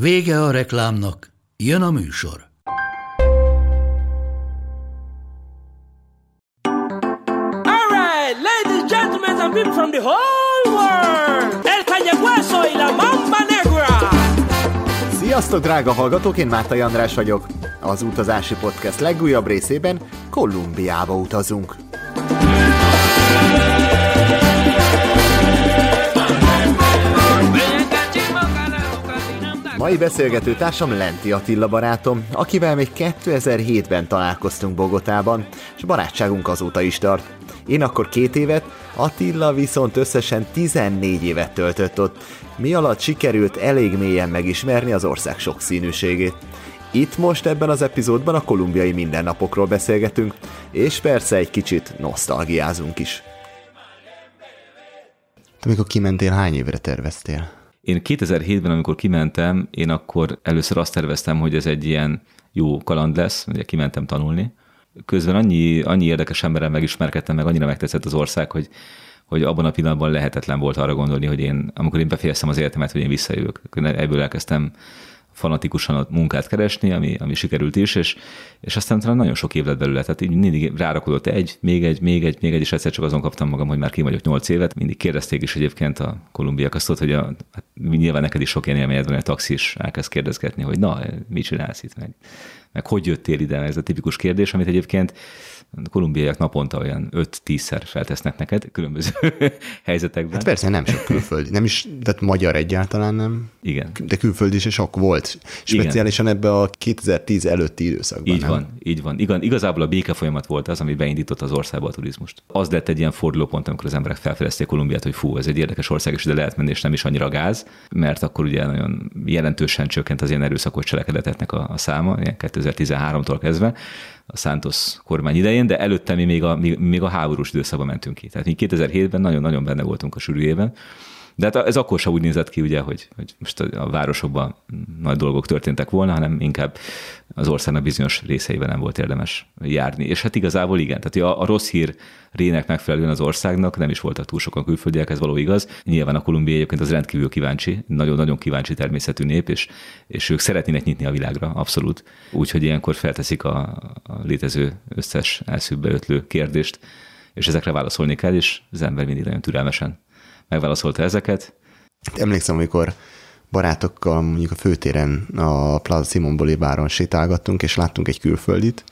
Vége a reklámnak, jön a műsor. All right, ladies, gentlemen, and people from the whole world. El Cañaguaso y la Mamba Negra. Sziasztok, drága hallgatók, én Mártai András vagyok. Az Utazási Podcast legújabb részében Kolumbiába utazunk. Mai beszélgető társam Lenti Attila barátom, akivel még 2007-ben találkoztunk Bogotában, és barátságunk azóta is tart. Én akkor két évet, Attila viszont összesen 14 évet töltött ott, mi alatt sikerült elég mélyen megismerni az ország sokszínűségét. Itt most ebben az epizódban a kolumbiai mindennapokról beszélgetünk, és persze egy kicsit nosztalgiázunk is. Te mikor kimentél, hány évre terveztél? Én 2007-ben, amikor kimentem, én akkor először azt terveztem, hogy ez egy ilyen jó kaland lesz, ugye kimentem tanulni. Közben annyi, annyi érdekes emberrel megismerkedtem, meg annyira megtetszett az ország, hogy, hogy abban a pillanatban lehetetlen volt arra gondolni, hogy én, amikor én befejeztem az életemet, hogy én visszajövök. Ebből elkezdtem fanatikusan a munkát keresni, ami, ami sikerült is, és, és aztán talán nagyon sok év lett belőle, tehát így mindig rárakodott egy, még egy, még egy, még egy, és egyszer csak azon kaptam magam, hogy már ki vagyok nyolc évet. Mindig kérdezték is egyébként a kolumbiak azt, hogy a, hát nyilván neked is sok ilyen élményed van, a taxis elkezd kérdezgetni, hogy na, mit csinálsz itt meg, meg hogy jöttél ide, ez a tipikus kérdés, amit egyébként kolumbiaiak naponta olyan 5-10-szer feltesznek neked különböző helyzetekben. Hát persze, nem sok külföldi, nem is, tehát magyar egyáltalán nem. Igen. De külföldi is sok volt, speciálisan ebbe a 2010 előtti időszakban. Így nem? van, így van. Igen, igazából a béke folyamat volt az, ami beindított az országba a turizmust. Az lett egy ilyen fordulópont, amikor az emberek felfedezték Kolumbiát, hogy fú, ez egy érdekes ország, és ide lehet menni, és nem is annyira gáz, mert akkor ugye nagyon jelentősen csökkent az ilyen erőszakos cselekedeteknek a, a száma, ilyen 2013-tól kezdve a Santos kormány idején, de előtte mi még a, még, még a háborús időszakban mentünk ki. Tehát mi 2007-ben nagyon-nagyon benne voltunk a sűrűjében. De hát ez akkor sem úgy nézett ki, ugye, hogy, hogy most a városokban nagy dolgok történtek volna, hanem inkább az országnak bizonyos részeiben nem volt érdemes járni. És hát igazából igen, tehát a, a rossz hír rének megfelelően az országnak nem is voltak túl sokan külföldiek, ez való igaz. Nyilván a kolumbiai egyébként az rendkívül kíváncsi, nagyon-nagyon kíváncsi természetű nép, és, és ők szeretnének nyitni a világra, abszolút. Úgyhogy ilyenkor felteszik a, a létező összes elszűbbe ötlő kérdést, és ezekre válaszolni kell, és az ember mindig nagyon türelmesen megválaszolta ezeket. Emlékszem, amikor barátokkal mondjuk a főtéren a Plaza Simon Bolíváron sétálgattunk, és láttunk egy külföldit,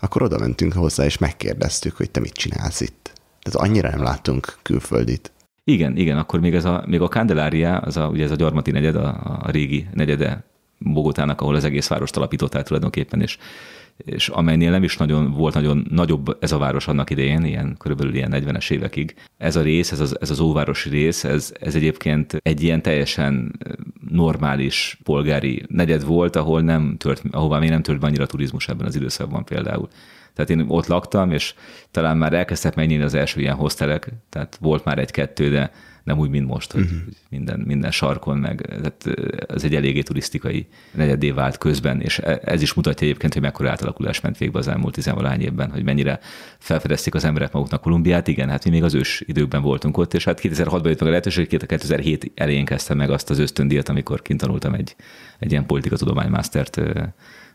akkor oda mentünk hozzá, és megkérdeztük, hogy te mit csinálsz itt. Tehát annyira nem láttunk külföldit. Igen, igen, akkor még, ez a, még a Candelaria, az a, ugye ez a gyarmati negyed, a, a régi negyede Bogotának, ahol az egész várost alapították tulajdonképpen, és és amelynél nem is nagyon volt nagyon nagyobb ez a város annak idején, ilyen körülbelül ilyen 40-es évekig. Ez a rész, ez az, ez az óvárosi rész, ez, ez egyébként egy ilyen teljesen normális polgári negyed volt, ahol nem tört, ahová még nem tört be annyira turizmus ebben az időszakban például. Tehát én ott laktam, és talán már elkezdtek megnyílni az első ilyen hostelek, tehát volt már egy-kettő, de nem úgy, mint most, hogy uh-huh. minden, minden sarkon, meg tehát ez egy eléggé turisztikai negyedé vált közben, és e, ez is mutatja egyébként, hogy mekkora átalakulás ment végbe az elmúlt tizenvalány évben, hogy mennyire felfedezték az emberek maguknak Kolumbiát. Igen, hát mi még az ős időkben voltunk ott, és hát 2006-ban jött meg a lehetőség, 2007 elején kezdtem meg azt az ösztöndíjat, amikor kint tanultam egy, egy ilyen politikatudománymástert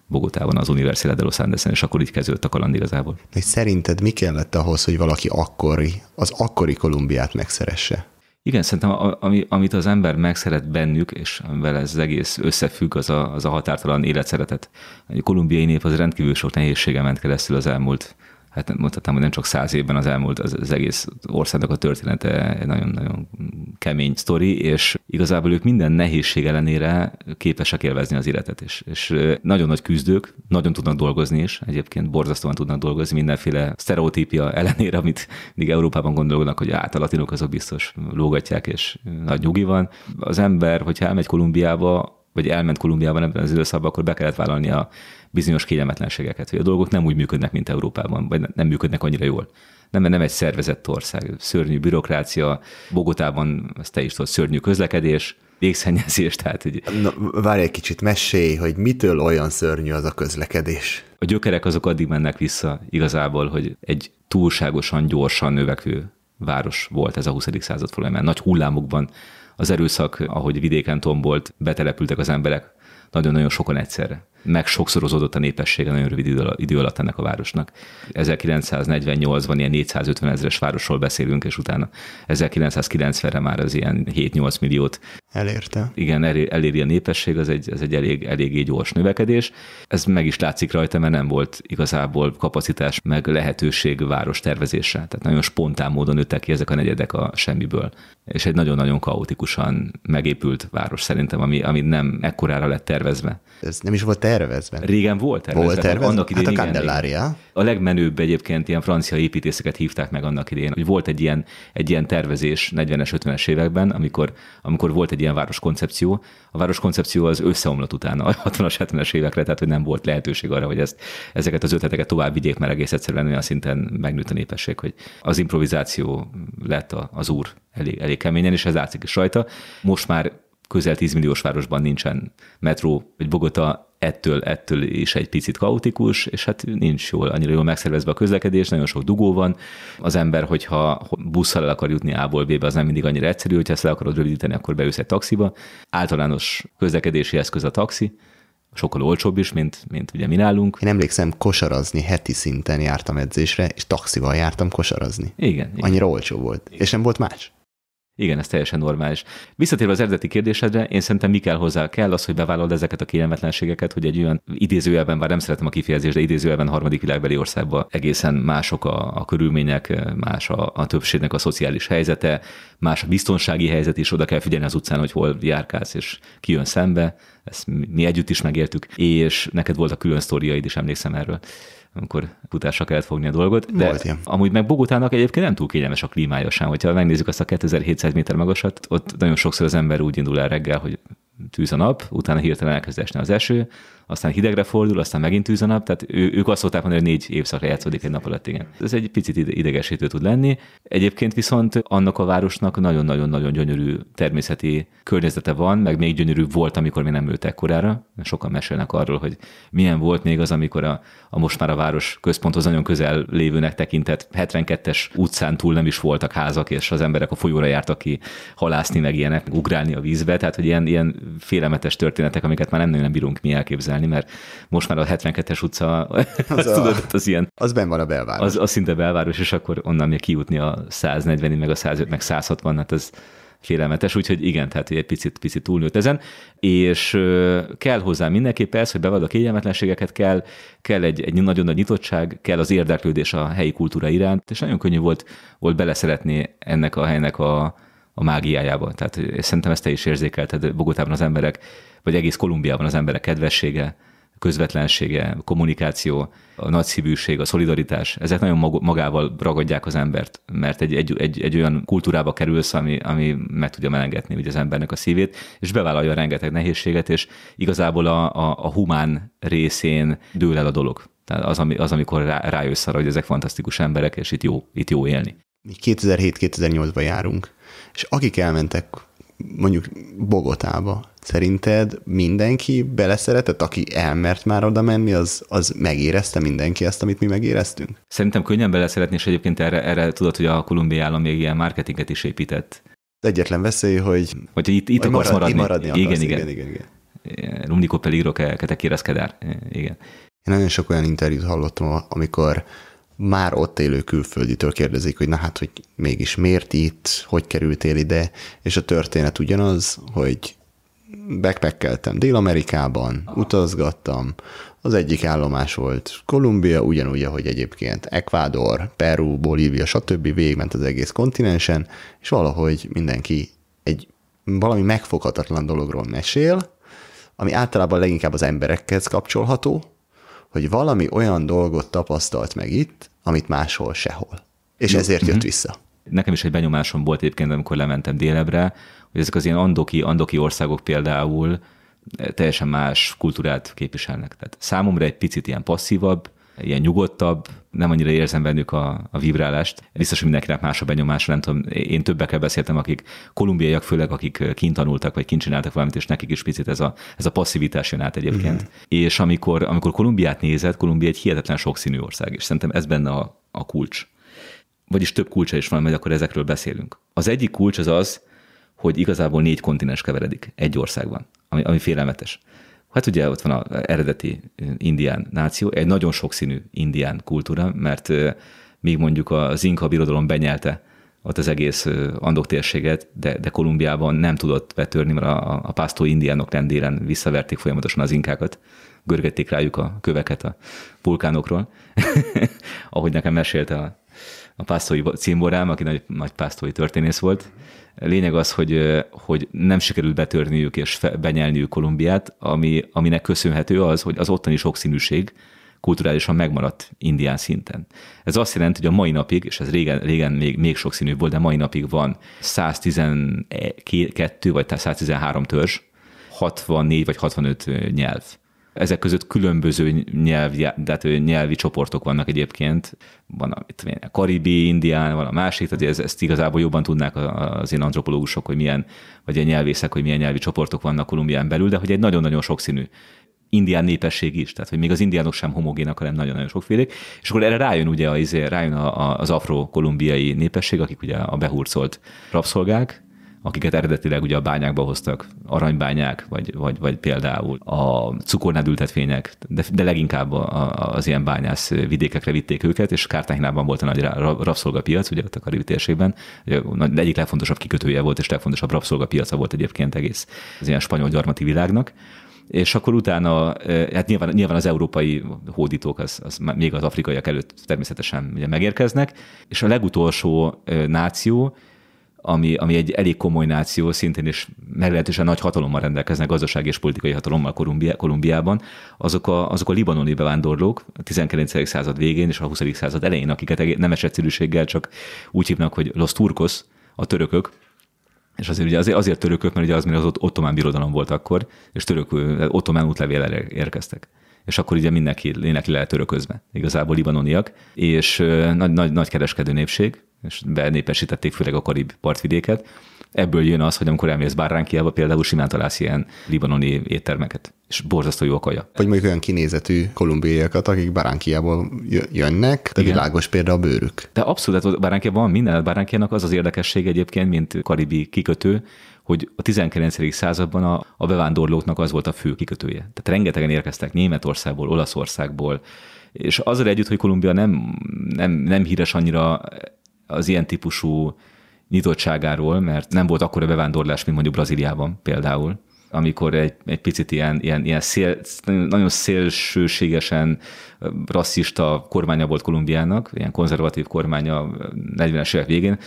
Bogotában, az Universidad de Los Andesen, és akkor így kezdődött a kaland igazából. És szerinted mi kellett ahhoz, hogy valaki akkori, az akkori Kolumbiát megszeresse? Igen, szerintem ami, amit az ember megszeret bennük, és amivel ez az egész összefügg, az a, az a határtalan életszeretet. A kolumbiai nép az rendkívül sok nehézsége ment keresztül az elmúlt hát mondhatnám, hogy nem csak száz évben az elmúlt az, az egész országnak a története egy nagyon-nagyon kemény sztori, és igazából ők minden nehézség ellenére képesek élvezni az életet, és, és nagyon nagy küzdők, nagyon tudnak dolgozni is, egyébként borzasztóan tudnak dolgozni mindenféle sztereotípia ellenére, amit mindig Európában gondolnak, hogy át a latinok azok biztos lógatják, és nagy nyugi van. Az ember, hogyha elmegy Kolumbiába, vagy elment Kolumbiában ebben az időszakban, akkor be kellett vállalni a bizonyos kényelmetlenségeket, hogy a dolgok nem úgy működnek, mint Európában, vagy nem működnek annyira jól. Nem, nem egy szervezett ország, szörnyű bürokrácia, Bogotában, ezt te is tudod, szörnyű közlekedés, légszennyezés, tehát hogy Na, várj egy kicsit, mesélj, hogy mitől olyan szörnyű az a közlekedés. a gyökerek azok addig mennek vissza igazából, hogy egy túlságosan gyorsan növekvő város volt ez a 20. század folyamán. Nagy hullámokban az erőszak, ahogy vidéken tombolt, betelepültek az emberek, nagyon-nagyon sokan egyszerre. Meg sokszorozódott a népessége nagyon rövid idő alatt- ennek a városnak. 1948-ban ilyen 450 ezeres városról beszélünk, és utána 1990-re már az ilyen 7-8 milliót Elérte. igen, elér- eléri a népesség, az egy, ez egy elég, eléggé gyors növekedés. Ez meg is látszik rajta, mert nem volt igazából kapacitás, meg lehetőség város tervezésre. Tehát nagyon spontán módon nőttek ki ezek a negyedek a semmiből. És egy nagyon-nagyon kaotikusan megépült város szerintem, ami, ami nem ekkorára lett tervezve. Ez nem is volt tervezve. Régen volt tervezve. Volt tervezve? Annak idején, hát a igen. Candelária. A legmenőbb egyébként ilyen francia építészeket hívták meg annak idején, hogy volt egy ilyen, egy ilyen tervezés 40-es, 50-es években, amikor, amikor volt egy ilyen városkoncepció. A városkoncepció az összeomlott utána a 60-as, 70-es évekre, tehát hogy nem volt lehetőség arra, hogy ezt, ezeket az ötleteket tovább vigyék, mert egész egyszerűen olyan szinten megnőtt a népesség, hogy az improvizáció lett az úr elég, elég keményen, és ez látszik is rajta. Most már közel 10 milliós városban nincsen metró, vagy Bogota ettől, ettől is egy picit kaotikus, és hát nincs jól, annyira jól megszervezve a közlekedés, nagyon sok dugó van. Az ember, hogyha busszal el akar jutni A-ból B-be, az nem mindig annyira egyszerű, hogyha ezt le akarod rövidíteni, akkor beülsz egy taxiba. Általános közlekedési eszköz a taxi, sokkal olcsóbb is, mint, mint ugye mi nálunk. Én emlékszem, kosarazni heti szinten jártam edzésre, és taxival jártam kosarazni. Igen, igen. Annyira olcsó volt. És nem volt más. Igen, ez teljesen normális. Visszatérve az eredeti kérdésedre, én szerintem mi kell hozzá? Kell az, hogy bevállald ezeket a kényelmetlenségeket, hogy egy olyan idézőjelben, bár nem szeretem a kifejezést, de idézőjelben harmadik világbeli országban egészen mások a, a körülmények, más a, a többségnek a szociális helyzete, más a biztonsági helyzet is, oda kell figyelni az utcán, hogy hol járkálsz és ki jön szembe. Ezt mi együtt is megértük, és neked volt a külön sztoriaid is, emlékszem erről amikor futásra kellett fogni a dolgot. De Volt ilyen. amúgy meg Bogotának egyébként nem túl kényelmes a klímája sem. Hogyha megnézzük azt a 2700 méter magasat, ott nagyon sokszor az ember úgy indul el reggel, hogy tűz a nap, utána hirtelen elkezd esni az eső, aztán hidegre fordul, aztán megint tűz a nap, tehát ő, ők azt szokták mondani, hogy négy évszakra játszódik egy nap alatt, igen. Ez egy picit ide- idegesítő tud lenni. Egyébként viszont annak a városnak nagyon-nagyon-nagyon gyönyörű természeti környezete van, meg még gyönyörűbb volt, amikor még nem ült ekkorára. Sokan mesélnek arról, hogy milyen volt még az, amikor a, a most már a város központhoz nagyon közel lévőnek tekintett 72-es utcán túl nem is voltak házak, és az emberek a folyóra jártak ki halászni, meg ilyenek, ugrálni a vízbe, tehát hogy ilyen, ilyen félelmetes történetek, amiket már nem nagyon bírunk mi elképzelni, mert most már a 72-es utca, az, a- tudod, az ilyen, Az ben van a belváros. az, az szinte belváros, és akkor onnan még kijutni a 140 meg a 105, meg 160, hát ez félelmetes, úgyhogy igen, tehát egy picit, picit túlnőtt ezen, és kell hozzá mindenképp ez, hogy bevad a kényelmetlenségeket, kell, kell egy, egy nagyon nagy nyitottság, kell az érdeklődés a helyi kultúra iránt, és nagyon könnyű volt, volt beleszeretni ennek a helynek a, a mágiájába. Tehát szerintem ezt te is érzékelted Bogotában az emberek, vagy egész Kolumbiában az emberek kedvessége, közvetlensége, kommunikáció, a nagyszívűség, a szolidaritás, ezek nagyon mag- magával ragadják az embert, mert egy, egy, egy, egy olyan kultúrába kerülsz, ami, ami meg tudja melengetni ugye az embernek a szívét, és bevállalja rengeteg nehézséget, és igazából a, a, a humán részén dől el a dolog. Tehát az, ami, az amikor rá, rájössz arra, hogy ezek fantasztikus emberek, és itt jó, itt jó élni. Mi 2007-2008-ban járunk, és akik elmentek mondjuk Bogotába, szerinted mindenki beleszeretett, aki elmert már oda menni, az, az megérezte mindenki ezt, amit mi megéreztünk? Szerintem könnyen beleszeretni, és egyébként erre, erre tudod, hogy a kolumbiai állam még ilyen marketinget is épített. Egyetlen veszély, hogy Hogy itt, itt hogy akarsz maradni, maradni. maradni akarsz. igen, igen, igen, igen, igen. L'unico peligro que, que te quieras quedar. Igen. Én nagyon sok olyan interjút hallottam, amikor már ott élő külfölditől kérdezik, hogy na hát, hogy mégis miért itt, hogy kerültél ide, és a történet ugyanaz, hogy backpackeltem Dél-Amerikában, utazgattam, az egyik állomás volt Kolumbia, ugyanúgy, ahogy egyébként Ecuador, Peru, Bolívia, stb. végigment az egész kontinensen, és valahogy mindenki egy valami megfoghatatlan dologról mesél, ami általában leginkább az emberekhez kapcsolható, hogy valami olyan dolgot tapasztalt meg itt, amit máshol sehol. És ezért jött vissza. Nekem is egy benyomásom volt egyébként, amikor lementem délebre, hogy ezek az ilyen andoki, andoki országok például teljesen más kultúrát képviselnek. Tehát számomra egy picit ilyen passzívabb, ilyen nyugodtabb, nem annyira érzem bennük a, a vibrálást. Biztos, hogy mindenkinek más a benyomása, nem tudom, én többekkel beszéltem, akik kolumbiaiak főleg, akik kint tanultak, vagy kint csináltak valamit, és nekik is picit ez a, ez a passzivitás jön át egyébként. Mm. És amikor, amikor Kolumbiát nézed, Kolumbia egy hihetetlen sokszínű ország, és szerintem ez benne a, a kulcs. Vagyis több kulcsa is van, majd akkor ezekről beszélünk. Az egyik kulcs az az, hogy igazából négy kontinens keveredik egy országban, ami, ami félelmetes. Hát ugye ott van az eredeti indián náció, egy nagyon sokszínű indián kultúra, mert még mondjuk az Inka birodalom benyelte ott az egész Andok térséget, de, de Kolumbiában nem tudott betörni, mert a, a pásztó indiánok rendéren visszaverték folyamatosan az inkákat, görgették rájuk a köveket a vulkánokról, ahogy nekem mesélte a, a pásztói cimborám, aki nagy, nagy pásztói történész volt, Lényeg az, hogy, hogy nem sikerült betörniük és benyelniük Kolumbiát, ami, aminek köszönhető az, hogy az ottani sokszínűség kulturálisan megmaradt indián szinten. Ez azt jelenti, hogy a mai napig, és ez régen, régen még, még sokszínűbb volt, de mai napig van 112 vagy 113 törzs, 64 vagy 65 nyelv. Ezek között különböző nyelvi, tehát nyelvi csoportok vannak egyébként. Van a, a karibi, indián, van a másik, tehát ez, ezt igazából jobban tudnák az én antropológusok, hogy milyen, vagy a nyelvészek, hogy milyen nyelvi csoportok vannak Kolumbián belül, de hogy egy nagyon-nagyon sokszínű indián népesség is, tehát hogy még az indiánok sem homogénak, hanem nagyon-nagyon sokfélék, és akkor erre rájön ugye az, rájön az afro-kolumbiai népesség, akik ugye a behurcolt rabszolgák, akiket eredetileg ugye a bányákba hoztak, aranybányák, vagy, vagy, vagy például a cukornádültetvények, de, de leginkább a, az ilyen bányász vidékekre vitték őket, és Kártányinában volt a nagy rabszolgapiac, ugye ott a Karibi térségben, ugye egyik legfontosabb kikötője volt, és legfontosabb rabszolgapiaca volt egyébként egész az ilyen spanyol gyarmati világnak. És akkor utána, hát nyilván, nyilván az európai hódítók, az, az még az afrikaiak előtt természetesen ugye megérkeznek, és a legutolsó náció, ami, ami egy elég komoly náció, szintén is meglehetősen nagy hatalommal rendelkeznek, gazdasági és politikai hatalommal Kolumbiában, azok a, azok a libanoni bevándorlók a 19. század végén és a 20. század elején, akiket nemes egyszerűséggel csak úgy hívnak, hogy Los Turcos, a törökök, és azért, ugye azért, azért törökök, mert ugye az még az ottomán birodalom volt akkor, és török ottomán útlevél érkeztek és akkor ugye mindenki, mindenki lehet töröközve, igazából libanoniak, és nagy, nagy, nagy kereskedő népség, és benépesítették főleg a karib partvidéket. Ebből jön az, hogy amikor elmész Báránkiába, például simán találsz ilyen libanoni éttermeket, és borzasztó jó a kaja. Vagy mondjuk olyan kinézetű kolumbiaiakat, akik Báránkiából jönnek, de Igen. világos például a bőrük. De abszolút, hát Báránkiában van minden, Báránkiának az az érdekesség egyébként, mint karibi kikötő, hogy a 19. században a, a bevándorlóknak az volt a fő kikötője. Tehát rengetegen érkeztek Németországból, Olaszországból, és azzal együtt, hogy Kolumbia nem, nem, nem híres annyira az ilyen típusú nyitottságáról, mert nem volt akkora bevándorlás, mint mondjuk Brazíliában például, amikor egy, egy picit ilyen, ilyen, ilyen szél, nagyon szélsőségesen rasszista kormánya volt Kolumbiának, ilyen konzervatív kormánya 40-es évek végén,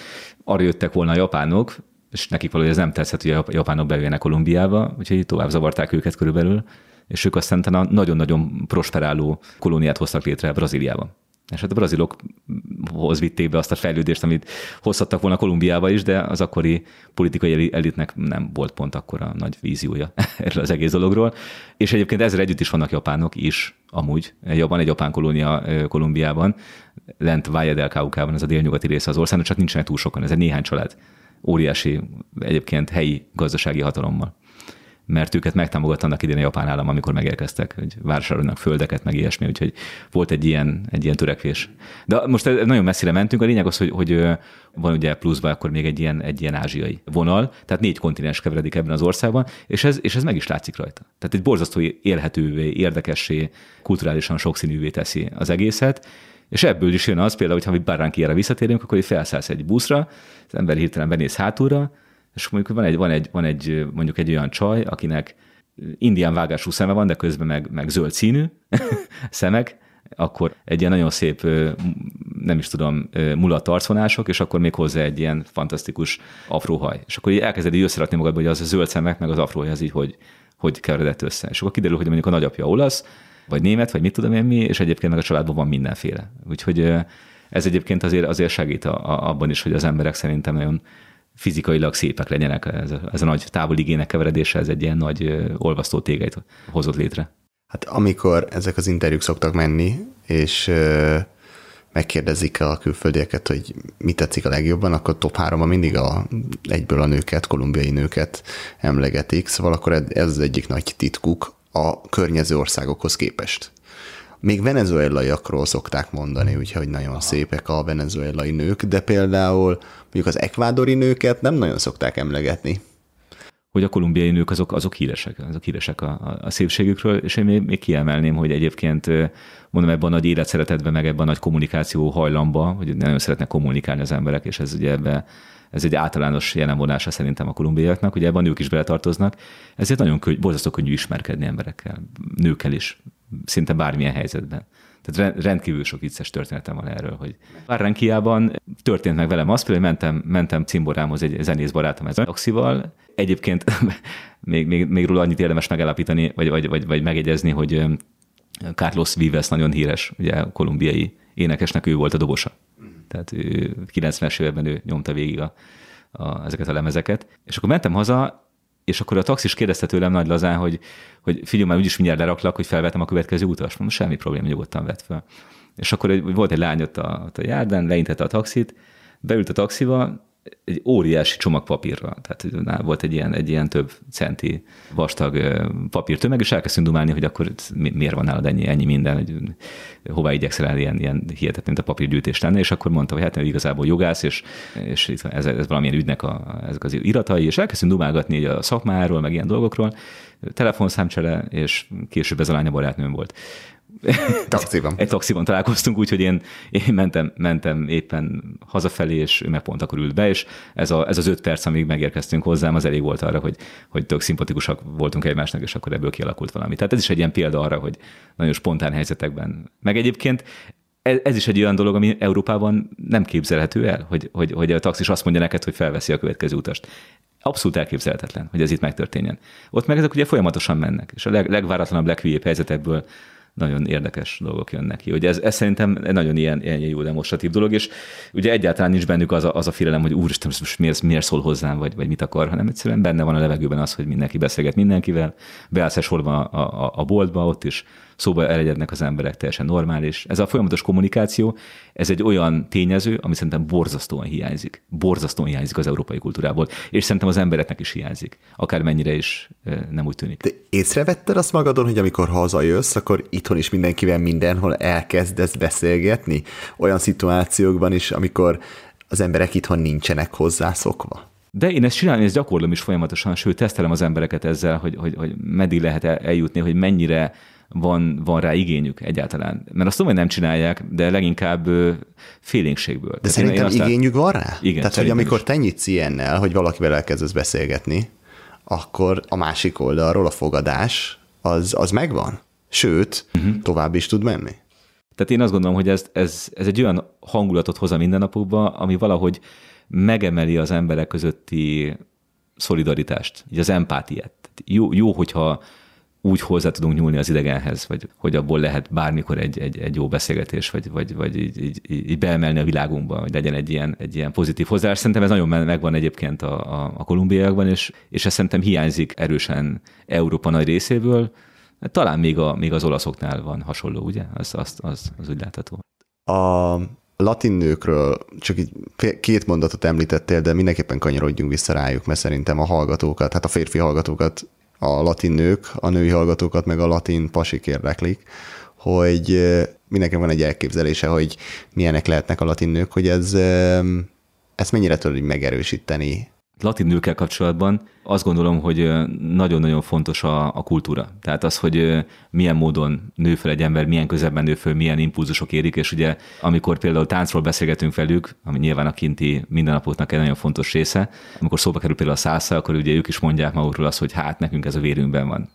arra jöttek volna a japánok, és nekik valahogy ez nem tetszett, hogy a japánok bejöjjenek Kolumbiába, úgyhogy tovább zavarták őket körülbelül, és ők aztán nagyon-nagyon prosperáló kolóniát hoztak létre Brazíliában. És hát a brazilokhoz vitték be azt a fejlődést, amit hozhattak volna Kolumbiába is, de az akkori politikai elitnek nem volt pont akkora nagy víziója erről az egész dologról. És egyébként ezzel együtt is vannak japánok is, amúgy. Van egy japán kolónia Kolumbiában, lent Valle del Caucában, ez a délnyugati része az országnak, csak nincsenek túl sokan, ez egy néhány család. Óriási egyébként helyi gazdasági hatalommal mert őket megtámogatta annak idén a japán állam, amikor megérkeztek, hogy vásárolnak földeket, meg ilyesmi, úgyhogy volt egy ilyen, egy ilyen törekvés. De most nagyon messzire mentünk, a lényeg az, hogy, hogy van ugye pluszban akkor még egy ilyen, egy ilyen ázsiai vonal, tehát négy kontinens keveredik ebben az országban, és ez, és ez meg is látszik rajta. Tehát egy borzasztó élhetővé, érdekessé, kulturálisan sokszínűvé teszi az egészet, és ebből is jön az, például, hogy ha Báránkiára visszatérünk, akkor felszállsz egy buszra, az ember hirtelen benéz hátulra, és mondjuk van egy, van egy, van egy mondjuk egy olyan csaj, akinek indián vágású szeme van, de közben meg, meg zöld színű szemek, akkor egy ilyen nagyon szép, nem is tudom, mulat arcvonások, és akkor még hozzá egy ilyen fantasztikus afróhaj. És akkor így elkezded így összerakni magad, hogy az a zöld szemek, meg az afróhaj az így, hogy, hogy keveredett össze. És akkor kiderül, hogy mondjuk a nagyapja olasz, vagy német, vagy mit tudom én mi, és egyébként meg a családban van mindenféle. Úgyhogy ez egyébként azért, azért segít a, a, abban is, hogy az emberek szerintem nagyon fizikailag szépek legyenek. Ez a, ez a nagy távoligének keveredése, ez egy ilyen nagy olvasztó tégeit hozott létre. Hát amikor ezek az interjúk szoktak menni, és megkérdezik a külföldieket, hogy mit tetszik a legjobban, akkor top 3 mindig a, egyből a nőket, kolumbiai nőket emlegetik, szóval akkor ez az egyik nagy titkuk a környező országokhoz képest. Még venezuelaiakról szokták mondani, úgyhogy nagyon Aha. szépek a venezuelai nők, de például mondjuk az ekvádori nőket nem nagyon szokták emlegetni. Hogy a kolumbiai nők azok, azok híresek, azok híresek a, a szépségükről, és én még, még kiemelném, hogy egyébként mondom ebben a nagy életszeretetben, meg ebben a nagy kommunikáció hajlamba, hogy nagyon szeretnek kommunikálni az emberek, és ez ugye ebbe, ez egy általános jelenvonása szerintem a kolumbiaiaknak, hogy ebben a nők is beletartoznak, ezért nagyon könny, borzasztó könnyű ismerkedni emberekkel, nőkkel is, szinte bármilyen helyzetben. Tehát rendkívül sok vicces történetem van erről, hogy Barranquiában történt meg velem az, például mentem, mentem cimborámhoz egy zenész barátom ez Oxival. Egyébként még, még, még róla annyit érdemes megállapítani, vagy, vagy, vagy, vagy megegyezni, hogy Carlos Vives nagyon híres, ugye kolumbiai énekesnek ő volt a dobosa. Tehát ő 90-es években ő nyomta végig a, a, ezeket a lemezeket. És akkor mentem haza, és akkor a taxis kérdezte tőlem nagy lazán, hogy, hogy figyelj már, úgyis mindjárt leraklak, hogy felvetem a következő utas. Mondom, semmi probléma, nyugodtan vett fel. És akkor egy, volt egy lány ott a, ott a járdán, leintette a taxit, beült a taxiba, egy óriási csomag papírra, tehát volt egy ilyen, egy ilyen több centi vastag papírtömeg, és elkezdtünk dumálni, hogy akkor miért van nálad ennyi, ennyi minden, hogy hová igyekszel el ilyen, ilyen hihetetlen, mint a papírgyűjtés lenne, és akkor mondta, hogy hát igazából jogász, és, és ez, ez valamilyen ügynek a, ezek az iratai, és elkezdtünk dumálgatni a szakmáról, meg ilyen dolgokról, telefonszámcsere, és később ez a lánya barátnőm volt. Taxiban. Egy taxiban találkoztunk, úgyhogy én, én mentem, mentem éppen hazafelé, és ő meg pont akkor ült be, és ez, a, ez az öt perc, amíg megérkeztünk hozzám, az elég volt arra, hogy, hogy tök szimpatikusak voltunk egymásnak, és akkor ebből kialakult valami. Tehát ez is egy ilyen példa arra, hogy nagyon spontán helyzetekben. Meg egyébként ez, ez is egy olyan dolog, ami Európában nem képzelhető el, hogy, hogy, hogy a taxis azt mondja neked, hogy felveszi a következő utast. Abszolút elképzelhetetlen, hogy ez itt megtörténjen. Ott meg ezek ugye folyamatosan mennek, és a leg, legváratlanabb, leghülyébb helyzetekből nagyon érdekes dolgok jönnek ki. Ugye ez, ez szerintem nagyon ilyen, ilyen jó demonstratív dolog, és ugye egyáltalán nincs bennük az a, az a félelem, hogy úristen, most miért, miért szól hozzám, vagy, vagy mit akar, hanem egyszerűen benne van a levegőben az, hogy mindenki beszélget mindenkivel, beállsz sorban a, a, a boltba, ott is szóba elegyednek az emberek, teljesen normális. Ez a folyamatos kommunikáció, ez egy olyan tényező, ami szerintem borzasztóan hiányzik. Borzasztóan hiányzik az európai kultúrából, és szerintem az embereknek is hiányzik, akármennyire is nem úgy tűnik. De észrevetted azt magadon, hogy amikor hazajössz, akkor itthon is mindenkivel mindenhol elkezdesz beszélgetni? Olyan szituációkban is, amikor az emberek itthon nincsenek hozzászokva? De én ezt csinálni, ezt gyakorlom is folyamatosan, sőt, tesztelem az embereket ezzel, hogy, hogy, hogy meddig lehet eljutni, hogy mennyire van, van rá igényük egyáltalán. Mert azt tudom, hogy nem csinálják, de leginkább félénkségből. De Tehát szerintem én igényük van rá? Igen. Tehát, hogy amikor is. te nyitsz ilyennel, hogy valakivel elkezdesz beszélgetni, akkor a másik oldalról a fogadás az, az megvan. Sőt, uh-huh. tovább is tud menni. Tehát én azt gondolom, hogy ez, ez, ez egy olyan hangulatot hoz a mindennapokba, ami valahogy megemeli az emberek közötti szolidaritást, így az empátiát. Jó, jó, hogyha úgy hozzá tudunk nyúlni az idegenhez, vagy hogy abból lehet bármikor egy, egy, egy jó beszélgetés, vagy, vagy, vagy így, így, így beemelni a világunkba, hogy legyen egy ilyen, egy ilyen pozitív hozzáállás. Szerintem ez nagyon megvan egyébként a, a, a kolumbiaiakban, és, és ez szerintem hiányzik erősen Európa nagy részéből. Talán még, a, még az olaszoknál van hasonló, ugye? Az, az, az, az úgy látható. A latin nőkről csak így két mondatot említettél, de mindenképpen kanyarodjunk vissza rájuk, mert szerintem a hallgatókat, hát a férfi hallgatókat a latin nők, a női hallgatókat, meg a latin pasik érdeklik, hogy mindenki van egy elképzelése, hogy milyenek lehetnek a latin nők, hogy ez, ezt mennyire tudod megerősíteni? Latin nőkkel kapcsolatban azt gondolom, hogy nagyon-nagyon fontos a, a kultúra. Tehát az, hogy milyen módon nő fel egy ember, milyen közebben nő fel, milyen impulzusok érik, és ugye amikor például táncról beszélgetünk velük, ami nyilván a kinti mindennapoknak egy nagyon fontos része, amikor szóba kerül például a szásza, akkor ugye ők is mondják magukról azt, hogy hát nekünk ez a vérünkben van.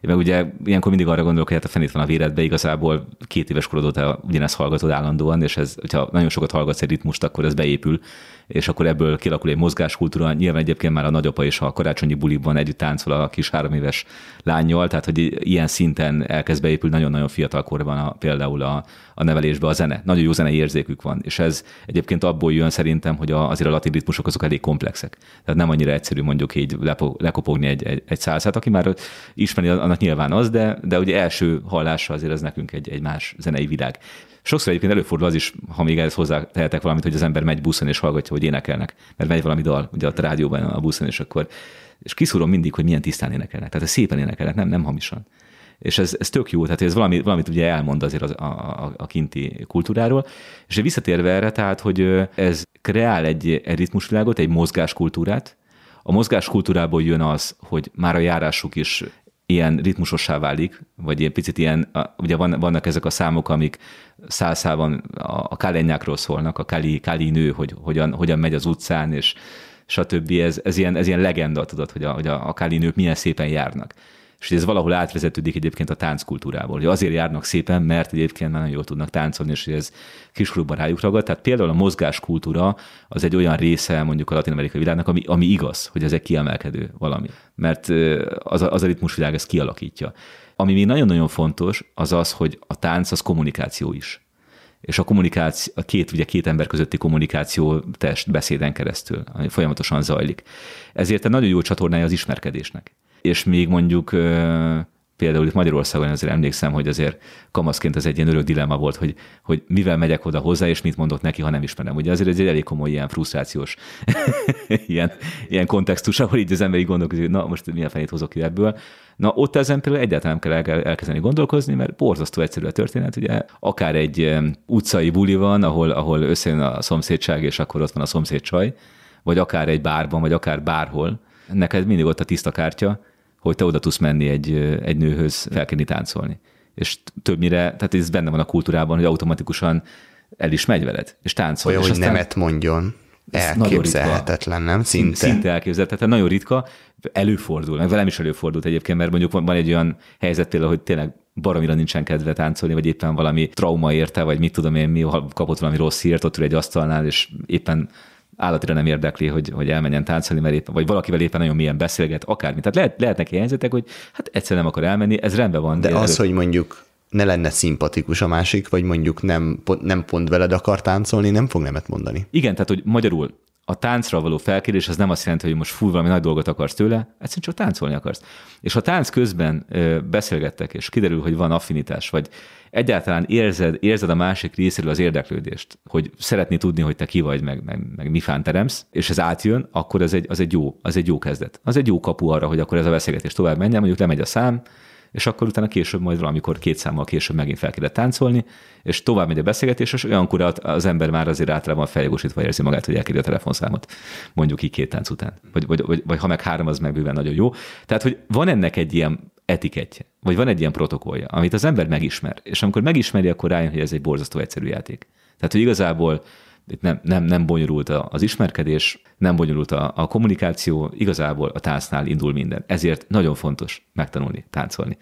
Én meg ugye ilyenkor mindig arra gondolok, hogy hát a fenét van a véredbe, igazából két éves korod óta ugyanezt hallgatod állandóan, és ez, hogyha nagyon sokat hallgatsz egy ritmust, akkor ez beépül, és akkor ebből kialakul egy mozgáskultúra. Nyilván egyébként már a nagyapa és a karácsonyi buliban együtt táncol a kis három éves lányjal, tehát hogy ilyen szinten elkezd beépül nagyon-nagyon fiatal korban a, például a, a nevelésbe a zene. Nagyon jó zenei érzékük van, és ez egyébként abból jön szerintem, hogy a, azért a latin ritmusok azok elég komplexek. Tehát nem annyira egyszerű mondjuk így lepo, lekopogni egy, egy, egy szálszát. Aki már ismeri, annak nyilván az, de, de ugye első hallásra azért ez nekünk egy, egy más zenei világ. Sokszor egyébként előfordul az is, ha még ehhez hozzá tehetek valamit, hogy az ember megy buszon és hallgatja, hogy énekelnek, mert megy valami dal, ugye a rádióban a buszon, és akkor és kiszúrom mindig, hogy milyen tisztán énekelnek. Tehát szépen énekelnek, nem, nem hamisan. És ez, ez tök jó, tehát ez valami, valamit ugye elmond azért az, a, a, a kinti kultúráról. És visszatérve erre, tehát, hogy ez kreál egy, ritmusvilágot, egy mozgáskultúrát, a mozgáskultúrából jön az, hogy már a járásuk is ilyen ritmusossá válik, vagy egy picit ilyen, ugye van, vannak ezek a számok, amik szálszában a, a kálenyákról szólnak, a káli, káli nő, hogy hogyan, hogyan megy az utcán, és stb. Ez, ez, ilyen, ez ilyen legenda, tudod, hogy a, hogy a, a káli nők milyen szépen járnak és ez valahol átvezetődik egyébként a tánckultúrából, hogy azért járnak szépen, mert egyébként már nagyon jól tudnak táncolni, és ez kiskorúban rájuk ragad. Tehát például a mozgáskultúra az egy olyan része mondjuk a latin-amerikai világnak, ami, ami igaz, hogy ez egy kiemelkedő valami, mert az a, az a ritmusvilág ezt kialakítja. Ami még nagyon-nagyon fontos, az az, hogy a tánc az kommunikáció is és a kommunikáció, a két, ugye két ember közötti kommunikáció test beszéden keresztül, ami folyamatosan zajlik. Ezért egy nagyon jó csatornája az ismerkedésnek és még mondjuk például itt Magyarországon azért emlékszem, hogy azért kamaszként ez egy ilyen örök dilemma volt, hogy, hogy mivel megyek oda hozzá, és mit mondok neki, ha nem ismerem. Ugye azért ez egy elég komoly ilyen frusztrációs ilyen, ilyen kontextus, ahol így az ember így gondolkozik, na most milyen fenét hozok ki ebből. Na ott ezen például egyáltalán nem kell elkezdeni gondolkozni, mert borzasztó egyszerű a történet, ugye akár egy utcai buli van, ahol, ahol összejön a szomszédság, és akkor ott van a szomszéd csaj, vagy akár egy bárban, vagy akár bárhol, neked mindig ott a tiszta kártya, hogy te oda tudsz menni egy, egy nőhöz felkenni táncolni. És többnyire, tehát ez benne van a kultúrában, hogy automatikusan el is megy veled, és táncol. Olyan, és hogy aztán nemet mondjon. Elképzelhetetlen, nem? Szinte. Szinte elképzelhetetlen, nagyon ritka, előfordul, meg velem is előfordult egyébként, mert mondjuk van egy olyan helyzet például, hogy tényleg baromira nincsen kedve táncolni, vagy éppen valami trauma érte, vagy mit tudom én, mi kapott valami rossz hírt, ott ül egy asztalnál, és éppen állatira nem érdekli, hogy, hogy elmenjen táncolni, mert éppen, vagy valakivel éppen nagyon milyen beszélget, akármi. Tehát lehet, lehetnek ilyen helyzetek, hogy hát egyszer nem akar elmenni, ez rendben van. De az, előtt... hogy mondjuk ne lenne szimpatikus a másik, vagy mondjuk nem, nem pont veled akar táncolni, nem fog nemet mondani. Igen, tehát hogy magyarul a táncra való felkérés az nem azt jelenti, hogy most fúj valami nagy dolgot akarsz tőle, egyszerűen csak táncolni akarsz. És ha tánc közben beszélgettek, és kiderül, hogy van affinitás, vagy egyáltalán érzed, érzed a másik részéről az érdeklődést, hogy szeretné tudni, hogy te ki vagy, meg, meg, meg mi fán teremsz, és ez átjön, akkor ez egy, az, egy jó, az egy jó kezdet. Az egy jó kapu arra, hogy akkor ez a beszélgetés tovább menjen, mondjuk lemegy a szám, és akkor utána később majd valamikor két számmal később megint fel kellett táncolni, és tovább megy a beszélgetés, és olyankor az ember már azért általában feljogosítva érzi magát, hogy elkéri a telefonszámot, mondjuk így két tánc után. Vagy, vagy, vagy, vagy ha meg három, az meg bőven nagyon jó. Tehát, hogy van ennek egy ilyen etikettje, vagy van egy ilyen protokollja, amit az ember megismer, és amikor megismeri, akkor rájön, hogy ez egy borzasztó egyszerű játék. Tehát, hogy igazából itt nem, nem, nem bonyolult az ismerkedés, nem bonyolult a, a kommunikáció, igazából a táncnál indul minden. Ezért nagyon fontos megtanulni táncolni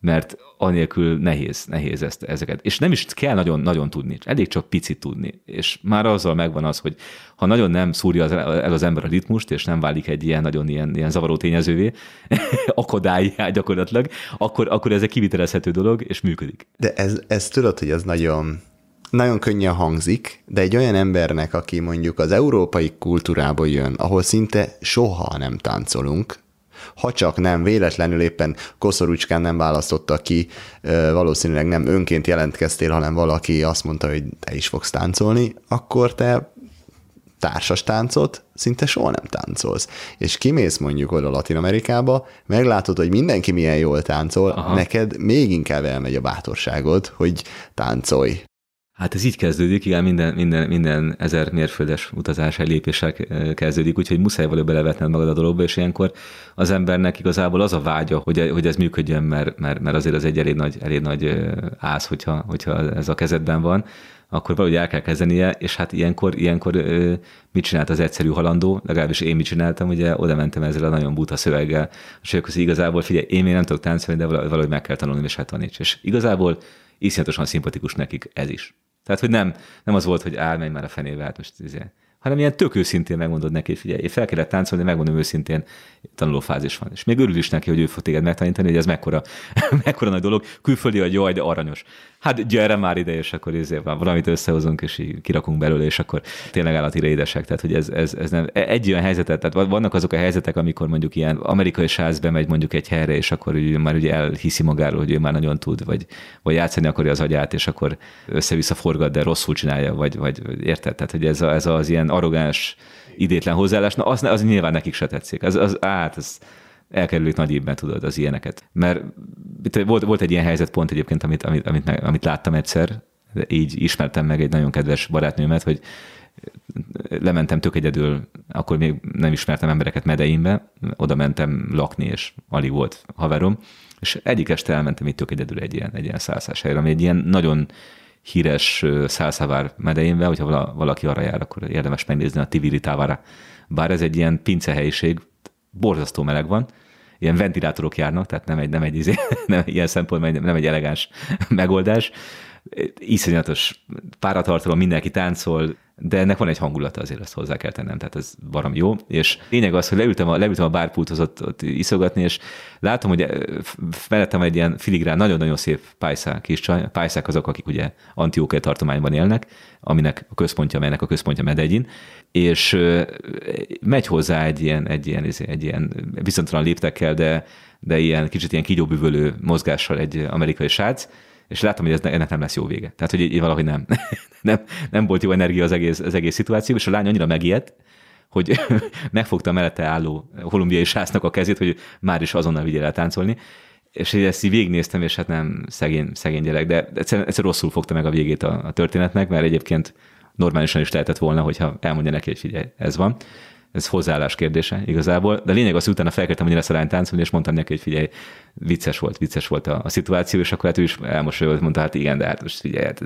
mert anélkül nehéz, nehéz ezt, ezeket. És nem is kell nagyon-nagyon tudni, elég csak picit tudni. És már azzal megvan az, hogy ha nagyon nem szúrja az, el az ember a ritmust, és nem válik egy ilyen nagyon ilyen, ilyen zavaró tényezővé, akadályá gyakorlatilag, akkor, akkor ez egy kivitelezhető dolog, és működik. De ez, ez tudod, hogy ez nagyon nagyon könnyen hangzik, de egy olyan embernek, aki mondjuk az európai kultúrából jön, ahol szinte soha nem táncolunk, ha csak nem véletlenül éppen koszorúcskán nem választotta ki, valószínűleg nem önként jelentkeztél, hanem valaki azt mondta, hogy te is fogsz táncolni, akkor te társas táncot szinte soha nem táncolsz. És kimész mondjuk oda Latin Amerikába, meglátod, hogy mindenki milyen jól táncol, Aha. neked még inkább elmegy a bátorságod, hogy táncolj. Hát ez így kezdődik, igen, minden, minden, minden ezer mérföldes utazás egy kezdődik, úgyhogy muszáj való belevetned magad a dologba, és ilyenkor az embernek igazából az a vágya, hogy, hogy ez működjön, mert, mert, mert azért az egy elég nagy, elég nagy ász, hogyha, hogyha ez a kezedben van, akkor valahogy el kell kezdenie, és hát ilyenkor, ilyenkor mit csinált az egyszerű halandó, legalábbis én mit csináltam, ugye oda mentem ezzel a nagyon buta szöveggel, és akkor igazából figyelj, én még nem tudok táncolni, de valahogy meg kell tanulni, és hát nincs. És igazából iszonyatosan szimpatikus nekik ez is. Tehát, hogy nem, nem az volt, hogy áll, menj már a fenébe, hát most izé, hanem ilyen tök őszintén megmondod neki, hogy figyelj, fel kellett táncolni, megmondom őszintén, tanulófázis van. És még örül is neki, hogy ő fog téged megtanítani, hogy ez mekkora, mekkora nagy dolog. Külföldi, hogy jaj, de aranyos. Hát gyere már ide, és akkor ezért van, valamit összehozunk, és így kirakunk belőle, és akkor tényleg állatira édesek. Tehát, hogy ez, ez, ez nem, egy olyan helyzetet, tehát vannak azok a helyzetek, amikor mondjuk ilyen amerikai sáz bemegy mondjuk egy helyre, és akkor ugye, már ugye elhiszi magáról, hogy ő már nagyon tud, vagy, vagy játszani akarja az agyát, és akkor össze-vissza forgat, de rosszul csinálja, vagy, vagy érted? Tehát, hogy ez, a, ez az ilyen arrogáns, idétlen hozzáállás, na az, az nyilván nekik se tetszik. Az, az, hát, ez elkerülik nagy évben, tudod, az ilyeneket. Mert volt, volt egy ilyen helyzet pont egyébként, amit, amit, amit, amit láttam egyszer, így ismertem meg egy nagyon kedves barátnőmet, hogy lementem tök egyedül, akkor még nem ismertem embereket Medeinbe, oda mentem lakni, és alig volt haverom, és egyik este elmentem itt tök egyedül egy ilyen, egy ilyen szállszás helyre, ami egy ilyen nagyon híres Szálszavár medeinbe, hogyha valaki arra jár, akkor érdemes megnézni a Tiviri Távara. Bár ez egy ilyen pincehelyiség, borzasztó meleg van, ilyen ventilátorok járnak, tehát nem egy, nem egy, izé, nem, ilyen szempontból nem egy elegáns megoldás. Iszonyatos páratartalom, mindenki táncol, de ennek van egy hangulata azért, azt hozzá kell tennem, tehát ez valami jó. És lényeg az, hogy leültem a, leültem a bárpulthoz ott, ott iszogatni, és látom, hogy felettem egy ilyen filigrán, nagyon-nagyon szép pályszák kis csaj. Pályszák azok, akik ugye Antiókai tartományban élnek, aminek a központja, melynek a központja Medegyin, és megy hozzá egy ilyen, egy ilyen, izé, egy ilyen viszontalan léptekkel, de, de ilyen kicsit ilyen kigyóbüvölő mozgással egy amerikai srác, és láttam, hogy ez, ennek nem lesz jó vége. Tehát, hogy így valahogy nem, nem, nem volt jó energia az egész, az egész szituáció, és a lány annyira megijedt, hogy megfogta mellette álló kolumbiai sásznak a kezét, hogy már is azonnal vigyél el táncolni. És én ezt így végignéztem, és hát nem szegény, szegény gyerek, de egyszer, egyszer rosszul fogta meg a végét a, a történetnek, mert egyébként normálisan is lehetett volna, hogyha elmondja neki, hogy figyelj, ez van ez hozzáállás kérdése igazából, de lényeg az, hogy utána felkeltem, hogy lesz a lány táncolni, és mondtam neki, hogy figyelj, vicces volt, vicces volt a, a szituáció, és akkor hát ő is elmosolyodott, mondta, hát igen, de hát most figyelj, hát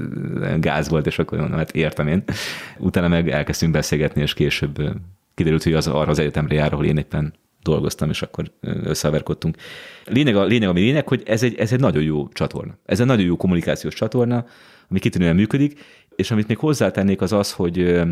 gáz volt, és akkor mondom, hát értem én. Utána meg elkezdtünk beszélgetni, és később kiderült, hogy az arra az egyetemre jár, ahol én éppen dolgoztam, és akkor összeverkodtunk. Lényeg, a, lényeg, ami lényeg, hogy ez egy, ez egy nagyon jó csatorna. Ez egy nagyon jó kommunikációs csatorna, ami kitűnően működik, és amit még hozzátennék az az, hogy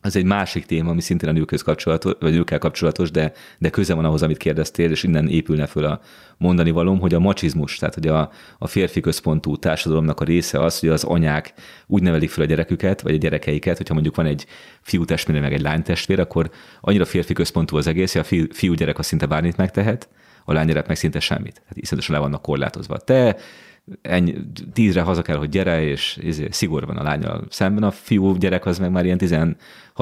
az egy másik téma, ami szintén a nőkhöz kapcsolatos, vagy nőkkel kapcsolatos, de, de köze van ahhoz, amit kérdeztél, és innen épülne föl a mondani valóm, hogy a macsizmus, tehát hogy a, a férfi központú társadalomnak a része az, hogy az anyák úgy nevelik fel a gyereküket, vagy a gyerekeiket, hogyha mondjuk van egy fiú testvére, meg egy lány testvér, akkor annyira férfi központú az egész, hogy a fiú, fiú gyerek az szinte bármit megtehet, a lánygyerek meg szinte semmit. Tehát iszonyatosan le vannak korlátozva. Te ennyi, tízre haza kell, hogy gyere, és izé, szigor van a lányal szemben, a fiú gyerek az meg már ilyen 16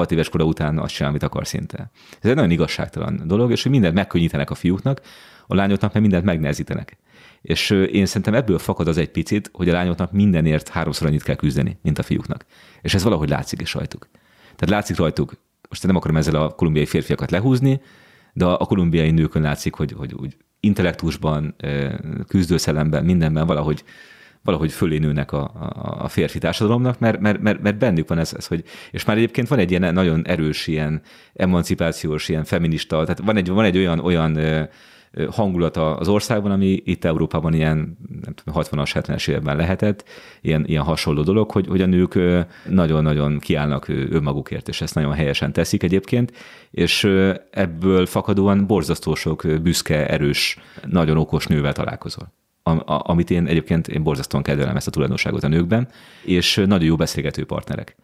éves kora után azt csinál, amit akar szinte. Ez egy nagyon igazságtalan dolog, és hogy mindent megkönnyítenek a fiúknak, a lányoknak meg mindent megnehezítenek. És én szerintem ebből fakad az egy picit, hogy a lányoknak mindenért háromszor annyit kell küzdeni, mint a fiúknak. És ez valahogy látszik is rajtuk. Tehát látszik rajtuk, most nem akarom ezzel a kolumbiai férfiakat lehúzni, de a kolumbiai nőkön látszik, hogy, hogy úgy intellektusban, küzdőszelemben, mindenben valahogy, valahogy fölé nőnek a, a, a férfi társadalomnak, mert, mert, mert, mert bennük van ez, ez, hogy, és már egyébként van egy ilyen nagyon erős, ilyen emancipációs, ilyen feminista, tehát van egy, van egy olyan, olyan hangulata az országban, ami itt Európában ilyen nem tudom, 60-as, 70-es években lehetett, ilyen, ilyen hasonló dolog, hogy, hogy a nők nagyon-nagyon kiállnak önmagukért, és ezt nagyon helyesen teszik egyébként, és ebből fakadóan borzasztó sok büszke, erős, nagyon okos nővel találkozol amit én egyébként én borzasztóan kedvelem ezt a tulajdonságot a nőkben, és nagyon jó beszélgető partnerek.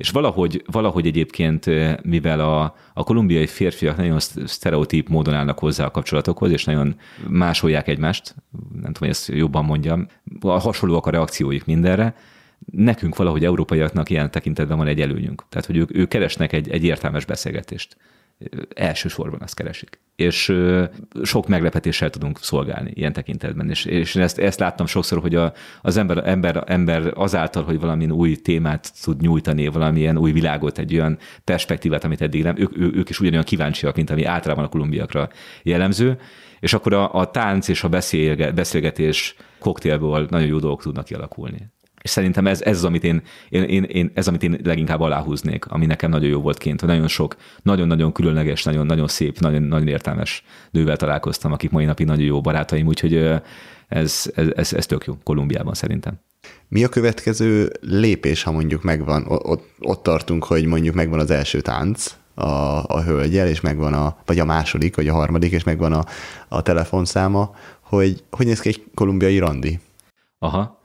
És valahogy, valahogy egyébként, mivel a, a kolumbiai férfiak nagyon sztereotíp módon állnak hozzá a kapcsolatokhoz, és nagyon másolják egymást, nem tudom, hogy ezt jobban mondjam, hasonlóak a reakcióik mindenre, nekünk valahogy európaiaknak ilyen tekintetben van egy előnyünk. Tehát, hogy ők, ők keresnek egy, egy értelmes beszélgetést elsősorban azt keresik. És sok meglepetéssel tudunk szolgálni ilyen tekintetben. És, és ezt, ezt láttam sokszor, hogy a, az ember, ember, ember azáltal, hogy valamilyen új témát tud nyújtani, valamilyen új világot, egy olyan perspektívát, amit eddig nem, ők, ők is ugyanolyan kíváncsiak, mint ami általában a kolumbiakra jellemző, és akkor a, a tánc és a beszélgetés koktélból nagyon jó dolgok tudnak kialakulni. És szerintem ez, ez az, amit én, én, én, én, ez, amit én leginkább aláhúznék, ami nekem nagyon jó volt kint, hogy nagyon sok, nagyon-nagyon különleges, nagyon, nagyon szép, nagyon, nagyon értelmes nővel találkoztam, akik mai napig nagyon jó barátaim, úgyhogy ez, ez, ez, ez tök jó Kolumbiában szerintem. Mi a következő lépés, ha mondjuk megvan, ott, ott tartunk, hogy mondjuk megvan az első tánc, a, a hölgyel, és megvan a, vagy a második, vagy a harmadik, és megvan a, a telefonszáma, hogy hogy néz ki egy kolumbiai randi? Aha.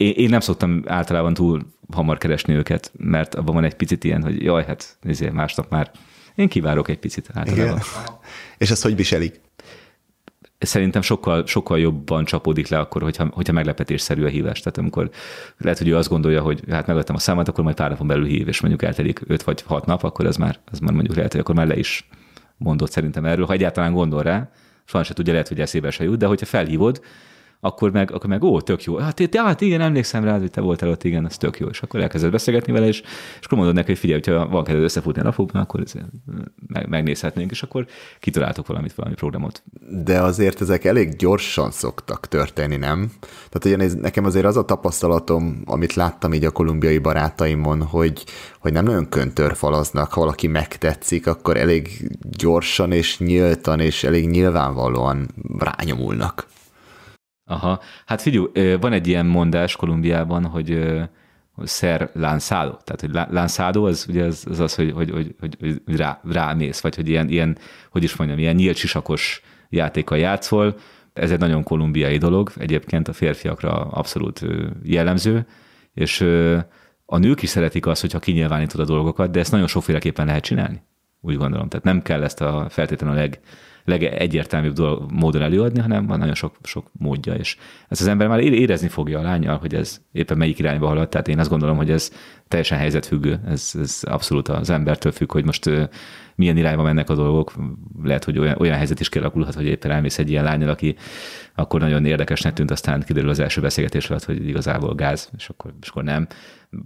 Én, én nem szoktam általában túl hamar keresni őket, mert abban van egy picit ilyen, hogy jaj, hát nézzél, másnap már én kivárok egy picit általában. Igen. És ezt hogy viselik? Szerintem sokkal, sokkal jobban csapódik le akkor, hogyha, hogyha meglepetésszerű a hívás. Tehát amikor lehet, hogy ő azt gondolja, hogy hát megadtam a számát, akkor majd pár napon belül hív, és mondjuk eltelik 5 vagy 6 nap, akkor ez már, ez már mondjuk lehet, hogy akkor már le is mondott szerintem erről, ha egyáltalán gondol rá, soha se tudja, lehet, hogy eszébe se jut, de hogyha felhívod, akkor meg, akkor meg ó, tök jó. Hát, hát igen, emlékszem rá, hogy te voltál ott, igen, az tök jó. És akkor elkezded beszélgetni vele, és, és akkor mondod neki, hogy figyelj, hogyha van kedved összefutni a napokban, akkor meg, megnézhetnénk, és akkor kitaláltok valamit, valami programot. De azért ezek elég gyorsan szoktak történni, nem? Tehát ugye nekem azért az a tapasztalatom, amit láttam így a kolumbiai barátaimon, hogy, hogy nem nagyon köntörfalaznak, ha valaki megtetszik, akkor elég gyorsan és nyíltan és elég nyilvánvalóan rányomulnak. Aha, hát figyelj, van egy ilyen mondás Kolumbiában, hogy szer lanzado, tehát hogy lanzado az ugye az az, az hogy, hogy, hogy, hogy, hogy rá, rámész, vagy hogy ilyen, ilyen, hogy is mondjam, ilyen nyílt sisakos játéka játszol, ez egy nagyon kolumbiai dolog, egyébként a férfiakra abszolút jellemző, és a nők is szeretik azt, hogyha kinyilvánítod a dolgokat, de ezt nagyon sokféleképpen lehet csinálni, úgy gondolom. Tehát nem kell ezt a feltétlenül a leg, legegyértelműbb dolog, módon előadni, hanem van nagyon sok, sok módja, és ezt az ember már érezni fogja a lányjal, hogy ez éppen melyik irányba halad, tehát én azt gondolom, hogy ez teljesen helyzetfüggő, ez, ez abszolút az embertől függ, hogy most milyen irányba mennek a dolgok. Lehet, hogy olyan, olyan helyzet is kialakulhat, hogy éppen elmész egy ilyen lányal, aki akkor nagyon érdekesnek tűnt, aztán kiderül az első beszélgetés alatt, hogy igazából gáz, és akkor, és akkor nem,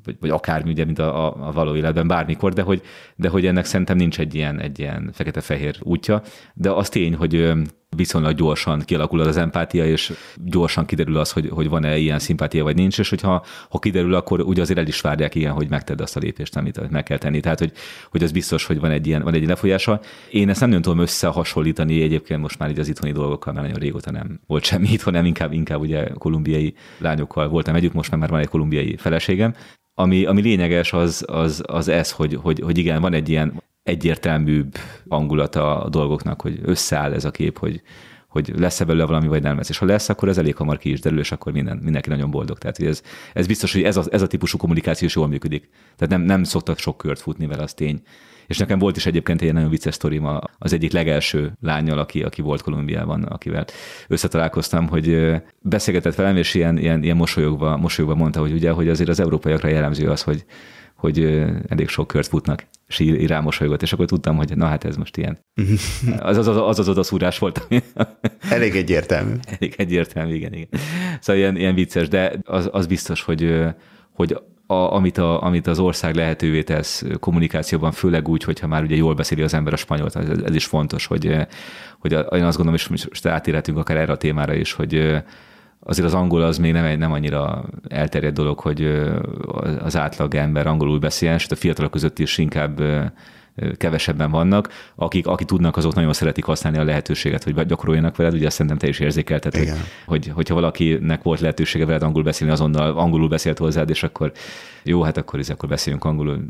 vagy, vagy akármi, ugye, mint a, a, a való életben bármikor, de hogy, de hogy ennek szerintem nincs egy ilyen, egy ilyen fekete-fehér útja, de az tény, hogy viszonylag gyorsan kialakul az empátia, és gyorsan kiderül az, hogy, hogy van-e ilyen szimpátia, vagy nincs, és hogyha ha kiderül, akkor ugye azért el is várják ilyen, hogy megtedd azt a lépést, amit meg kell tenni. Tehát, hogy, hogy az biztos, hogy van egy ilyen, van egy lefolyása. Én ezt nem nagyon tudom összehasonlítani egyébként most már így az itthoni dolgokkal, mert nagyon régóta nem volt semmi itthon, nem inkább, inkább ugye kolumbiai lányokkal voltam együtt, most már van egy kolumbiai feleségem. Ami, ami lényeges, az, az, az ez, hogy, hogy, hogy igen, van egy ilyen egyértelműbb hangulata a dolgoknak, hogy összeáll ez a kép, hogy, hogy lesz-e belőle valami, vagy nem lesz. És ha lesz, akkor ez elég hamar ki is derül, és akkor minden, mindenki nagyon boldog. Tehát hogy ez, ez biztos, hogy ez a, ez a típusú kommunikáció is jól működik. Tehát nem, nem szoktak sok kört futni vele, az tény. És nekem volt is egyébként egy nagyon vicces sztorim az egyik legelső lányjal, aki, aki volt Kolumbiában, akivel összetalálkoztam, hogy beszélgetett velem, és ilyen, ilyen, ilyen mosolyogva, mosolyogva mondta, hogy ugye, hogy azért az európaiakra jellemző az, hogy, hogy elég sok kört futnak, és így rámosolygott, és akkor tudtam, hogy na hát ez most ilyen. Az az, az, az, az odaszúrás volt. Elég egyértelmű. Elég egyértelmű, igen, igen. Szóval ilyen, ilyen vicces, de az, az biztos, hogy, hogy a, amit, a, amit az ország lehetővé tesz kommunikációban, főleg úgy, hogyha már ugye jól beszéli az ember a spanyolt, ez, ez is fontos, hogy, hogy én azt gondolom, és most átérhetünk akár erre a témára is, hogy azért az angol az még nem, nem annyira elterjedt dolog, hogy az átlag ember angolul beszél, és a fiatalok között is inkább kevesebben vannak, akik, akik tudnak, azok nagyon szeretik használni a lehetőséget, hogy gyakoroljanak veled, ugye ezt szerintem te is érzékelted, hogy, hogy, hogyha valakinek volt lehetősége veled angol beszélni, azonnal angolul beszélt hozzád, és akkor jó, hát akkor, ez, akkor beszéljünk angolul,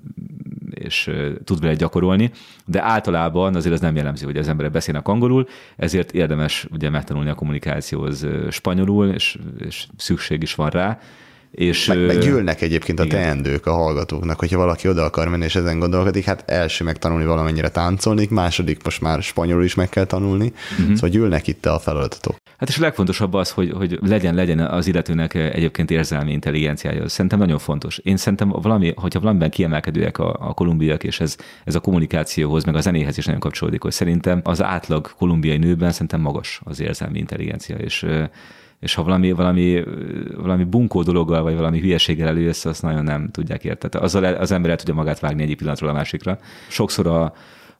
és tud vele gyakorolni, de általában azért az nem jellemző, hogy az emberek beszélnek angolul, ezért érdemes ugye megtanulni a kommunikációhoz spanyolul, és, és szükség is van rá, és, meg, meg gyűlnek egyébként a igen. teendők a hallgatóknak, hogyha valaki oda akar menni, és ezen gondolkodik, hát első megtanulni valamennyire táncolni, második most már spanyolul is meg kell tanulni, uh-huh. szóval gyűlnek itt a feladatok. Hát és a legfontosabb az, hogy, hogy legyen, legyen az illetőnek egyébként érzelmi intelligenciája. Szerintem nagyon fontos. Én szerintem valami, hogyha valamiben kiemelkedőek a, a kolumbiak, és ez, ez a kommunikációhoz, meg a zenéhez is nagyon kapcsolódik, hogy szerintem az átlag kolumbiai nőben szerintem magas az érzelmi intelligencia, és és ha valami, valami, valami bunkó dologgal, vagy valami hülyeséggel előjössz, azt nagyon nem tudják érteni. Az ember el tudja magát vágni egyik pillanatról a másikra. Sokszor a,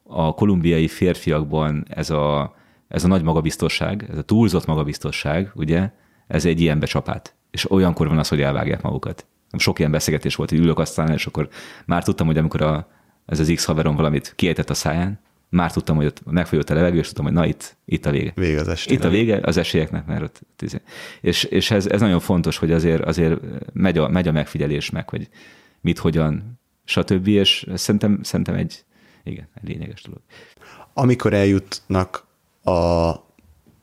a kolumbiai férfiakban ez a, ez a nagy magabiztosság, ez a túlzott magabiztosság, ugye, ez egy ilyen becsapát. És olyankor van az, hogy elvágják magukat. Sok ilyen beszélgetés volt, hogy ülök aztán, és akkor már tudtam, hogy amikor a, ez az X haverom valamit kiejtett a száján, Már tudtam, hogy ott megfolyott a levegő, és tudtam, hogy na itt, itt a vége. Vége az estének. Itt a vége az esélyeknek, mert ott tizé. És, és ez, ez nagyon fontos, hogy azért, azért megy, a, megy a megfigyelés meg, hogy mit, hogyan, stb. És szerintem, szerintem egy, igen, egy lényeges dolog. Amikor eljutnak a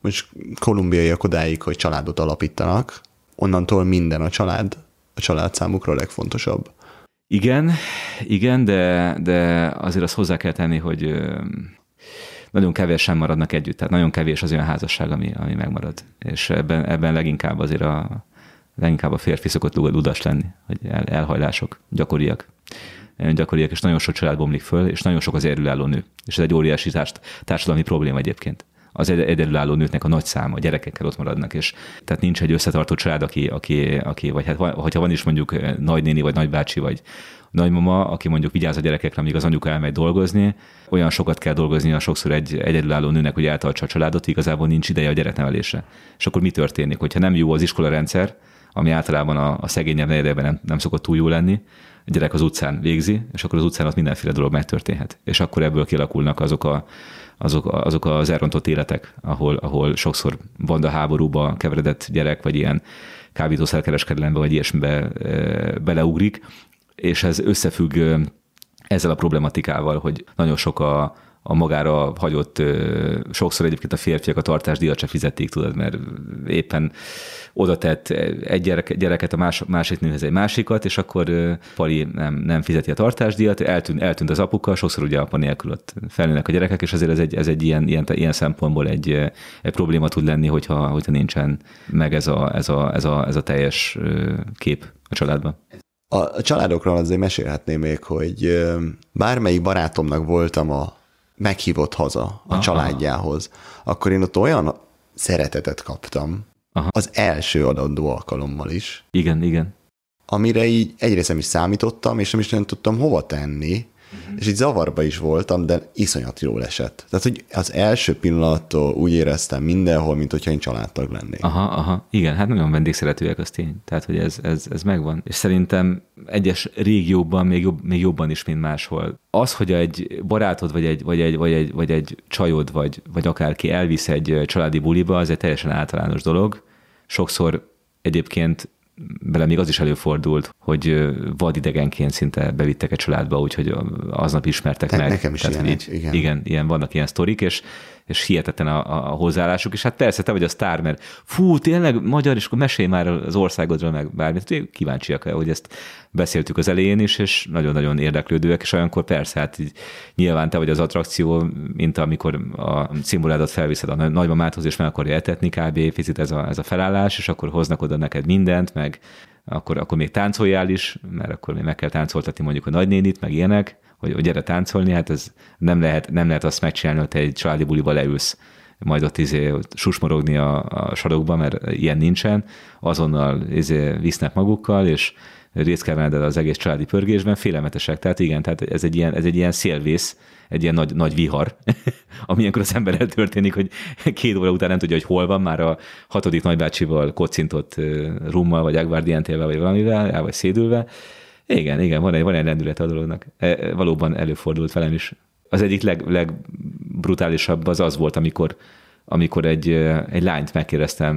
most kolumbiaiak odáig, hogy családot alapítanak, onnantól minden a család, a család számukra a legfontosabb. Igen, igen, de, de azért azt hozzá kell tenni, hogy nagyon kevésen maradnak együtt, tehát nagyon kevés az olyan házasság, ami, ami megmarad. És ebben, ebben leginkább azért a, leginkább a férfi szokott ludas lenni, hogy el, elhajlások gyakoriak. Gyakoriak, és nagyon sok család bomlik föl, és nagyon sok az erőálló nő. És ez egy óriási társ, társadalmi probléma egyébként az egyedülálló nőknek a nagy száma, a gyerekekkel ott maradnak, és tehát nincs egy összetartó család, aki, aki, aki vagy hát hogyha van is mondjuk nagynéni, vagy nagybácsi, vagy nagymama, aki mondjuk vigyáz a gyerekekre, amíg az anyuka elmegy dolgozni, olyan sokat kell dolgozni, a sokszor egy egyedülálló nőnek, hogy eltartsa a családot, igazából nincs ideje a gyereknevelésre. És akkor mi történik? Hogyha nem jó az iskolarendszer, ami általában a, a szegényebb negyedében nem, nem szokott túl jó lenni, a gyerek az utcán végzi, és akkor az utcán ott mindenféle dolog megtörténhet. És akkor ebből kialakulnak azok a azok, azok az elrontott életek, ahol, ahol sokszor banda háborúba keveredett gyerek, vagy ilyen kábítószerkereskedelembe, vagy ilyesmibe e, beleugrik, és ez összefügg ezzel a problematikával, hogy nagyon sok a, a magára hagyott, sokszor egyébként a férfiak a tartásdíjat se fizették, tudod, mert éppen oda tett egy gyerek, gyereket a más, másik nőhez egy másikat, és akkor Pali nem, nem fizeti a tartásdíjat, eltűnt, eltűnt az apuka, sokszor ugye apa nélkül ott felnőnek a gyerekek, és azért ez egy, ez egy ilyen, ilyen, ilyen szempontból egy, egy probléma tud lenni, hogyha, hogyha nincsen meg ez a, ez, a, ez, a, ez a teljes kép a családban. A családokról azért mesélhetném még, hogy bármelyik barátomnak voltam a meghívott haza a Aha. családjához, akkor én ott olyan szeretetet kaptam, Aha. az első adandó alkalommal is. Igen, igen. Amire így egyrészt nem is számítottam, és nem is nem tudtam hova tenni, uh-huh. és így zavarba is voltam, de iszonyat jól esett. Tehát, hogy az első pillanattól úgy éreztem mindenhol, mint hogyha én családtag lennék. Aha, aha, igen, hát nagyon vendégszeretőek, az tény. Tehát, hogy ez, ez, ez megvan. És szerintem egyes régiókban még, jobb, még jobban is, mint máshol. Az, hogy egy barátod, vagy egy, vagy egy, vagy egy, vagy egy csajod, vagy, vagy akárki elvisz egy családi buliba, az egy teljesen általános dolog. Sokszor egyébként vele még az is előfordult, hogy vadidegenként szinte bevittek egy családba, úgyhogy aznap ismertek ne, meg. Nekem is Tehát, ilyen, így, igen. igen. ilyen, vannak ilyen sztorik, és, és hihetetlen a, a, hozzáállásuk, és hát persze te vagy a sztár, mert fú, tényleg magyar, és akkor mesélj már az országodról, meg bármit. Kíváncsiak, hogy ezt beszéltük az elején is, és nagyon-nagyon érdeklődőek, és olyankor persze, hát így, nyilván te vagy az attrakció, mint amikor a szimboládat felviszed a nagymamáthoz, és meg akarja etetni, kb. picit ez a, ez a felállás, és akkor hoznak oda neked mindent, meg akkor, akkor még táncoljál is, mert akkor még meg kell táncoltatni mondjuk a nagynénit, meg ilyenek, hogy, hogy gyere táncolni, hát ez nem lehet, nem lehet azt megcsinálni, hogy te egy családi buliba leülsz, majd ott izé susmorogni a, a sarokba, mert ilyen nincsen, azonnal izé visznek magukkal, és részt kell venned az egész családi pörgésben, félelmetesek. Tehát igen, tehát ez egy ilyen, ez egy ilyen szélvész, egy ilyen nagy, nagy vihar, ami ilyenkor az ember eltörténik, hogy két óra után nem tudja, hogy hol van, már a hatodik nagybácsival kocintott rummal, vagy agvardientével, vagy valamivel, el vagy szédülve. Igen, igen, van egy, van egy lendület a dolognak. E, valóban előfordult velem is. Az egyik leg, legbrutálisabb az az volt, amikor, amikor egy, egy lányt megkérdeztem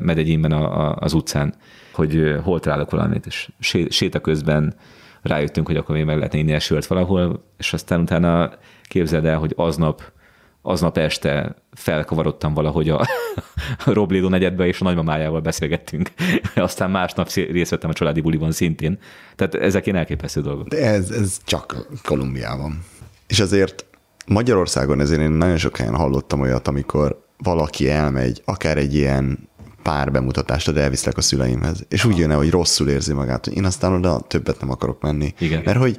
Medegyinben a, a, az utcán, hogy hol találok valamit, és séta közben rájöttünk, hogy akkor még meg lehetne inni esőt valahol, és aztán utána képzeld el, hogy aznap, aznap este felkavarodtam valahogy a, a Roblédo negyedbe, és a nagymamájával beszélgettünk. Aztán másnap részt vettem a családi buliban szintén. Tehát ezek ilyen elképesztő dolgok. De ez, ez csak Kolumbiában. És azért Magyarországon ezért én nagyon sok helyen hallottam olyat, amikor valaki elmegy, akár egy ilyen pár bemutatást, de elviszlek a szüleimhez. És úgy jön el, hogy rosszul érzi magát, hogy én aztán oda többet nem akarok menni. Igen. Mert hogy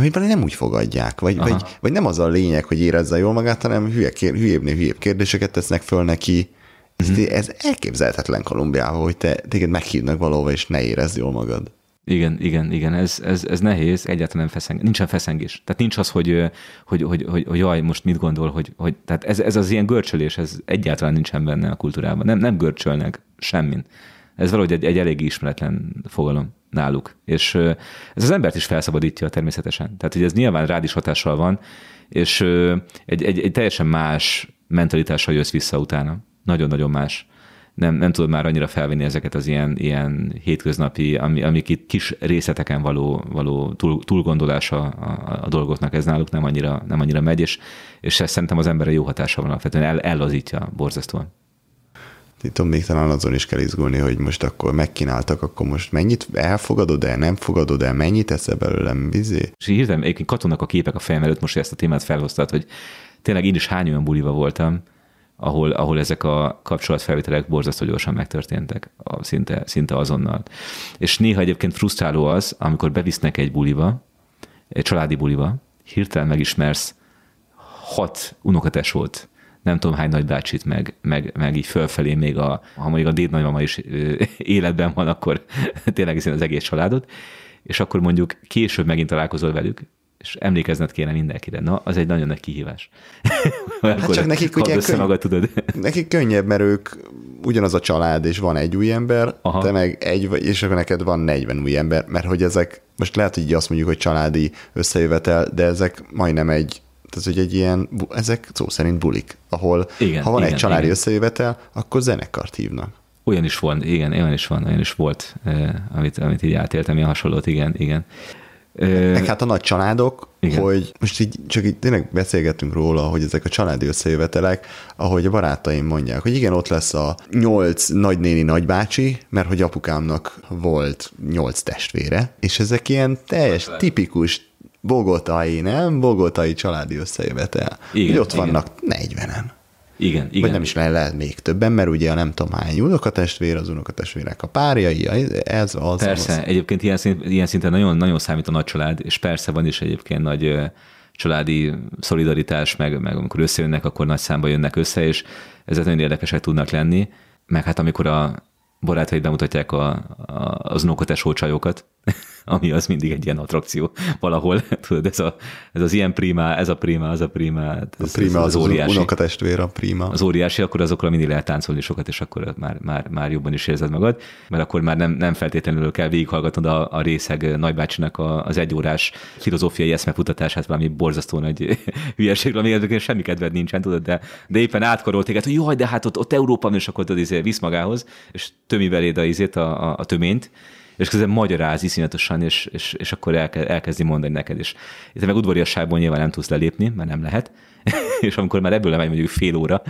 hogy nem úgy fogadják, vagy, vagy, vagy nem az a lényeg, hogy érezze jól magát, hanem hülye, hülyébbnél hülyébb kérdéseket tesznek föl neki. Ez, uh-huh. ez elképzelhetetlen Kolumbiában, hogy te téged meghívnak valahova, és ne érezd jól magad. Igen, igen, igen, ez, ez, ez nehéz, egyáltalán nem feszeng, nincsen feszengés. Tehát nincs az, hogy, hogy, hogy, hogy, hogy jaj, most mit gondol, hogy, hogy tehát ez, ez az ilyen görcsölés, ez egyáltalán nincsen benne a kultúrában. Nem, nem görcsölnek semmin. Ez valahogy egy, egy elég ismeretlen fogalom. Náluk. És ez az embert is felszabadítja természetesen. Tehát, hogy ez nyilván rád is hatással van, és egy, egy, egy teljesen más mentalitással jössz vissza utána. Nagyon-nagyon más nem, nem tudod már annyira felvenni ezeket az ilyen, ilyen hétköznapi, ami, amik itt kis részleteken való, való túl, túlgondolása a, a, dolgoknak, ez náluk nem annyira, nem annyira megy, és, és ez szerintem az emberre jó hatása van alapvetően, el, ellazítja borzasztóan. Tudom, még talán azon is kell izgulni, hogy most akkor megkínáltak, akkor most mennyit elfogadod el, nem fogadod el, mennyit eszel belőlem vizé? És hirtelen egyébként katonak a képek a fejem előtt, most ezt a témát felhoztad, hogy tényleg én is hány olyan buliba voltam, ahol, ahol ezek a kapcsolatfelvételek borzasztó gyorsan megtörténtek, szinte, szinte azonnal. És néha egyébként frusztráló az, amikor bevisznek egy buliba, egy családi buliba, hirtelen megismersz hat unokatesót, nem tudom hány nagybácsit, meg, meg, meg így fölfelé még a, ha mondjuk a dédnagymama is életben van, akkor tényleg az egész családot, és akkor mondjuk később megint találkozol velük, és emlékezned kéne mindenkire. Na, az egy nagyon nagy kihívás. hát csak nekik ugye könny... magad, tudod. nekik könnyebb, mert ők ugyanaz a család, és van egy új ember, Aha. te meg egy, és akkor neked van 40 új ember, mert hogy ezek, most lehet, hogy azt mondjuk, hogy családi összejövetel, de ezek majdnem egy tehát, hogy egy ilyen, ezek szó szerint bulik, ahol igen, ha van igen, egy családi igen. összejövetel, akkor zenekart hívnak. Olyan is van, igen, olyan is van, olyan is volt, eh, amit, amit így átéltem, ilyen hasonlót, igen, igen. Meg hát a nagy családok, Igen. hogy most így csak így tényleg beszélgetünk róla, hogy ezek a családi összejövetelek, ahogy a barátaim mondják, hogy igen, ott lesz a nyolc nagynéni nagybácsi, mert hogy apukámnak volt nyolc testvére, és ezek ilyen teljes, tipikus bogotai, nem? Bogotai családi összejövetel. Igen, ott igen. vannak 40-en. Igen, igen. Vagy nem is lehet, lehet még többen, mert ugye a nem tudom hány unokatestvér, az unokatestvérek a párjai, ez az. Persze, az. egyébként ilyen, szint, ilyen szinten nagyon, nagyon számít a nagy család, és persze van is egyébként nagy családi szolidaritás, meg, meg amikor összejönnek, akkor nagy számba jönnek össze, és ezek nagyon érdekesek tudnak lenni. Meg hát amikor a barátaid bemutatják a, a, az unokatesó csajokat, ami az mindig egy ilyen attrakció valahol. Tudod, ez, a, ez az ilyen prima, ez a prima, az a prima. Hát ez, a prima ez az, az óriási. unokatestvér a prima. Az óriási, akkor azokra mindig lehet táncolni sokat, és akkor már, már, már jobban is érzed magad, mert akkor már nem, nem feltétlenül kell végighallgatnod a, a részeg nagybácsinak a, az egyórás filozófiai eszmefutatását, valami borzasztó nagy hülyeség, ami egyébként semmi kedved nincsen, tudod, de, de éppen átkorolt téged, hogy jaj, de hát ott, ott Európa, és akkor tudod, izé, visz magához, és tömi beléd a, izét, a, a, a töményt, és közben magyaráz iszonyatosan, és, és, és akkor elke, elkezdi mondani neked, és itt meg udvariasságból nyilván nem tudsz lelépni, mert nem lehet, és amikor már ebből lemegy mondjuk fél óra,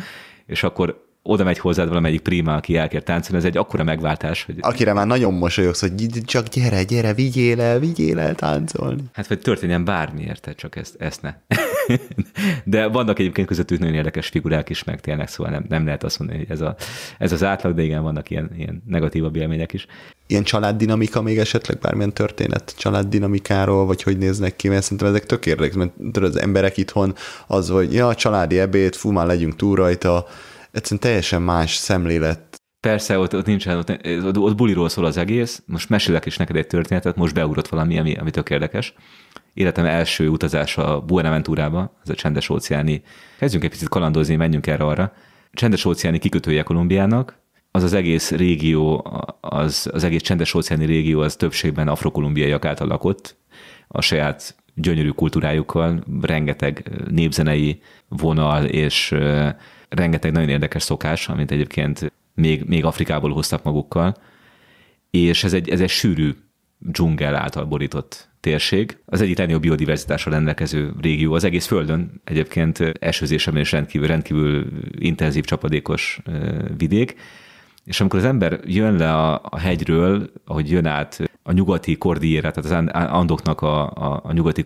és akkor oda megy hozzád valamelyik prima, aki elkér táncolni, ez egy akkora megváltás. Hogy... Akire már nagyon mosolyogsz, hogy csak gyere, gyere, vigyél el, vigyél el táncolni. Hát vagy történjen bármi érte, csak ezt, ezt ne. de vannak egyébként közöttük nagyon érdekes figurák is, meg tényleg, szóval nem, nem lehet azt mondani, hogy ez, a, ez az átlag, de igen, vannak ilyen, ilyen negatívabb élmények is. Ilyen családdinamika még esetleg bármilyen történet családdinamikáról, vagy hogy néznek ki, mert szerintem ezek tök érdekes, mert tudod, az emberek itthon az, hogy ja, családi ebéd, fú, már legyünk túl rajta, egyszerűen teljesen más szemlélet. Persze, ott, ott nincsen, ott, ott, ott buliról szól az egész. Most mesélek is neked egy történetet, most beugrott valami, ami, ami tök érdekes. Életem első utazása a Buenaventúrába, az a csendes óceáni. Kezdjünk egy picit kalandozni, menjünk erre arra. Csendes óceáni kikötője Kolumbiának, az az egész régió, az, az egész csendes óceáni régió az többségben afrokolumbiaiak által lakott, a saját gyönyörű kultúrájukkal, rengeteg népzenei vonal és rengeteg nagyon érdekes szokás, amit egyébként még, még Afrikából hoztak magukkal, és ez egy, ez egy sűrű dzsungel által borított térség. Az egyik legnagyobb biodiverzitásra rendelkező régió az egész Földön, egyébként esőzésem és rendkívül, rendkívül intenzív csapadékos vidék, és amikor az ember jön le a, a hegyről, ahogy jön át a nyugati kordiérát, tehát az Andoknak a, a, a nyugati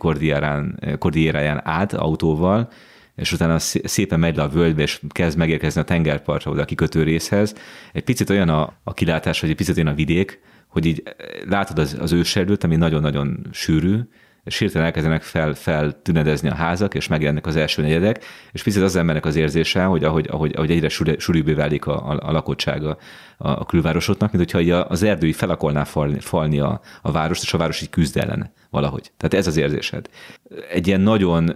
kordiéráján át autóval, és utána szépen megy le a völgybe, és kezd megérkezni a tengerpartra, oda a kikötő részhez. Egy picit olyan a, a kilátás, hogy egy picit olyan a vidék, hogy így eh, látod az, az őserdőt, ami nagyon-nagyon sűrű, és hirtelen elkezdenek fel, feltünedezni a házak, és megjelennek az első negyedek, és picit az embernek az érzése, hogy ahogy, ahogy, ahogy egyre sűrűbbé válik a, a, a lakottsága a, a külvárosoknak, mint hogyha az erdői fel falni, falni a, a várost, és a város így küzd ellene valahogy. Tehát ez az érzésed. Egy ilyen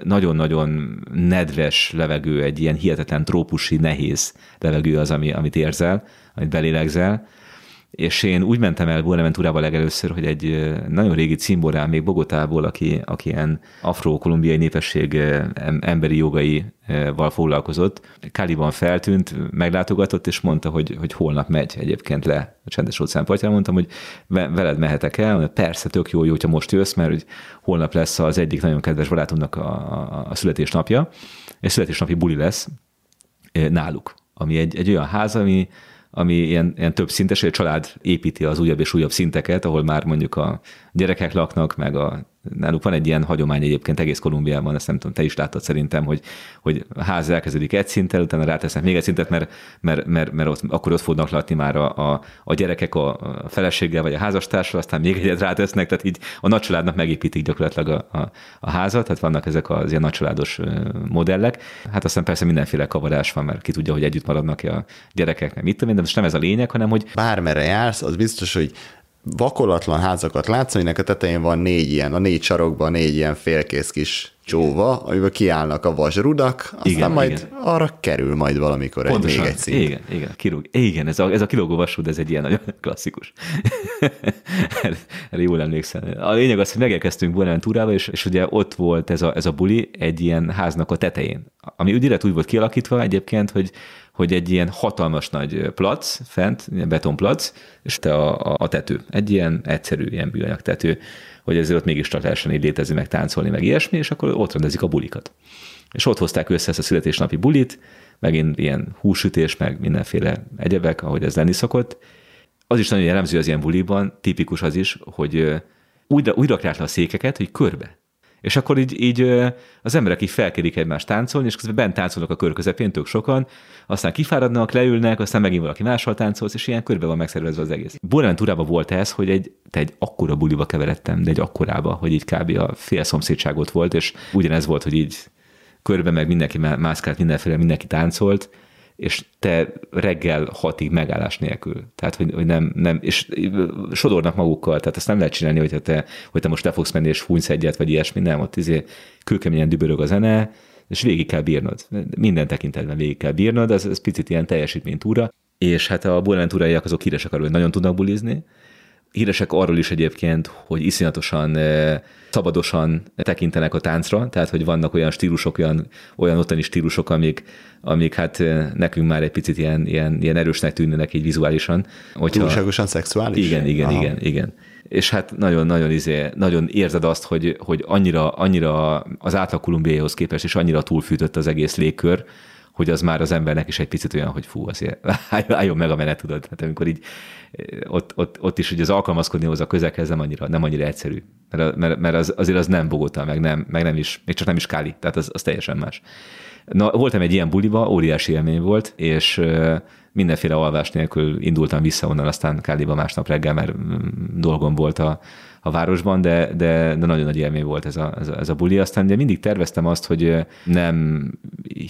nagyon-nagyon nedves levegő, egy ilyen hihetetlen trópusi, nehéz levegő az, ami, amit érzel, amit belélegzel, és én úgy mentem el Buenaventurával legelőször, hogy egy nagyon régi cimborán, még Bogotából, aki, aki ilyen afro-kolumbiai népesség emberi jogaival foglalkozott, Kaliban feltűnt, meglátogatott, és mondta, hogy, hogy holnap megy egyébként le a csendes óceán partjára. Mondtam, hogy veled mehetek el, mondta, persze, tök jó, jó, hogyha most jössz, mert hogy holnap lesz az egyik nagyon kedves barátomnak a, a születésnapja, és születésnapi buli lesz náluk, ami egy, egy olyan ház, ami, ami ilyen, ilyen több szintes, hogy a család építi az újabb és újabb szinteket, ahol már mondjuk a gyerekek laknak, meg a náluk van egy ilyen hagyomány egyébként egész Kolumbiában, ezt nem tudom, te is láttad szerintem, hogy, hogy a ház elkezdődik egy szinttel, utána rátesznek még egy szintet, mert, mert, mert, mert ott, akkor ott fognak lakni már a, a, a gyerekek a, a feleséggel vagy a házastársal, aztán még egyet rátesznek, tehát így a nagycsaládnak megépítik gyakorlatilag a, a, a házat, tehát vannak ezek az ilyen nagycsaládos modellek. Hát aztán persze mindenféle kavarás van, mert ki tudja, hogy együtt maradnak a gyerekek, nem mit tudom de most nem ez a lényeg, hanem hogy... Bármerre jársz, az biztos, hogy vakolatlan házakat látsz, aminek a tetején van négy ilyen, a négy sarokban négy ilyen félkész kis csóva, amiben kiállnak a vasrudak, aztán igen, majd igen. arra kerül majd valamikor Pontosan, egy, még egy szint. Igen, igen, kirúg. igen ez, a, ez a kilógó vasrud, ez egy ilyen nagyon klasszikus. Erre jól emlékszem. A lényeg az, hogy megérkeztünk Buenaventúrába, és, és ugye ott volt ez a, ez a buli egy ilyen háznak a tetején, ami úgy direkt úgy volt kialakítva egyébként, hogy hogy egy ilyen hatalmas nagy plac fent, betonplac, és te a, a, a tető. Egy ilyen egyszerű, ilyen bűanyag tető, hogy ezért ott mégis csak lehessen így létezni, meg táncolni, meg ilyesmi, és akkor ott rendezik a bulikat. És ott hozták össze ezt a születésnapi bulit, megint ilyen húsütés, meg mindenféle egyebek, ahogy ez lenni szokott. Az is nagyon jellemző az ilyen buliban, tipikus az is, hogy úgy, úgy rakják le a székeket, hogy körbe. És akkor így, így az emberek így felkérik egymást táncolni, és közben bent táncolnak a kör közepén tök sokan, aztán kifáradnak, leülnek, aztán megint valaki máshol táncolsz, és ilyen körbe van megszervezve az egész. Buenaventúrában volt ez, hogy egy, te egy akkora buliba keveredtem, de egy akkorába, hogy így kb. a fél szomszédságot volt, és ugyanez volt, hogy így körbe meg mindenki mászkált mindenféle, mindenki táncolt, és te reggel hatig megállás nélkül. Tehát, hogy, hogy nem, nem, és sodornak magukkal, tehát ezt nem lehet csinálni, hogy te, hogy te most le fogsz menni és fújsz egyet, vagy ilyesmi, nem, ott izé kőkeményen dübörög a zene, és végig kell bírnod. Minden tekintetben végig kell bírnod, ez, ez picit ilyen teljesítménytúra. És hát a Buenaventúraiak azok híresek arról, hogy nagyon tudnak bulizni, Híresek arról is egyébként, hogy iszonyatosan eh, szabadosan tekintenek a táncra, tehát hogy vannak olyan stílusok, olyan, olyan ottani stílusok, amik, amik hát eh, nekünk már egy picit ilyen, ilyen, ilyen erősnek tűnnek így vizuálisan. Hogyha... Túlságosan szexuális? Igen, igen, Aha. igen, igen. És hát nagyon-nagyon izé, nagyon érzed azt, hogy, hogy annyira, annyira az átlag Kolumbiához képest, és annyira túlfűtött az egész légkör, hogy az már az embernek is egy picit olyan, hogy fú, azért álljon meg a menet, tudod. Hát amikor így ott, ott, ott is hogy az alkalmazkodni hozzá a közekhez nem annyira, nem annyira egyszerű. Mert, mert, mert az, azért az nem Bogota, meg nem, meg nem is, még csak nem is Káli, tehát az, az teljesen más. Na, voltam egy ilyen buliba, óriási élmény volt, és mindenféle alvás nélkül indultam vissza onnan, aztán Káliba másnap reggel, mert mm, dolgom volt a, a városban, de, de, de nagyon nagy élmény volt ez a, ez a, ez a buli. Aztán ugye mindig terveztem azt, hogy nem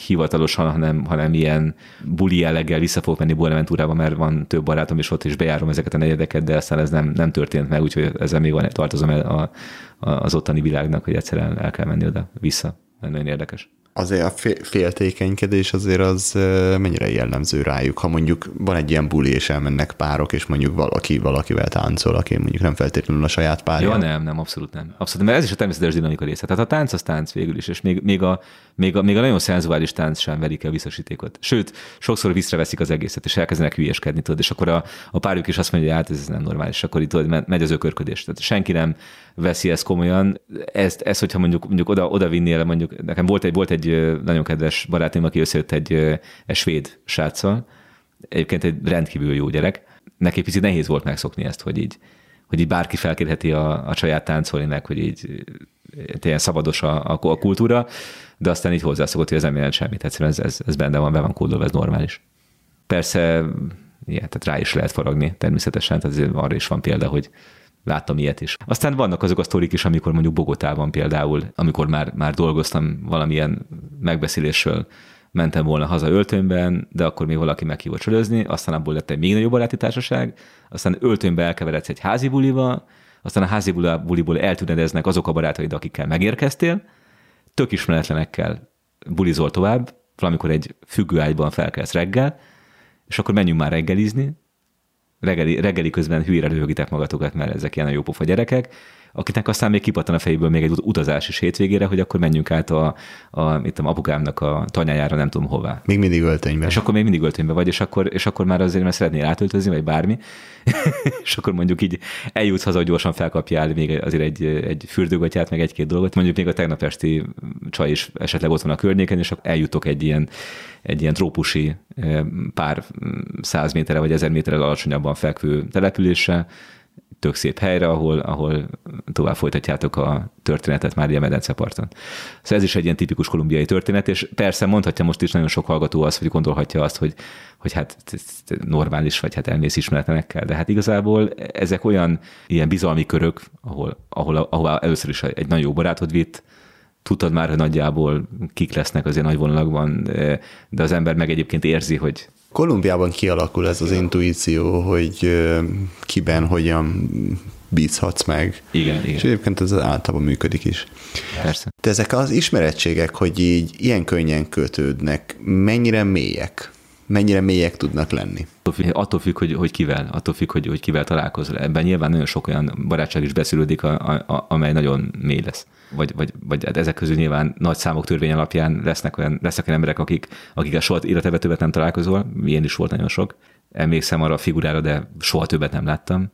hivatalosan, hanem, hanem ilyen buli jelleggel vissza fogok menni Buenaventúrába, mert van több barátom is ott, és bejárom ezeket a negyedeket, de aztán ez nem, nem történt meg, úgyhogy ezzel még van, tartozom a, a, az ottani világnak, hogy egyszerűen el kell menni oda vissza. Nagyon érdekes azért a féltékenykedés azért az mennyire jellemző rájuk, ha mondjuk van egy ilyen buli, és elmennek párok, és mondjuk valaki valakivel táncol, aki mondjuk nem feltétlenül a saját párja. Ja, nem, nem, abszolút nem. Abszolút, mert ez is a természetes dinamika része. Tehát a tánc az tánc végül is, és még, még, a, még, a, még a nagyon szenzuális tánc sem verik el visszasítékot. Sőt, sokszor visszaveszik az egészet, és elkezdenek hülyeskedni, tudod, és akkor a, a párjuk is azt mondja, hogy hát ez nem normális, akkor itt tudod, megy az ökörködés. Tehát senki nem veszi ezt komolyan. Ezt, ezt hogyha mondjuk, mondjuk oda, oda vinnél, mondjuk nekem volt egy, volt egy nagyon kedves barátom, aki összejött egy, egy svéd sráccal, egyébként egy rendkívül jó gyerek. Neki picit nehéz volt megszokni ezt, hogy így, hogy így bárki felkérheti a, a saját táncolni, hogy így ilyen szabados a, a, kultúra, de aztán így hozzászokott, hogy ez nem jelent semmit. Egyszerűen ez, ez, ez benne van, be van kódolva, ez normális. Persze, ilyen, tehát rá is lehet faragni természetesen, tehát arra is van példa, hogy láttam ilyet is. Aztán vannak azok a sztorik is, amikor mondjuk Bogotában például, amikor már, már dolgoztam valamilyen megbeszélésről, mentem volna haza öltönyben, de akkor még valaki meghívott csörözni, aztán abból lett egy még nagyobb baráti társaság, aztán öltönybe elkeveredsz egy házi buliba, aztán a házi buliból eltűnedeznek azok a barátaid, akikkel megérkeztél, tök ismeretlenekkel bulizol tovább, valamikor egy függőágyban felkelsz reggel, és akkor menjünk már reggelizni, reggeli, reggeli közben hülyére röhögitek magatokat, mert ezek ilyen jó pofa gyerekek, akiknek aztán még kipattan a fejéből még egy utazás is hétvégére, hogy akkor menjünk át a, a mit tudom, apukámnak a tanyájára, nem tudom hová. Még mindig öltönyben. És akkor még mindig öltönyben vagy, és akkor, és akkor már azért, mert szeretnél átöltözni, vagy bármi, és akkor mondjuk így eljutsz haza, hogy gyorsan felkapjál még azért egy, egy fürdőgatyát, meg egy-két dolgot. Mondjuk még a tegnap esti csaj is esetleg ott van a környéken, és akkor eljutok egy ilyen, egy ilyen trópusi eh, pár száz méterre vagy ezer méterre alacsonyabban fekvő településre, tök szép helyre, ahol, ahol tovább folytatjátok a történetet már ilyen medenceparton. Szóval ez is egy ilyen tipikus kolumbiai történet, és persze mondhatja most is nagyon sok hallgató azt, hogy gondolhatja azt, hogy, hogy hát normális, vagy hát elmész ismeretlenekkel, de hát igazából ezek olyan ilyen bizalmi körök, ahol, ahol, ahol először is egy nagyon jó barátod vitt, tudtad már, hogy nagyjából kik lesznek azért nagy vonalakban, de az ember meg egyébként érzi, hogy Kolumbiában kialakul ez az intuíció, hogy kiben hogyan bízhatsz meg. Igen, igen. És egyébként ez általában működik is. Persze. De ezek az ismerettségek, hogy így ilyen könnyen kötődnek, mennyire mélyek? Mennyire mélyek tudnak lenni? Attól függ, attól függ hogy, hogy kivel, attól függ, hogy, hogy kivel találkozol. Ebben nyilván nagyon sok olyan barátság is beszűrődik, a, a, amely nagyon mély lesz vagy, vagy, vagy hát ezek közül nyilván nagy számok törvény alapján lesznek olyan, lesznek olyan emberek, akik, akik soha életebe többet nem találkozol, ilyen is volt nagyon sok. Emlékszem arra a figurára, de soha többet nem láttam.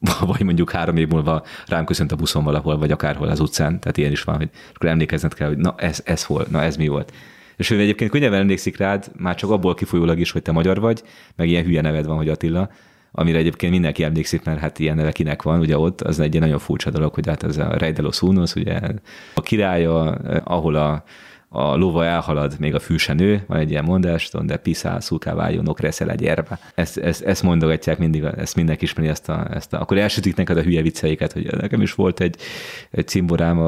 Vagy mondjuk három év múlva rám köszönt a buszon valahol, vagy akárhol az utcán, tehát ilyen is van, hogy akkor emlékezned kell, hogy na ez, ez volt, na ez mi volt. És ő egyébként könnyebben emlékszik rád, már csak abból kifolyólag is, hogy te magyar vagy, meg ilyen hülye neved van, hogy Attila, amire egyébként mindenki emlékszik, mert hát ilyen neve kinek van, ugye ott, az egy nagyon furcsa dolog, hogy hát ez a Rey de los Unos, ugye a királya, ahol a, a lova elhalad, még a fű van egy ilyen mondás, de piszál, szúká váljon, okreszel egy erbe. Ezt, ezt, ezt mondogatják mindig, ezt mindenki ismeri ezt a, ezt a akkor elsütik neked a hülye vicceiket, hogy nekem is volt egy, egy cimborám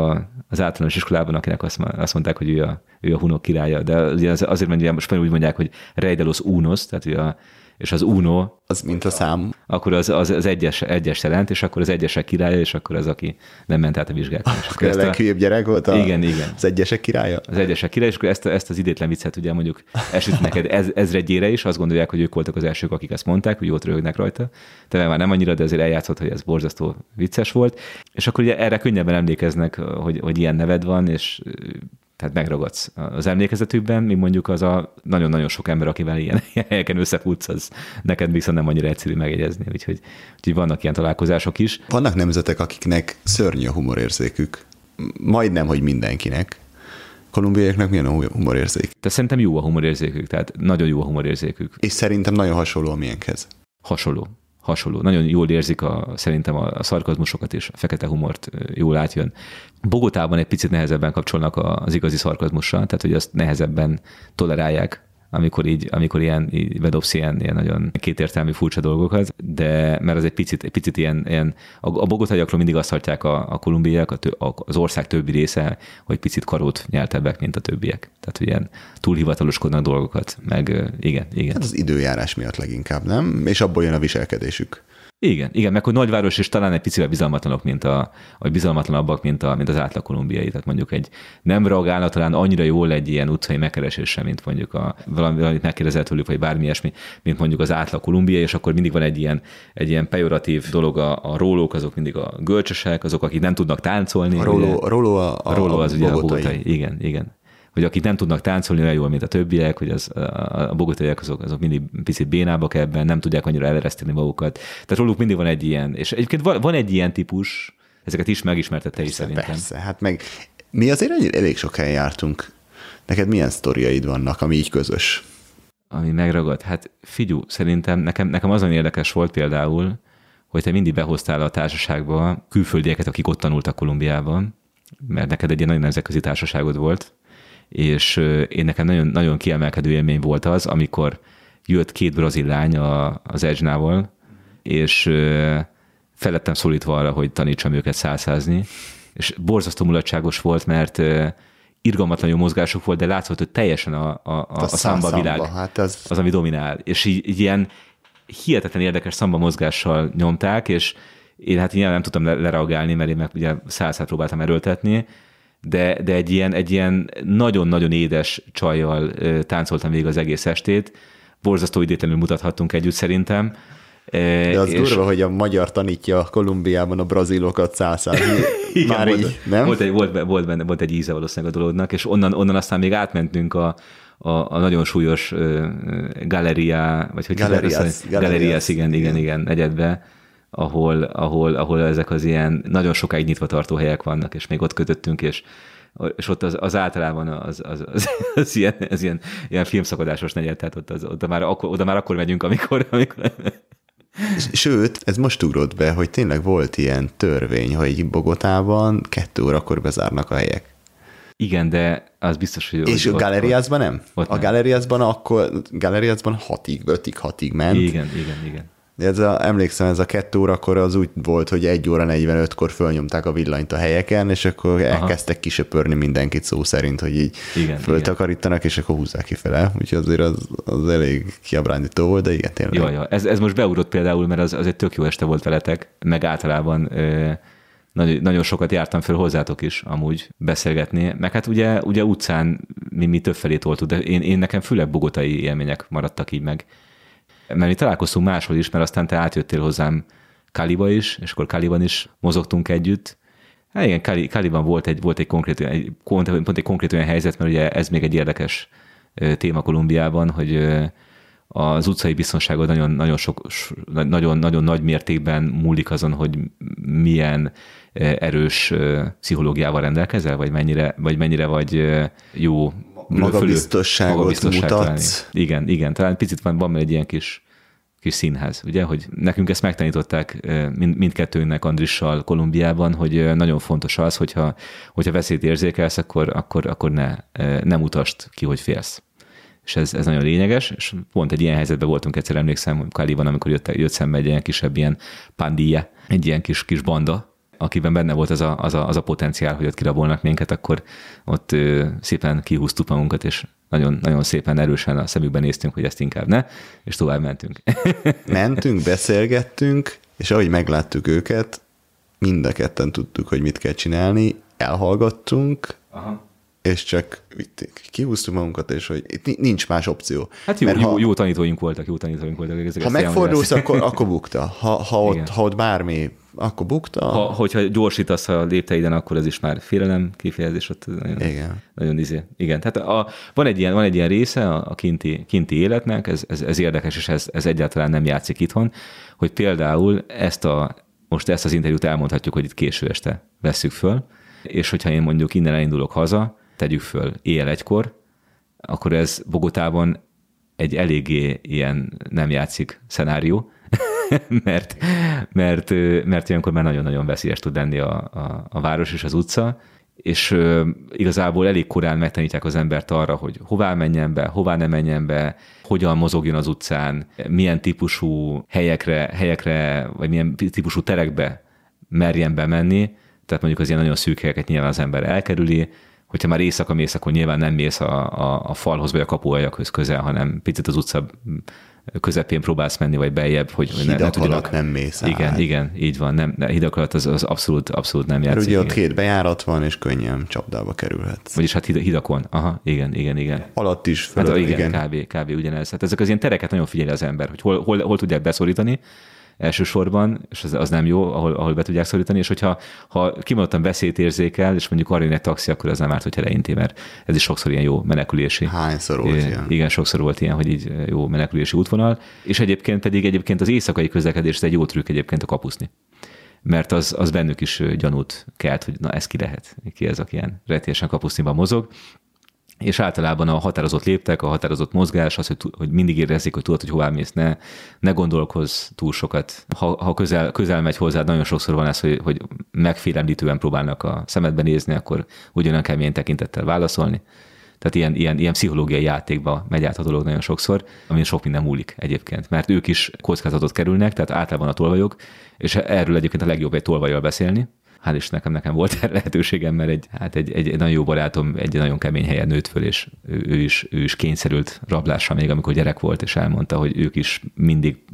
az általános iskolában, akinek azt, azt mondták, hogy ő a, ő a hunok királya, de azért mondják, most úgy mondják, hogy Rey de los Unos, tehát hogy a, és az Uno, az mint a szám. Akkor az, az, az egyes, egyes jelent, és akkor az egyesek királya, és akkor az, aki nem ment át a vizsgákon. És akkor a gyerek volt a, igen, igen. az egyesek királya? Az egyesek királya, és akkor ezt, ezt az idétlen viccet ugye mondjuk esít neked ez, ezredjére is, azt gondolják, hogy ők voltak az elsők, akik ezt mondták, hogy ott röhögnek rajta. Te már nem annyira, de azért eljátszott, hogy ez borzasztó vicces volt. És akkor ugye erre könnyebben emlékeznek, hogy, hogy ilyen neved van, és tehát megragadsz az emlékezetükben, mi mondjuk az a nagyon-nagyon sok ember, akivel ilyen helyeken összefutsz, az neked viszont nem annyira egyszerű megjegyezni, úgyhogy, úgyhogy vannak ilyen találkozások is. Vannak nemzetek, akiknek szörnyű a humorérzékük. Majdnem, hogy mindenkinek. Kolumbiaiaknak milyen a humorérzék? De szerintem jó a humorérzékük, tehát nagyon jó a humorérzékük. És szerintem nagyon hasonló a milyenkhez. Hasonló hasonló. Nagyon jól érzik a, szerintem a, szarkazmusokat és a fekete humort jól átjön. Bogotában egy picit nehezebben kapcsolnak az igazi szarkazmussal, tehát hogy azt nehezebben tolerálják amikor így, amikor ilyen, így bedobsz ilyen, ilyen nagyon kétértelmű furcsa dolgokat, de mert az egy picit, egy picit ilyen, ilyen a, a bogotaiakról mindig azt hatják a, a kolumbiaiak, a a, az ország többi része, hogy picit karót nyeltebbek, mint a többiek. Tehát, hogy ilyen túlhivataloskodnak dolgokat, meg igen, igen. Hát az időjárás miatt leginkább, nem? És abból jön a viselkedésük. Igen, igen, meg hogy nagyváros is talán egy picivel bizalmatlanok, mint a, vagy bizalmatlanabbak, mint, a, mint az átlag kolumbiai. Tehát mondjuk egy nem reagálna talán annyira jól egy ilyen utcai megkeresésre, mint mondjuk a, valami, valamit megkérdezett tőlük, vagy bármi ilyesmi, mint mondjuk az átlag kolumbiai, és akkor mindig van egy ilyen, egy ilyen pejoratív dolog, a, a rólók, azok mindig a gölcsösek, azok, akik nem tudnak táncolni. A róló, a róló, a, a, a róló az a ugye a bogotai. Igen, igen hogy akik nem tudnak táncolni olyan jól, mint a többiek, hogy az, a, bogotaiak azok, azok mindig picit bénábbak ebben, nem tudják annyira elereszteni magukat. Tehát róluk mindig van egy ilyen, és egyébként van, van egy ilyen típus, ezeket is megismertette is szerintem. Persze, hát meg mi azért elég sok helyen jártunk. Neked milyen sztoriaid vannak, ami így közös? Ami megragad? Hát figyú, szerintem nekem, nekem azon érdekes volt például, hogy te mindig behoztál a társaságba külföldieket, akik ott tanultak Kolumbiában, mert neked egy ilyen nagyon nemzetközi társaságod volt, és én nekem nagyon, nagyon kiemelkedő élmény volt az, amikor jött két brazil lány a, az Edge-nával, és felettem szólítva arra, hogy tanítsam őket szálszázni, és borzasztó mulatságos volt, mert irgalmatlan jó mozgások volt, de látszott, hogy teljesen a, a, a, a, a szamba világ hát az... az, ami dominál. És így, így ilyen hihetetlen érdekes szamba mozgással nyomták, és én hát ilyen nem tudtam lereagálni, mert én meg ugye százszát próbáltam erőltetni, de, de egy ilyen, egy ilyen nagyon-nagyon édes csajjal táncoltam végig az egész estét, borzasztó idétlenül mutathattunk együtt szerintem, De az durva, hogy a magyar tanítja Kolumbiában a brazilokat százszál. Már volt, így, nem? Volt egy, volt, volt, benne, volt egy íze valószínűleg a dolognak, és onnan, onnan aztán még átmentünk a, a, a nagyon súlyos uh, galeria, vagy hogy galerias, Galerias, galerias, igen, igen, igen. igen, negyedbe, ahol, ahol, ahol ezek az ilyen nagyon sokáig nyitva tartó helyek vannak, és még ott kötöttünk, és és ott az, az általában az, az, az, az, ilyen, az ilyen, ilyen filmszakadásos negyed, tehát ott, az, oda, már akkor, oda már akkor megyünk, amikor, amikor Sőt, ez most ugrott be, hogy tényleg volt ilyen törvény, hogy Bogotában kettő órakor bezárnak a helyek. igen, de az biztos, hogy... És hogy a ott- galeriázban nem? ott a galeriázban akkor, galeriázban hatig, ötig, hatig ment. Igen, igen, igen. Ez a, emlékszem, ez a kettő órakor az úgy volt, hogy egy óra 45-kor fölnyomták a villanyt a helyeken, és akkor elkezdtek kisöpörni mindenkit szó szerint, hogy így Igen, föltakarítanak, és akkor húzzák kifele. Úgyhogy azért az, az elég kiabrándító volt, de igen, tényleg. Ja, ja. Ez, ez most beugrott például, mert az, az egy tök jó este volt veletek, meg általában ö, nagy, nagyon sokat jártam föl hozzátok is amúgy beszélgetni, meg hát ugye, ugye utcán mi, mi többfelé toltuk, de én, én nekem főleg bogotai élmények maradtak így meg. Mert mi találkoztunk máshol is, mert aztán te átjöttél hozzám Kaliba is, és akkor Kaliban is mozogtunk együtt. Hát igen, Kali, Kaliban volt egy, volt egy konkrét, egy, pont egy konkrét olyan helyzet, mert ugye ez még egy érdekes téma Kolumbiában, hogy az utcai biztonságod nagyon, nagyon, sok, nagyon, nagyon nagy mértékben múlik azon, hogy milyen erős pszichológiával rendelkezel, vagy mennyire, vagy mennyire vagy jó Magabiztosságot magabiztosságtalan. mutatsz. Igen, igen, talán picit van, van egy ilyen kis kis színház, ugye, hogy nekünk ezt megtanították mind, mindkettőnknek Andrissal Kolumbiában, hogy nagyon fontos az, hogyha, hogyha veszélyt érzékelsz, akkor, akkor, akkor ne, nem utast ki, hogy félsz. És ez, ez nagyon lényeges, és pont egy ilyen helyzetben voltunk egyszer, emlékszem, Kaliban, amikor jött, jött szembe egy ilyen kisebb ilyen pandilla, egy ilyen kis, kis banda, akiben benne volt az a, az, a, az a potenciál, hogy ott kirabolnak minket, akkor ott ö, szépen kihúztuk magunkat, és nagyon, nagyon szépen erősen a szemükben néztünk, hogy ezt inkább ne, és tovább mentünk. Mentünk, beszélgettünk, és ahogy megláttuk őket, mind a ketten tudtuk, hogy mit kell csinálni, elhallgattunk, Aha. és csak kihúztuk magunkat, és hogy itt ni- nincs más opció. Hát jó, Mert jó, ha, jó tanítóink voltak, jó tanítóink voltak. Ezek ha megfordulsz, akkor, akkor bukta. Ha, ha, Igen. ott, ha ott bármi, akkor bukta. Ha, hogyha gyorsítasz a lépteiden, akkor ez is már félelem kifejezés. Ott nagyon, Igen. Nagyon izé. Igen, tehát a, van, egy ilyen, van egy ilyen része a, a kinti, kinti életnek, ez, ez, ez érdekes, és ez, ez egyáltalán nem játszik itthon, hogy például ezt a, most ezt az interjút elmondhatjuk, hogy itt késő este vesszük föl, és hogyha én mondjuk innen elindulok haza, tegyük föl éjjel egykor, akkor ez Bogotában egy eléggé ilyen nem játszik szenárió, mert, mert, mert ilyenkor már nagyon-nagyon veszélyes tud lenni a, a, a város és az utca, és igazából elég korán megtanítják az embert arra, hogy hová menjen be, hová ne menjen be, hogyan mozogjon az utcán, milyen típusú helyekre, helyekre vagy milyen típusú terekbe merjen bemenni, tehát mondjuk az ilyen nagyon szűk helyeket nyilván az ember elkerüli, hogyha már éjszaka mész, akkor nyilván nem mész a, a, a falhoz vagy a kapuajakhoz közel, hanem picit az utca közepén próbálsz menni, vagy beljebb, hogy hogy Hidak tudjanak- alatt nem mész Igen, át. igen, így van. Nem, ne, hidak alatt az, az abszolút, abszolút nem Mert játszik. ugye ott igen. két bejárat van, és könnyen csapdába kerülhetsz. Vagyis hát hid- hidakon. Aha, igen, igen, igen. Alatt is, Hát fölött, igen, igen. igen. Kb, kb. ugyanez. Hát ezek az ilyen tereket nagyon figyeli az ember, hogy hol, hol, hol tudják beszorítani elsősorban, és az, az nem jó, ahol, ahol be tudják szorítani, és hogyha ha kimondottan veszélyt érzékel, és mondjuk arra jön egy taxi, akkor az nem árt, hogyha leinti, mert ez is sokszor ilyen jó menekülési. Hányszor volt ilyen? Igen, sokszor volt ilyen, hogy így jó menekülési útvonal, és egyébként pedig egyébként az éjszakai közlekedés ez egy jó trükk egyébként a kapuszni. Mert az, az bennük is ö, gyanút kelt, hogy na ez ki lehet, ki ez, aki ilyen retélyesen kapuszniban mozog, és általában a határozott léptek, a határozott mozgás, az, hogy, hogy mindig érezzék, hogy tudod, hogy hová mész, ne, ne gondolkozz túl sokat. Ha, ha közel, közel megy hozzád, nagyon sokszor van ez, hogy, hogy megfélemlítően próbálnak a szemedbe nézni, akkor ugyanolyan kemény tekintettel válaszolni. Tehát ilyen, ilyen, ilyen pszichológiai játékba megy át a dolog nagyon sokszor, amin sok minden múlik egyébként, mert ők is kockázatot kerülnek, tehát általában a tolvajok, és erről egyébként a legjobb egy tolvajjal beszélni, hál' is nekem, volt erre lehetőségem, mert egy, hát egy, egy, nagyon jó barátom egy nagyon kemény helyen nőtt föl, és ő, ő, is, ő is kényszerült rablásra még, amikor gyerek volt, és elmondta, hogy ők is mindig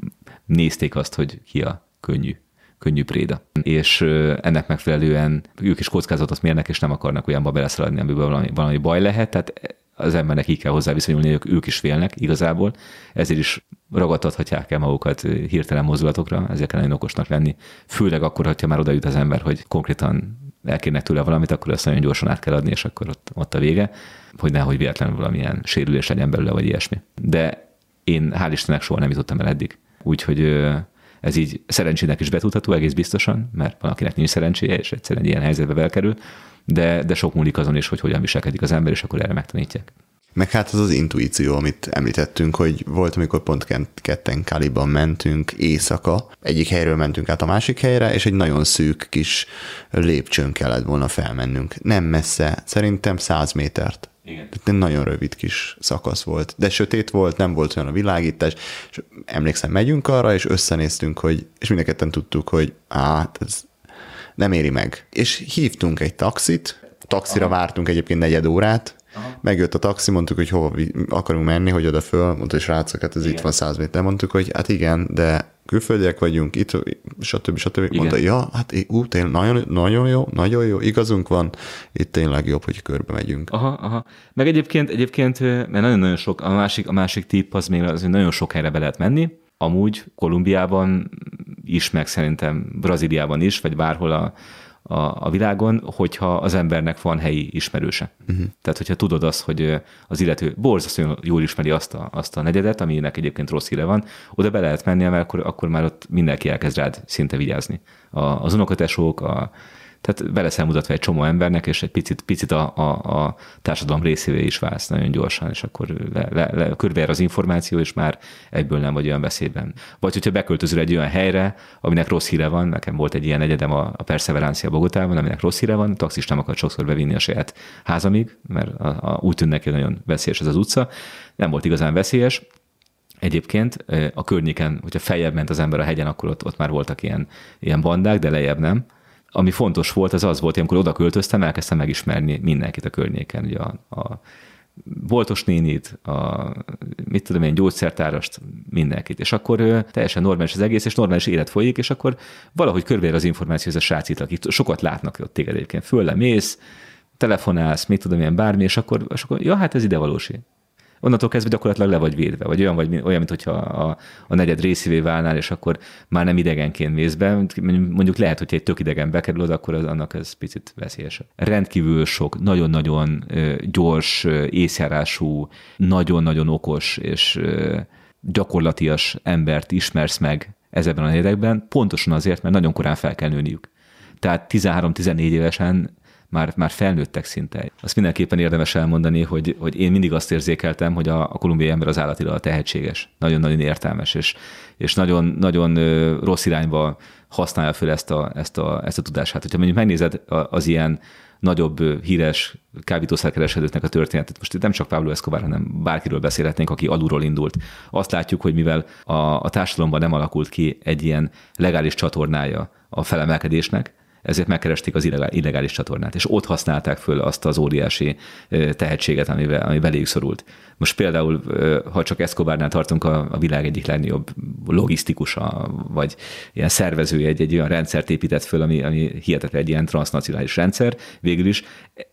nézték azt, hogy ki a könnyű könnyű préda. És ennek megfelelően ők is kockázatot mérnek, és nem akarnak olyanba beleszaladni, amiben valami, valami baj lehet. Tehát az embernek így kell hozzá viszonyulni, ők, ők is félnek igazából, ezért is ragadtathatják el magukat hirtelen mozdulatokra, ezért kell nagyon okosnak lenni, főleg akkor, hogyha már oda jut az ember, hogy konkrétan elkérnek tőle valamit, akkor ezt nagyon gyorsan át kell adni, és akkor ott, ott a vége, hogy nehogy véletlenül valamilyen sérülés legyen belőle, vagy ilyesmi. De én hál' Istennek soha nem jutottam el eddig. Úgyhogy ez így szerencsének is betudható egész biztosan, mert van, akinek nincs szerencséje, és egyszerűen ilyen helyzetbe belkerül, de, de sok múlik azon is, hogy hogyan viselkedik az ember, és akkor erre megtanítják. Meg hát az az intuíció, amit említettünk, hogy volt, amikor pont ketten Kaliban mentünk éjszaka, egyik helyről mentünk át a másik helyre, és egy nagyon szűk kis lépcsőn kellett volna felmennünk. Nem messze, szerintem 100 métert. Igen. Tehát nagyon rövid kis szakasz volt, de sötét volt, nem volt olyan a világítás, és emlékszem, megyünk arra, és összenéztünk, hogy, és mindenketten tudtuk, hogy hát ez nem éri meg. És hívtunk egy taxit, taxira Aha. vártunk egyébként negyed órát, Aha. Megjött a taxi, mondtuk, hogy hova akarunk menni, hogy oda föl, mondta, hogy srácok, hát ez igen. itt van száz méter. Mondtuk, hogy hát igen, de külföldiek vagyunk, itt, stb. stb. Igen. Mondta, ja, hát ú, tényleg nagyon, nagyon jó, nagyon jó, igazunk van, itt tényleg jobb, hogy körbe megyünk. Aha, aha. Meg egyébként, egyébként, mert nagyon-nagyon sok, a másik, a másik tipp az még az, hogy nagyon sok helyre be lehet menni, amúgy Kolumbiában is, meg szerintem Brazíliában is, vagy bárhol a, a, a világon, hogyha az embernek van helyi ismerőse. Uh-huh. Tehát, hogyha tudod azt, hogy az illető borzasztóan jól ismeri azt a, azt a negyedet, aminek egyébként rossz híre van, oda be lehet menni, mert akkor, akkor már ott mindenki elkezd rád szinte vigyázni. A, az unokatesók, a, tehát be leszel mutatva egy csomó embernek, és egy picit, picit a, a, a társadalom részévé is válsz nagyon gyorsan, és akkor le, le, le, körbeér az információ, és már egyből nem vagy olyan veszélyben. Vagy hogyha beköltözöl egy olyan helyre, aminek rossz híre van, nekem volt egy ilyen egyedem a, a Perseverancia Bogotában, aminek rossz híre van, a taxis nem akart sokszor bevinni a saját házamig, mert a, a, úgy tűnt neki, nagyon veszélyes ez az utca. Nem volt igazán veszélyes, Egyébként a környéken, hogyha feljebb ment az ember a hegyen, akkor ott, ott már voltak ilyen, ilyen bandák, de lejjebb nem ami fontos volt, az az volt, hogy amikor oda költöztem, elkezdtem megismerni mindenkit a környéken, ugye a, a boltos nénit, a, mit tudom én, gyógyszertárast, mindenkit. És akkor teljesen normális az egész, és normális élet folyik, és akkor valahogy körbeér az információ, ez a srácit, akik sokat látnak ott téged egyébként. Föl mész, telefonálsz, mit tudom én, bármi, és akkor, és akkor ja, hát ez ide valósi onnantól kezdve gyakorlatilag le vagy védve, vagy olyan, vagy, olyan mint hogyha a, a negyed részévé válnál, és akkor már nem idegenként mész be. Mondjuk lehet, hogy egy tök idegen bekerül oda, akkor az, annak ez picit veszélyesebb. Rendkívül sok, nagyon-nagyon gyors, észjárású, nagyon-nagyon okos és gyakorlatias embert ismersz meg ezekben a negyedekben, pontosan azért, mert nagyon korán fel kell nőniük. Tehát 13-14 évesen már, már felnőttek szinte. Azt mindenképpen érdemes elmondani, hogy, hogy én mindig azt érzékeltem, hogy a, a kolumbiai ember az állatilag tehetséges, nagyon-nagyon értelmes, és, és nagyon, nagyon rossz irányba használja fel ezt a, ezt a, ezt a tudását. Hogyha mondjuk megnézed az ilyen nagyobb híres kábítószerkereskedőknek a történetet. Most itt nem csak Pablo Escobar, hanem bárkiről beszélhetnénk, aki alulról indult. Azt látjuk, hogy mivel a, a társadalomban nem alakult ki egy ilyen legális csatornája a felemelkedésnek, ezért megkeresték az illegális csatornát, és ott használták föl azt az óriási tehetséget, amivel, ami beléjük szorult. Most például, ha csak Escobarnál tartunk, a, világ egyik legnagyobb logisztikusa, vagy ilyen szervezője egy, egy olyan rendszert épített föl, ami, ami hihetetlen egy ilyen transnacionális rendszer. Végül is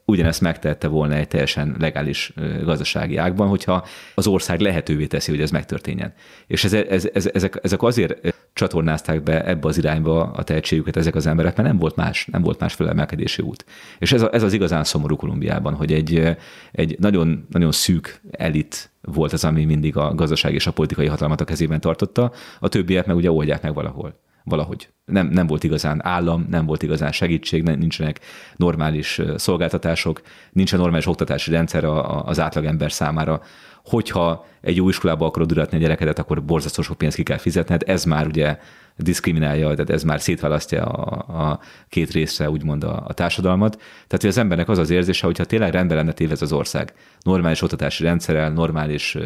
ugyanezt megtette volna egy teljesen legális gazdasági ágban, hogyha az ország lehetővé teszi, hogy ez megtörténjen. És ez, ez, ez, ezek, ezek azért csatornázták be ebbe az irányba a tehetségüket ezek az emberek, mert nem volt más, nem volt más felemelkedési út. És ez, a, ez az igazán szomorú Kolumbiában, hogy egy, egy nagyon, nagyon szűk elit volt az, ami mindig a gazdaság és a politikai hatalmat a kezében tartotta, a többiek meg ugye oldják meg valahol valahogy. Nem, nem volt igazán állam, nem volt igazán segítség, nincsenek normális szolgáltatások, nincsen normális oktatási rendszer az átlagember számára. Hogyha egy jó iskolába akarod uratni a gyerekedet, akkor borzasztó sok pénzt ki kell fizetned. Ez már ugye diszkriminálja, tehát ez már szétválasztja a, a két részre úgymond a, a társadalmat. Tehát, hogy az embernek az az érzése, hogyha tényleg rendben lenne tévez az ország, normális oktatási rendszerrel, normális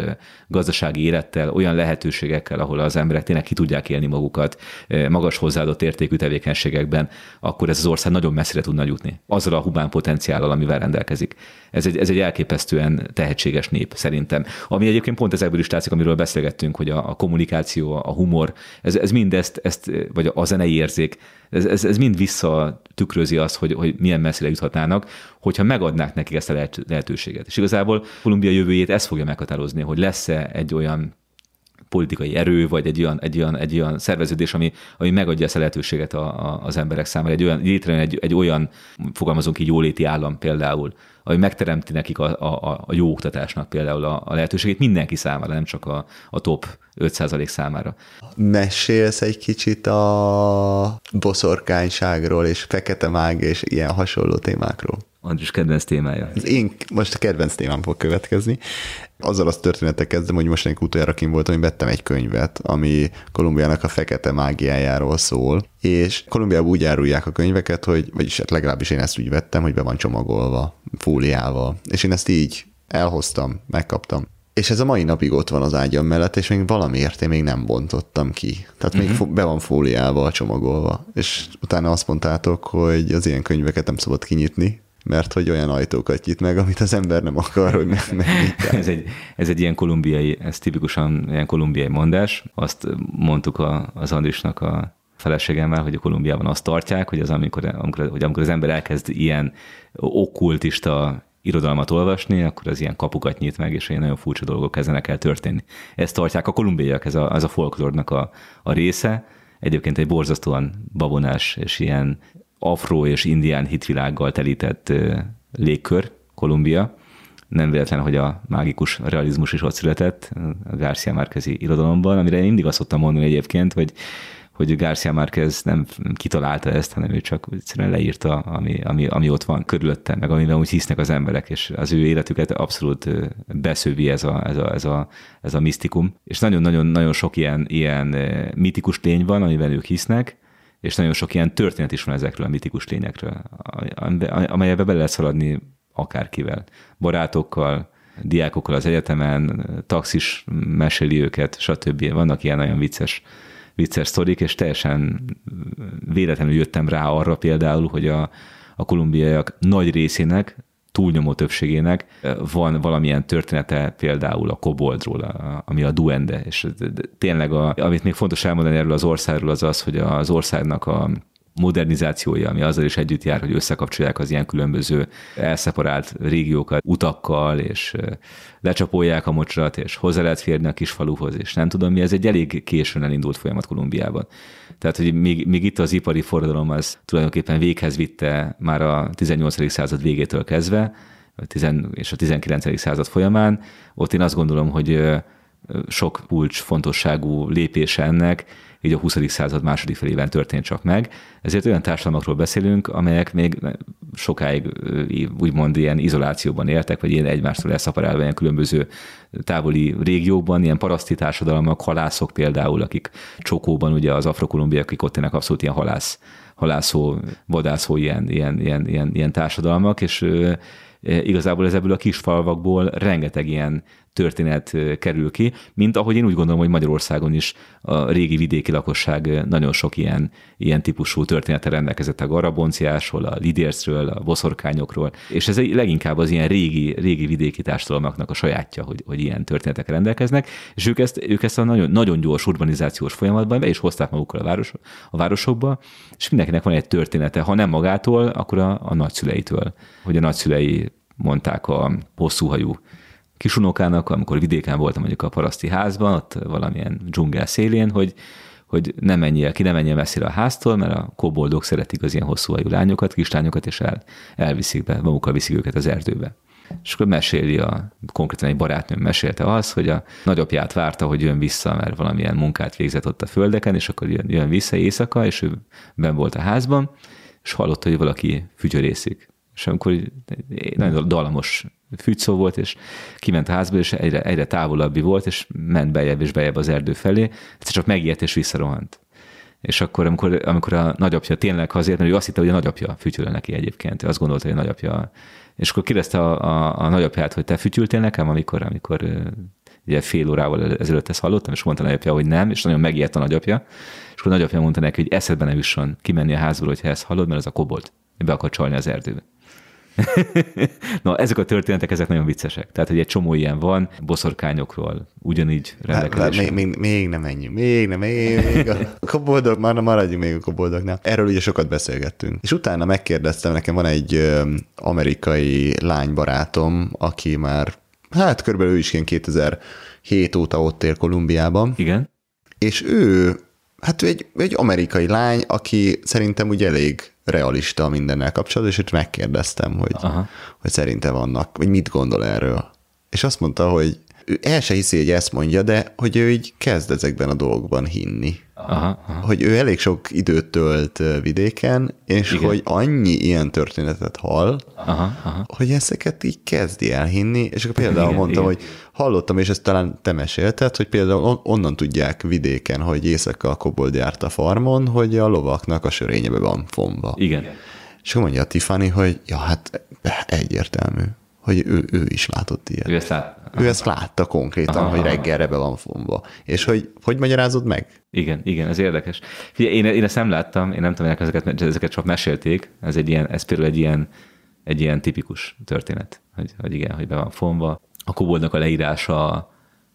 gazdasági élettel, olyan lehetőségekkel, ahol az emberek tényleg ki tudják élni magukat, magas hozzáadott értékű tevékenységekben, akkor ez az ország nagyon messzire tudna jutni. Azzal a humán potenciállal, amivel rendelkezik. Ez egy, ez egy elképesztően tehetséges nép szerintem. Ami egyébként pont ezekből is látszik, amiről beszélgettünk, hogy a, a kommunikáció, a humor, ez, ez mind ezt, vagy a zenei érzék, ez, ez, ez mind visszatükrözi azt, hogy, hogy milyen messzire juthatnának, hogyha megadnák nekik ezt a lehetőséget. És igazából Kolumbia jövőjét ez fogja meghatározni, hogy lesz-e egy olyan politikai erő, vagy egy olyan, egy olyan, egy olyan szerveződés, ami, ami megadja ezt a lehetőséget a, a, az emberek számára. Egy olyan, létrejön egy, egy olyan, fogalmazunk így, jóléti állam például, ami megteremti nekik a, a, a jó oktatásnak például a, a lehetőségét mindenki számára, nem csak a, a top 5% számára. Mesélsz egy kicsit a boszorkányságról és fekete mág és ilyen hasonló témákról? Andris kedvenc témája. Az én most a kedvenc témám fog következni. Azzal azt történetek kezdem, hogy most utoljára kim voltam, hogy vettem egy könyvet, ami Kolumbiának a fekete mágiájáról szól, és Kolumbiában úgy árulják a könyveket, hogy, vagyis hát legalábbis én ezt úgy vettem, hogy be van csomagolva, fóliával. És én ezt így elhoztam, megkaptam. És ez a mai napig ott van az ágyam mellett, és még valamiért én még nem bontottam ki. Tehát uh-huh. még mhm. be van fóliával csomagolva. És utána azt mondtátok, hogy az ilyen könyveket nem szabad kinyitni, mert hogy olyan ajtókat nyit meg, amit az ember nem akar, hogy meg, ez, egy, ez egy ilyen kolumbiai, ez tipikusan ilyen kolumbiai mondás. Azt mondtuk a, az Andrisnak a feleségemmel, hogy a Kolumbiában azt tartják, hogy az amikor, amikor, hogy amikor az ember elkezd ilyen okkultista irodalmat olvasni, akkor az ilyen kapukat nyit meg, és ilyen nagyon furcsa dolgok kezdenek el történni. Ezt tartják a kolumbiaiak, ez a, ez a folklórnak a, a része. Egyébként egy borzasztóan babonás és ilyen afro és indián hitvilággal telített légkör, Kolumbia. Nem véletlen, hogy a mágikus realizmus is ott született a Garcia Márquezi irodalomban, amire én mindig azt szoktam mondani egyébként, hogy hogy Garcia Márquez nem kitalálta ezt, hanem ő csak egyszerűen leírta, ami, ami, ami ott van körülötte, meg amiben úgy hisznek az emberek, és az ő életüket abszolút beszövi ez a, ez a, ez a, ez a misztikum. És nagyon-nagyon-nagyon sok ilyen, ilyen mitikus lény van, amiben ők hisznek, és nagyon sok ilyen történet is van ezekről a mitikus lényekről, amelyebe bele lehet szaladni akárkivel. Barátokkal, diákokkal az egyetemen, taxis meséli őket, stb. Vannak ilyen nagyon vicces, vicces sztorik, és teljesen véletlenül jöttem rá arra például, hogy a, a kolumbiaiak nagy részének túlnyomó többségének van valamilyen története például a koboldról, ami a duende, és tényleg, a, amit még fontos elmondani erről az országról, az az, hogy az országnak a modernizációja, ami azzal is együtt jár, hogy összekapcsolják az ilyen különböző elszeparált régiókat utakkal, és lecsapolják a mocsarat, és hozzá lehet férni a kis faluhoz, és nem tudom mi, ez egy elég későn elindult folyamat Kolumbiában. Tehát, hogy még, még itt az ipari forradalom az tulajdonképpen véghez vitte már a 18. század végétől kezdve, és a 19. század folyamán. Ott én azt gondolom, hogy sok kulcs fontosságú lépése ennek, így a 20. század második felében történt csak meg. Ezért olyan társadalmakról beszélünk, amelyek még sokáig úgymond ilyen izolációban éltek, vagy ilyen egymástól elszaparálva ilyen különböző távoli régiókban, ilyen paraszti társadalmak, halászok például, akik csokóban ugye az afrokolumbiak, akik ott tényleg abszolút ilyen halász, halászó, vadászó ilyen, ilyen, ilyen, ilyen, ilyen társadalmak, és igazából ez ebből a kis falvakból rengeteg ilyen történet kerül ki, mint ahogy én úgy gondolom, hogy Magyarországon is a régi vidéki lakosság nagyon sok ilyen, ilyen típusú története rendelkezett a garabonciásról, a lidércről, a boszorkányokról, és ez leginkább az ilyen régi, régi vidéki társadalmaknak a sajátja, hogy, hogy ilyen történetek rendelkeznek, és ők ezt, ők ezt a nagyon, nagyon gyors urbanizációs folyamatban be is hozták magukkal a, város, a városokba, és mindenkinek van egy története, ha nem magától, akkor a, a nagyszüleitől, hogy a nagyszülei mondták a hosszúhajú kisunokának, amikor vidéken voltam mondjuk a paraszti házban, ott valamilyen dzsungel szélén, hogy, hogy ne menjél ki, ne menjél messzire a háztól, mert a koboldok szeretik az ilyen hosszú hajú lányokat, kislányokat, és el, elviszik be, magukkal viszik őket az erdőbe. És akkor meséli, a, konkrétan egy barátnőm mesélte az, hogy a nagyapját várta, hogy jön vissza, mert valamilyen munkát végzett ott a földeken, és akkor jön, jön vissza éjszaka, és ő ben volt a házban, és hallotta, hogy valaki fütyörészik. És amikor nagyon dalamos fügyszó volt, és kiment a házba, és egyre, egyre távolabbi volt, és ment bejebb és bejebb az erdő felé, egyszer csak megijedt és visszarohant. És akkor, amikor, amikor a nagyapja tényleg azért, mert ő azt hitte, hogy a nagyapja fütyül neki egyébként, azt gondolta, hogy a nagyapja, és akkor kérdezte a, a, a nagyapját, hogy te fütyültél nekem, amikor, amikor ugye fél órával ezelőtt ezt hallottam, és mondta a nagyapja, hogy nem, és nagyon megijedt a nagyapja, és akkor a nagyapja mondta neki, hogy eszedbe ne jusson kimenni a házból, hogyha ezt hallod, mert az a kobolt. Be akar csalni az erdőbe. Na, ezek a történetek, ezek nagyon viccesek. Tehát, hogy egy csomó ilyen van, boszorkányokról, ugyanígy rendelkezésre. Még, még, még nem menjünk, még nem, még, még a koboldok, már maradjunk még a koboldoknál. Erről ugye sokat beszélgettünk. És utána megkérdeztem, nekem van egy amerikai lánybarátom, aki már, hát körülbelül ő is ilyen 2007 óta ott él Kolumbiában, Igen? és ő, hát ő egy, egy amerikai lány, aki szerintem ugye elég realista mindennel kapcsolatban, és őt megkérdeztem, hogy, Aha. hogy szerinte vannak, vagy mit gondol erről. És azt mondta, hogy ő el se hiszi, hogy ezt mondja, de hogy ő így kezd ezekben a dolgokban hinni. Aha, aha. Hogy ő elég sok időt tölt vidéken, és Igen. Hogy annyi ilyen történetet hall, Aha, aha. hogy ezeket így kezdi elhinni, és akkor például Igen, mondtam, igen. hogy hallottam, és ezt talán te mesélted, hogy például on- onnan tudják vidéken, hogy éjszaka kobold járt a farmon, hogy a lovaknak a sörényebe van fomba. Igen. És akkor mondja a Tiffany, hogy ja, hát egyértelmű, hogy ő, ő is látott ilyet. Ő ezt lát... Ő ezt látta konkrétan, Aha, hogy reggelre be van fomba. És hogy, hogy magyarázod meg? Igen, igen, ez érdekes. Figyelj, én, én ezt nem láttam, én nem tudom, hogy ezeket, ezeket csak mesélték, ez egy ilyen, ez például egy ilyen, egy ilyen tipikus történet, hogy, hogy igen, hogy be van fonva. A koboldnak a leírása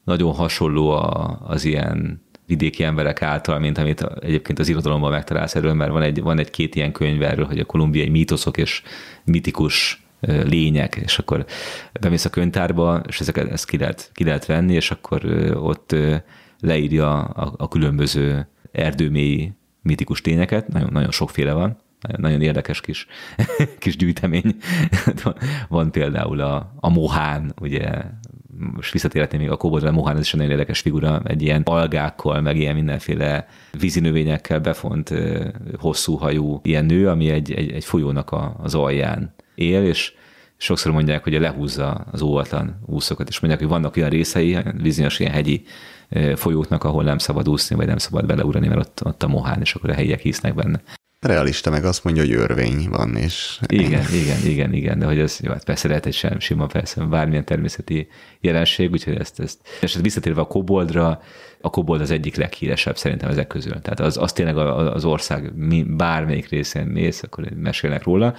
nagyon hasonló a, az ilyen vidéki emberek által, mint amit egyébként az irodalomban megtalálsz erről, mert van egy, van egy-két ilyen könyv erről, hogy a kolumbiai mítoszok és mitikus lények, és akkor bemész a könyvtárba, és ezeket ezt ki lehet, ki lehet venni, és akkor ott leírja a, a különböző erdőmély mitikus tényeket, nagyon, nagyon sokféle van, nagyon, érdekes kis, kis gyűjtemény. van, például a, a mohán, ugye, most visszatérhetném még a koboldra, mohán ez is egy nagyon érdekes figura, egy ilyen algákkal, meg ilyen mindenféle vízinövényekkel befont hosszú hajú ilyen nő, ami egy, egy, egy folyónak a, az alján él, és sokszor mondják, hogy lehúzza az óvatlan úszokat, és mondják, hogy vannak olyan részei, bizonyos ilyen hegyi folyóknak, ahol nem szabad úszni, vagy nem szabad beleugrani, mert ott, ott a mohán, és akkor a helyiek hisznek benne. Realista meg azt mondja, hogy örvény van, és Igen, igen, igen, igen, de hogy ez, jó, hát persze lehet egy sem sima, persze bármilyen természeti jelenség, úgyhogy ezt, ezt, és ezt visszatérve a koboldra, a kobold az egyik leghíresebb szerintem ezek közül. Tehát az, az tényleg az ország mi, bármelyik részén mész, akkor mesélnek róla.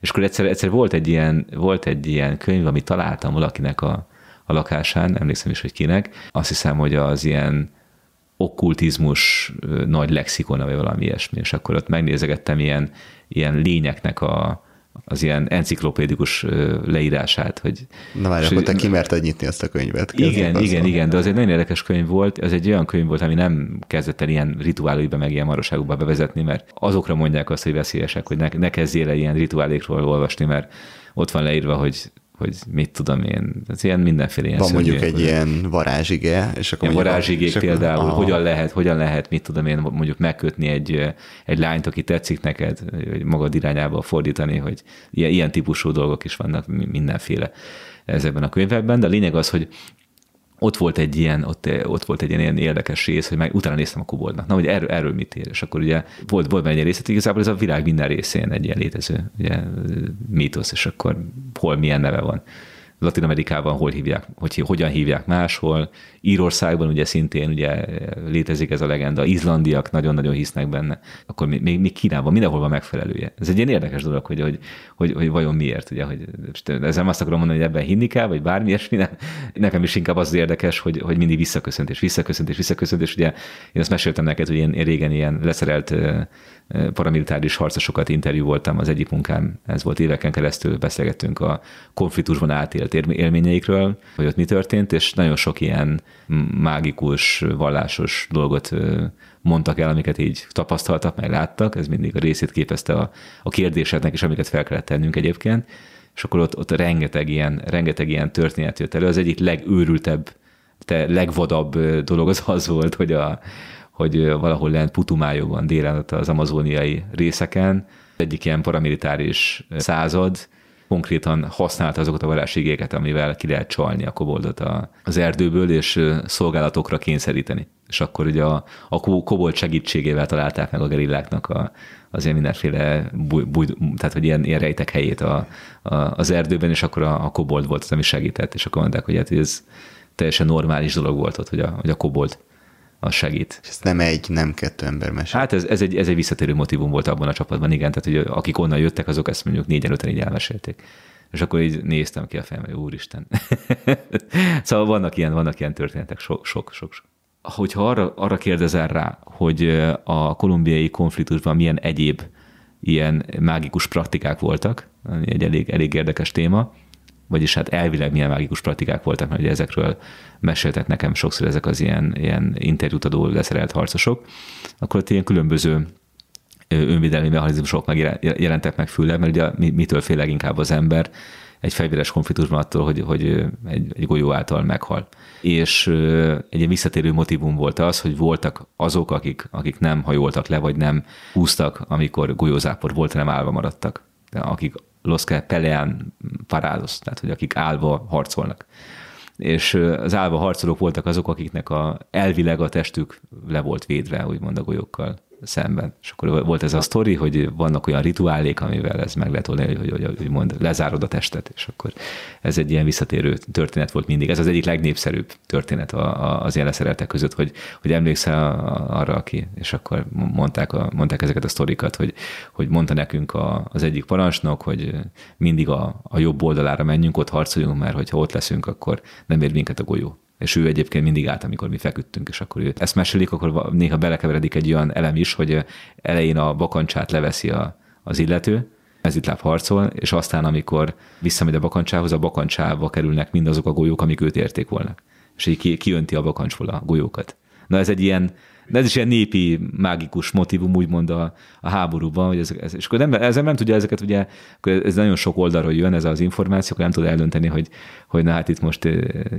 És akkor egyszer, egyszer volt, egy ilyen, volt egy ilyen könyv, amit találtam valakinek a, a lakásán, emlékszem is, hogy kinek. Azt hiszem, hogy az ilyen okkultizmus nagy lexikona, vagy valami ilyesmi, és akkor ott megnézegettem ilyen, ilyen lényeknek a, az ilyen enciklopédikus leírását, hogy Na várj, akkor te kimerted nyitni ezt a könyvet. Igen, igen, igen, de az egy nagyon érdekes könyv volt, az egy olyan könyv volt, ami nem kezdett el ilyen rituálóiba, meg ilyen marosságokba bevezetni, mert azokra mondják azt, hogy veszélyesek, hogy ne, ne kezdjél el ilyen rituálékról olvasni, mert ott van leírva, hogy hogy mit tudom én, ez ilyen mindenféle ilyen Van mondjuk egy ilyen varázsige, és akkor Ilyen varázsigék és például, Aha. hogyan lehet, hogyan lehet, mit tudom én, mondjuk megkötni egy, egy lányt, aki tetszik neked, vagy magad irányába fordítani, hogy ilyen, ilyen típusú dolgok is vannak mi- mindenféle ezekben a könyvekben, de a lényeg az, hogy ott volt egy ilyen, ott, ott volt egy ilyen érdekes rész, hogy meg utána néztem a koboldnak. Na, hogy erről, erről mit ér? És akkor ugye volt, volt egy rész, hogy igazából ez a világ minden részén egy ilyen létező ugye, mítosz, és akkor hol milyen neve van. Latin Amerikában hol hívják, hogy hogyan hívják máshol. Írországban ugye szintén ugye létezik ez a legenda. Izlandiak nagyon-nagyon hisznek benne. Akkor még, még, Kínában mindenhol van megfelelője. Ez egy ilyen érdekes dolog, hogy, hogy, hogy, hogy vajon miért. Ugye, hogy ezzel azt akarom mondani, hogy ebben hinni kell, vagy bármi ilyesmi, nem. Nekem is inkább az, érdekes, hogy, hogy mindig visszaköszöntés, visszaköszöntés, visszaköszöntés. Ugye én azt meséltem neked, hogy én, én régen ilyen leszerelt paramilitáris harcosokat interjú voltam az egyik munkám, ez volt éveken keresztül, beszélgettünk a konfliktusban átélt élményeikről, hogy ott mi történt, és nagyon sok ilyen mágikus, vallásos dolgot mondtak el, amiket így tapasztaltak, meg láttak, ez mindig a részét képezte a, a kérdéseknek is, amiket fel kellett tennünk egyébként, és akkor ott, ott rengeteg, ilyen, rengeteg ilyen történet jött elő. Az egyik legőrültebb, te legvadabb dolog az az volt, hogy, a, hogy valahol lent Putumájokban, délen ott az amazóniai részeken, egyik ilyen paramilitáris század konkrétan használta azokat a varázsigéket, amivel ki lehet csalni a koboldot az erdőből, és szolgálatokra kényszeríteni. És akkor ugye a, a ko- kobold segítségével találták meg a gerilláknak a, az ilyen mindenféle buj, buj, tehát hogy ilyen, ilyen rejtek helyét a, a, az erdőben, és akkor a, a kobold volt az, ami segített, és akkor mondták, hogy hát ez teljesen normális dolog volt ott, hogy a, hogy a kobold az segít. És ez nem egy, nem kettő ember mesél. Hát ez, ez, egy, ez egy visszatérő motivum volt abban a csapatban, igen, tehát hogy akik onnan jöttek, azok ezt mondjuk négyen, öten így elmesélték. És akkor így néztem ki a fejem, hogy úristen. szóval vannak ilyen, vannak ilyen történetek, sok, sok, sok. sok. Hogyha arra, arra kérdezel rá, hogy a kolumbiai konfliktusban milyen egyéb ilyen mágikus praktikák voltak, egy elég, elég érdekes téma, vagyis hát elvileg milyen mágikus praktikák voltak, mert ugye ezekről meséltek nekem sokszor ezek az ilyen, ilyen interjút adó leszerelt harcosok, akkor ott ilyen különböző önvédelmi mechanizmusok meg jelentek meg főleg, mert ugye mitől fél leginkább az ember egy fegyveres konfliktusban attól, hogy, hogy egy, egy golyó által meghal. És egy ilyen visszatérő motivum volt az, hogy voltak azok, akik, akik nem hajoltak le, vagy nem húztak, amikor golyózápor volt, hanem állva maradtak. De akik los que pelean parados, tehát hogy akik állva harcolnak. És az állva harcolók voltak azok, akiknek a, elvileg a testük le volt védve, úgymond a golyókkal szemben. És akkor volt ez a sztori, hogy vannak olyan rituálék, amivel ez meg lehet oldani, hogy, hogy, hogy mond, lezárod a testet, és akkor ez egy ilyen visszatérő történet volt mindig. Ez az egyik legnépszerűbb történet az ilyen leszereltek között, hogy, hogy emlékszel arra, aki, és akkor mondták, a, mondták ezeket a sztorikat, hogy, hogy mondta nekünk a, az egyik parancsnok, hogy mindig a, a jobb oldalára menjünk, ott harcoljunk, mert hogyha ott leszünk, akkor nem ér minket a golyó és ő egyébként mindig állt, amikor mi feküdtünk, és akkor ő ezt mesélik, akkor néha belekeveredik egy olyan elem is, hogy elején a bakancsát leveszi a, az illető, ez itt harcol, és aztán, amikor visszamegy a bakancsához, a bakancsába kerülnek mindazok a golyók, amik őt érték volna. És így ki, a bakancsból a golyókat. Na ez egy ilyen, de ez is ilyen népi, mágikus motivum, úgymond a, a háborúban, hogy ez, ez, és akkor nem, ezzel nem tudja ezeket, ugye, ez nagyon sok oldalról jön ez az információ, akkor nem tud eldönteni, hogy, hogy na hát itt most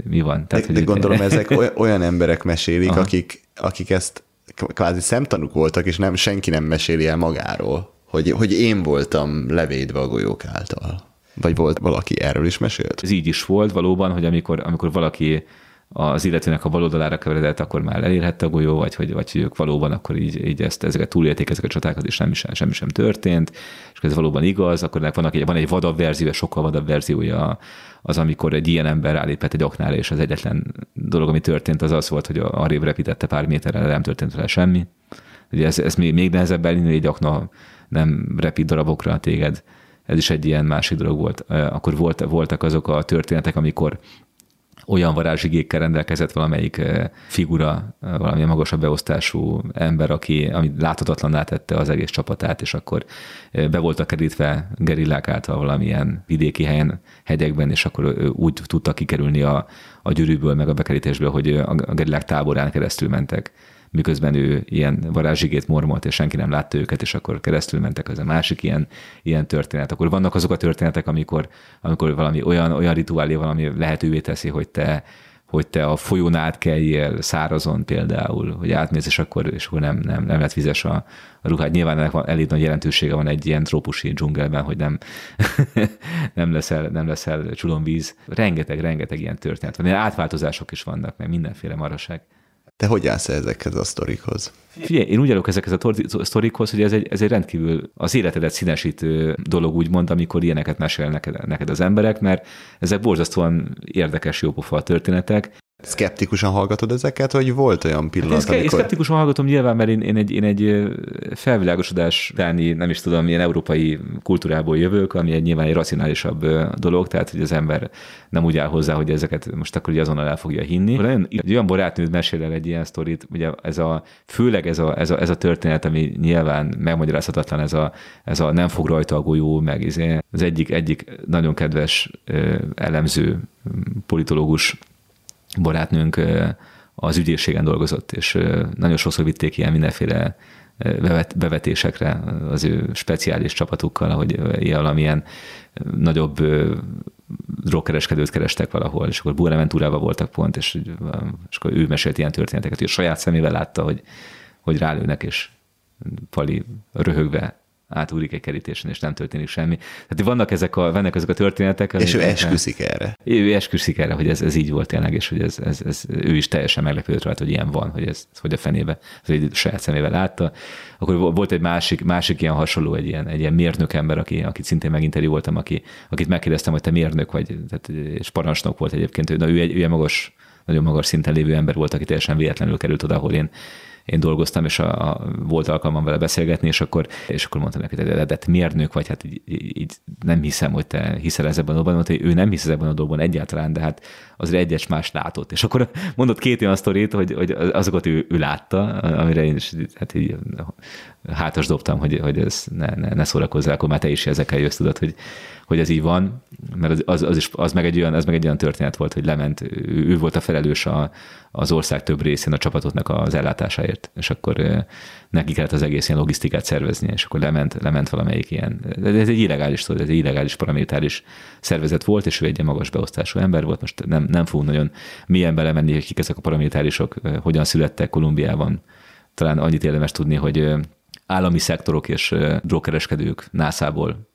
mi van. Tehát, de, hogy de gondolom, ezek olyan emberek mesélik, akik, akik ezt kvázi szemtanúk voltak, és nem senki nem meséli el magáról, hogy, hogy én voltam levédve a golyók által. Vagy volt valaki erről is mesélt? Ez így is volt valóban, hogy amikor, amikor valaki az illetőnek a baloldalára keveredett, akkor már elérhette a golyó, vagy hogy, vagy hogy ők valóban akkor így, így ezt, ezeket túlélték, ezeket a csatákat, és semmi sem, semmi sem történt, és ez valóban igaz, akkor van, egy, van egy vadabb verzió, sokkal vadabb verziója az, amikor egy ilyen ember rálépett egy aknára, és az egyetlen dolog, ami történt, az az volt, hogy arrébb repítette pár méterrel, nem történt vele semmi. Ugye ez, ez még, még nehezebb elindulni, egy akna nem repít darabokra téged. Ez is egy ilyen másik dolog volt. Akkor volt, voltak azok a történetek, amikor olyan varázsigékkel rendelkezett valamelyik figura, valamilyen magasabb beosztású ember, aki ami láthatatlanná tette az egész csapatát, és akkor be voltak kerítve gerillák által valamilyen vidéki helyen, hegyekben, és akkor úgy tudtak kikerülni a, a gyűrűből, meg a bekerítésből, hogy a gerillák táborán keresztül mentek miközben ő ilyen varázsigét mormolt, és senki nem látta őket, és akkor keresztül mentek, az a másik ilyen, ilyen történet. Akkor vannak azok a történetek, amikor, amikor valami olyan, olyan rituálé valami lehetővé teszi, hogy te, hogy te a folyón átkeljél szárazon például, hogy átmész, és akkor, és akkor nem, nem, nem lett vizes a, a ruhád. Nyilván ennek van, elég nagy jelentősége van egy ilyen trópusi dzsungelben, hogy nem, nem, leszel, nem leszel csulomvíz. Rengeteg, rengeteg ilyen történet van. Ilyen átváltozások is vannak, meg mindenféle maraság. Te hogy állsz ezekhez a sztorikhoz? Figyelj, én úgy állok ezekhez a sztorikhoz, hogy ez egy, ez egy rendkívül az életedet színesítő dolog, úgymond, amikor ilyeneket mesélnek neked, neked az emberek, mert ezek borzasztóan érdekes, jópofa történetek. Szkeptikusan hallgatod ezeket, vagy volt olyan pillanat, hát én amikor... szkeptikusan hallgatom nyilván, mert én, én, egy, én egy felvilágosodás utáni, nem is tudom, milyen európai kultúrából jövök, ami egy nyilván egy racionálisabb dolog, tehát hogy az ember nem úgy áll hozzá, hogy ezeket most akkor ugye azonnal el fogja hinni. Olyan, egy olyan barátnőd mesél el egy ilyen sztorit, ugye ez a, főleg ez a, ez a, ez a történet, ami nyilván megmagyarázhatatlan, ez a, ez a nem fog rajta a golyó, meg izé. az egyik, egyik nagyon kedves elemző politológus barátnőnk az ügyészségen dolgozott, és nagyon sokszor vitték ilyen mindenféle bevetésekre az ő speciális csapatukkal, ilyen valamilyen nagyobb drogkereskedőt kerestek valahol, és akkor Buenaventurában voltak pont, és, és akkor ő mesélt ilyen történeteket, hogy saját szemével látta, hogy, hogy rálőnek, és Pali röhögve átúrik egy kerítésen, és nem történik semmi. Tehát vannak ezek a, vannak ezek a történetek. És ő esküszik erre. Ő esküszik erre, hogy ez, ez így volt tényleg, és hogy ez, ez, ez, ő is teljesen meglepődött rajta, hogy ilyen van, hogy ez hogy a fenébe, hogy saját szemével látta. Akkor volt egy másik, másik ilyen hasonló, egy ilyen, egy ilyen mérnök ember, aki, akit szintén meginterjú voltam, aki, akit megkérdeztem, hogy te mérnök vagy, tehát, és parancsnok volt egyébként, na ő egy, ő egy magas nagyon magas szinten lévő ember volt, aki teljesen véletlenül került oda, ahol én én dolgoztam, és a, a, volt alkalmam vele beszélgetni, és akkor, és akkor mondtam neki, de, de miért nők vagy, hát így, így, nem hiszem, hogy te hiszel ezekben a dolgban, mondta, hogy ő nem hisz ebben a dolgban egyáltalán, de hát az egyes más látott. És akkor mondott két olyan sztorit, hogy, hogy azokat ő, ő látta, amire én is hát így hátas dobtam, hogy, hogy ez ne, ne, ne szórakozzál, akkor már te is ezekkel jössz, tudod, hogy, hogy ez így van, mert az, az, is, az, meg egy olyan, az meg egy olyan történet volt, hogy lement, ő, ő volt a felelős a, az ország több részén a csapatotnak az ellátásáért, és akkor neki kellett az egész ilyen logisztikát szervezni, és akkor lement, lement valamelyik ilyen, ez egy illegális, ez egy illegális paramilitáris szervezet volt, és ő egy ilyen magas beosztású ember volt, most nem, nem fogunk nagyon milyen belemenni, hogy kik ezek a paramilitárisok, hogyan születtek Kolumbiában, talán annyit érdemes tudni, hogy állami szektorok és drogkereskedők NASA-ból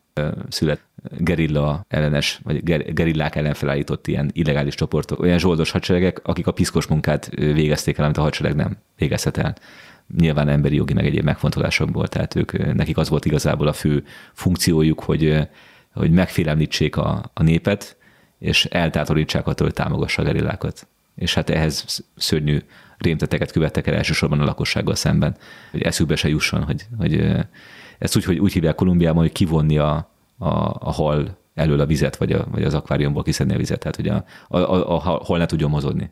szület gerilla ellenes, vagy gerillák ellen felállított ilyen illegális csoportok, olyan zsoldos hadseregek, akik a piszkos munkát végezték el, amit a hadsereg nem végezhet el. Nyilván emberi jogi meg egyéb megfontolásokból, tehát ők, nekik az volt igazából a fő funkciójuk, hogy, hogy megfélemlítsék a, a népet, és eltátorítsák attól, hogy támogassa a gerillákat. És hát ehhez szörnyű rémteteket követtek el elsősorban a lakossággal szemben, hogy eszükbe se jusson, hogy, hogy ezt úgy, hogy úgy hívják Kolumbiában, hogy kivonni a, a, a hal elől a vizet, vagy, a, vagy az akváriumból kiszedni a vizet, tehát hogy a, a, a, a hal ne tudjon mozogni.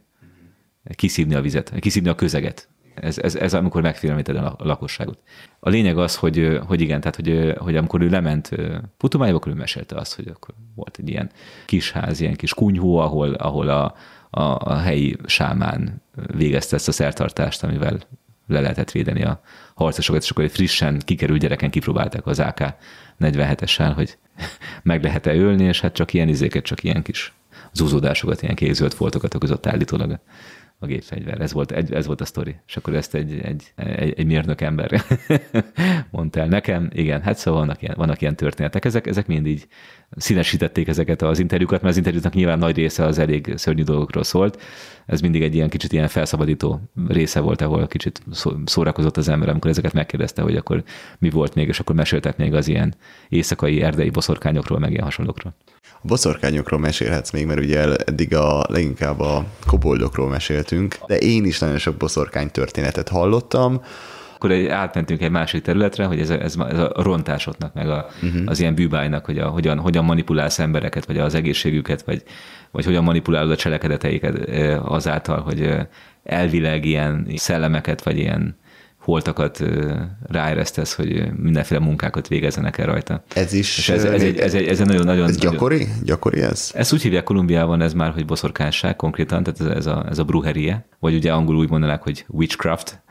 Kiszívni a vizet, kiszívni a közeget. Ez, ez, ez amikor megfélemlíted a lakosságot. A lényeg az, hogy, hogy igen, tehát hogy, hogy amikor ő lement Putumájába, akkor ő mesélte azt, hogy akkor volt egy ilyen kis ház, ilyen kis kunyhó, ahol, ahol a, a, a helyi sámán végezte ezt a szertartást, amivel le lehetett védeni a harcosokat, és akkor egy frissen kikerült gyereken kipróbálták az AK 47-essel, hogy meg lehet-e ölni, és hát csak ilyen izéket, csak ilyen kis zúzódásokat, ilyen kézölt foltokat okozott állítólag a gépfegyver. Ez volt, ez volt a sztori. És akkor ezt egy, egy, egy, egy mérnök ember mondta el nekem. Igen, hát szóval vannak ilyen, vannak ilyen történetek. Ezek, ezek mind így színesítették ezeket az interjúkat, mert az interjúknak nyilván nagy része az elég szörnyű dolgokról szólt. Ez mindig egy ilyen kicsit ilyen felszabadító része volt, ahol kicsit szórakozott az ember, amikor ezeket megkérdezte, hogy akkor mi volt még, és akkor meséltek még az ilyen éjszakai erdei boszorkányokról, meg ilyen hasonlókról. A boszorkányokról mesélhetsz még, mert ugye eddig a leginkább a koboldokról meséltünk, de én is nagyon sok boszorkány történetet hallottam, akkor egy, átmentünk egy másik területre, hogy ez a, ez, ez a rontásoknak, meg a, uh-huh. az ilyen bűbájnak, hogy a, hogyan, hogyan manipulálsz embereket, vagy az egészségüket, vagy, vagy hogyan manipulálod a cselekedeteiket azáltal, hogy elvileg ilyen szellemeket, vagy ilyen holtakat ráeresztesz, hogy mindenféle munkákat végezzenek el rajta. Ez is... És ez, ez, egy, ez, egy, ez egy nagyon, nagyon... Ez gyakori? Nagyon, gyakori ez? Ezt úgy hívják Kolumbiában, ez már, hogy boszorkánság konkrétan, tehát ez, ez, a, ez a bruherie, vagy ugye angolul úgy mondanák, hogy witchcraft,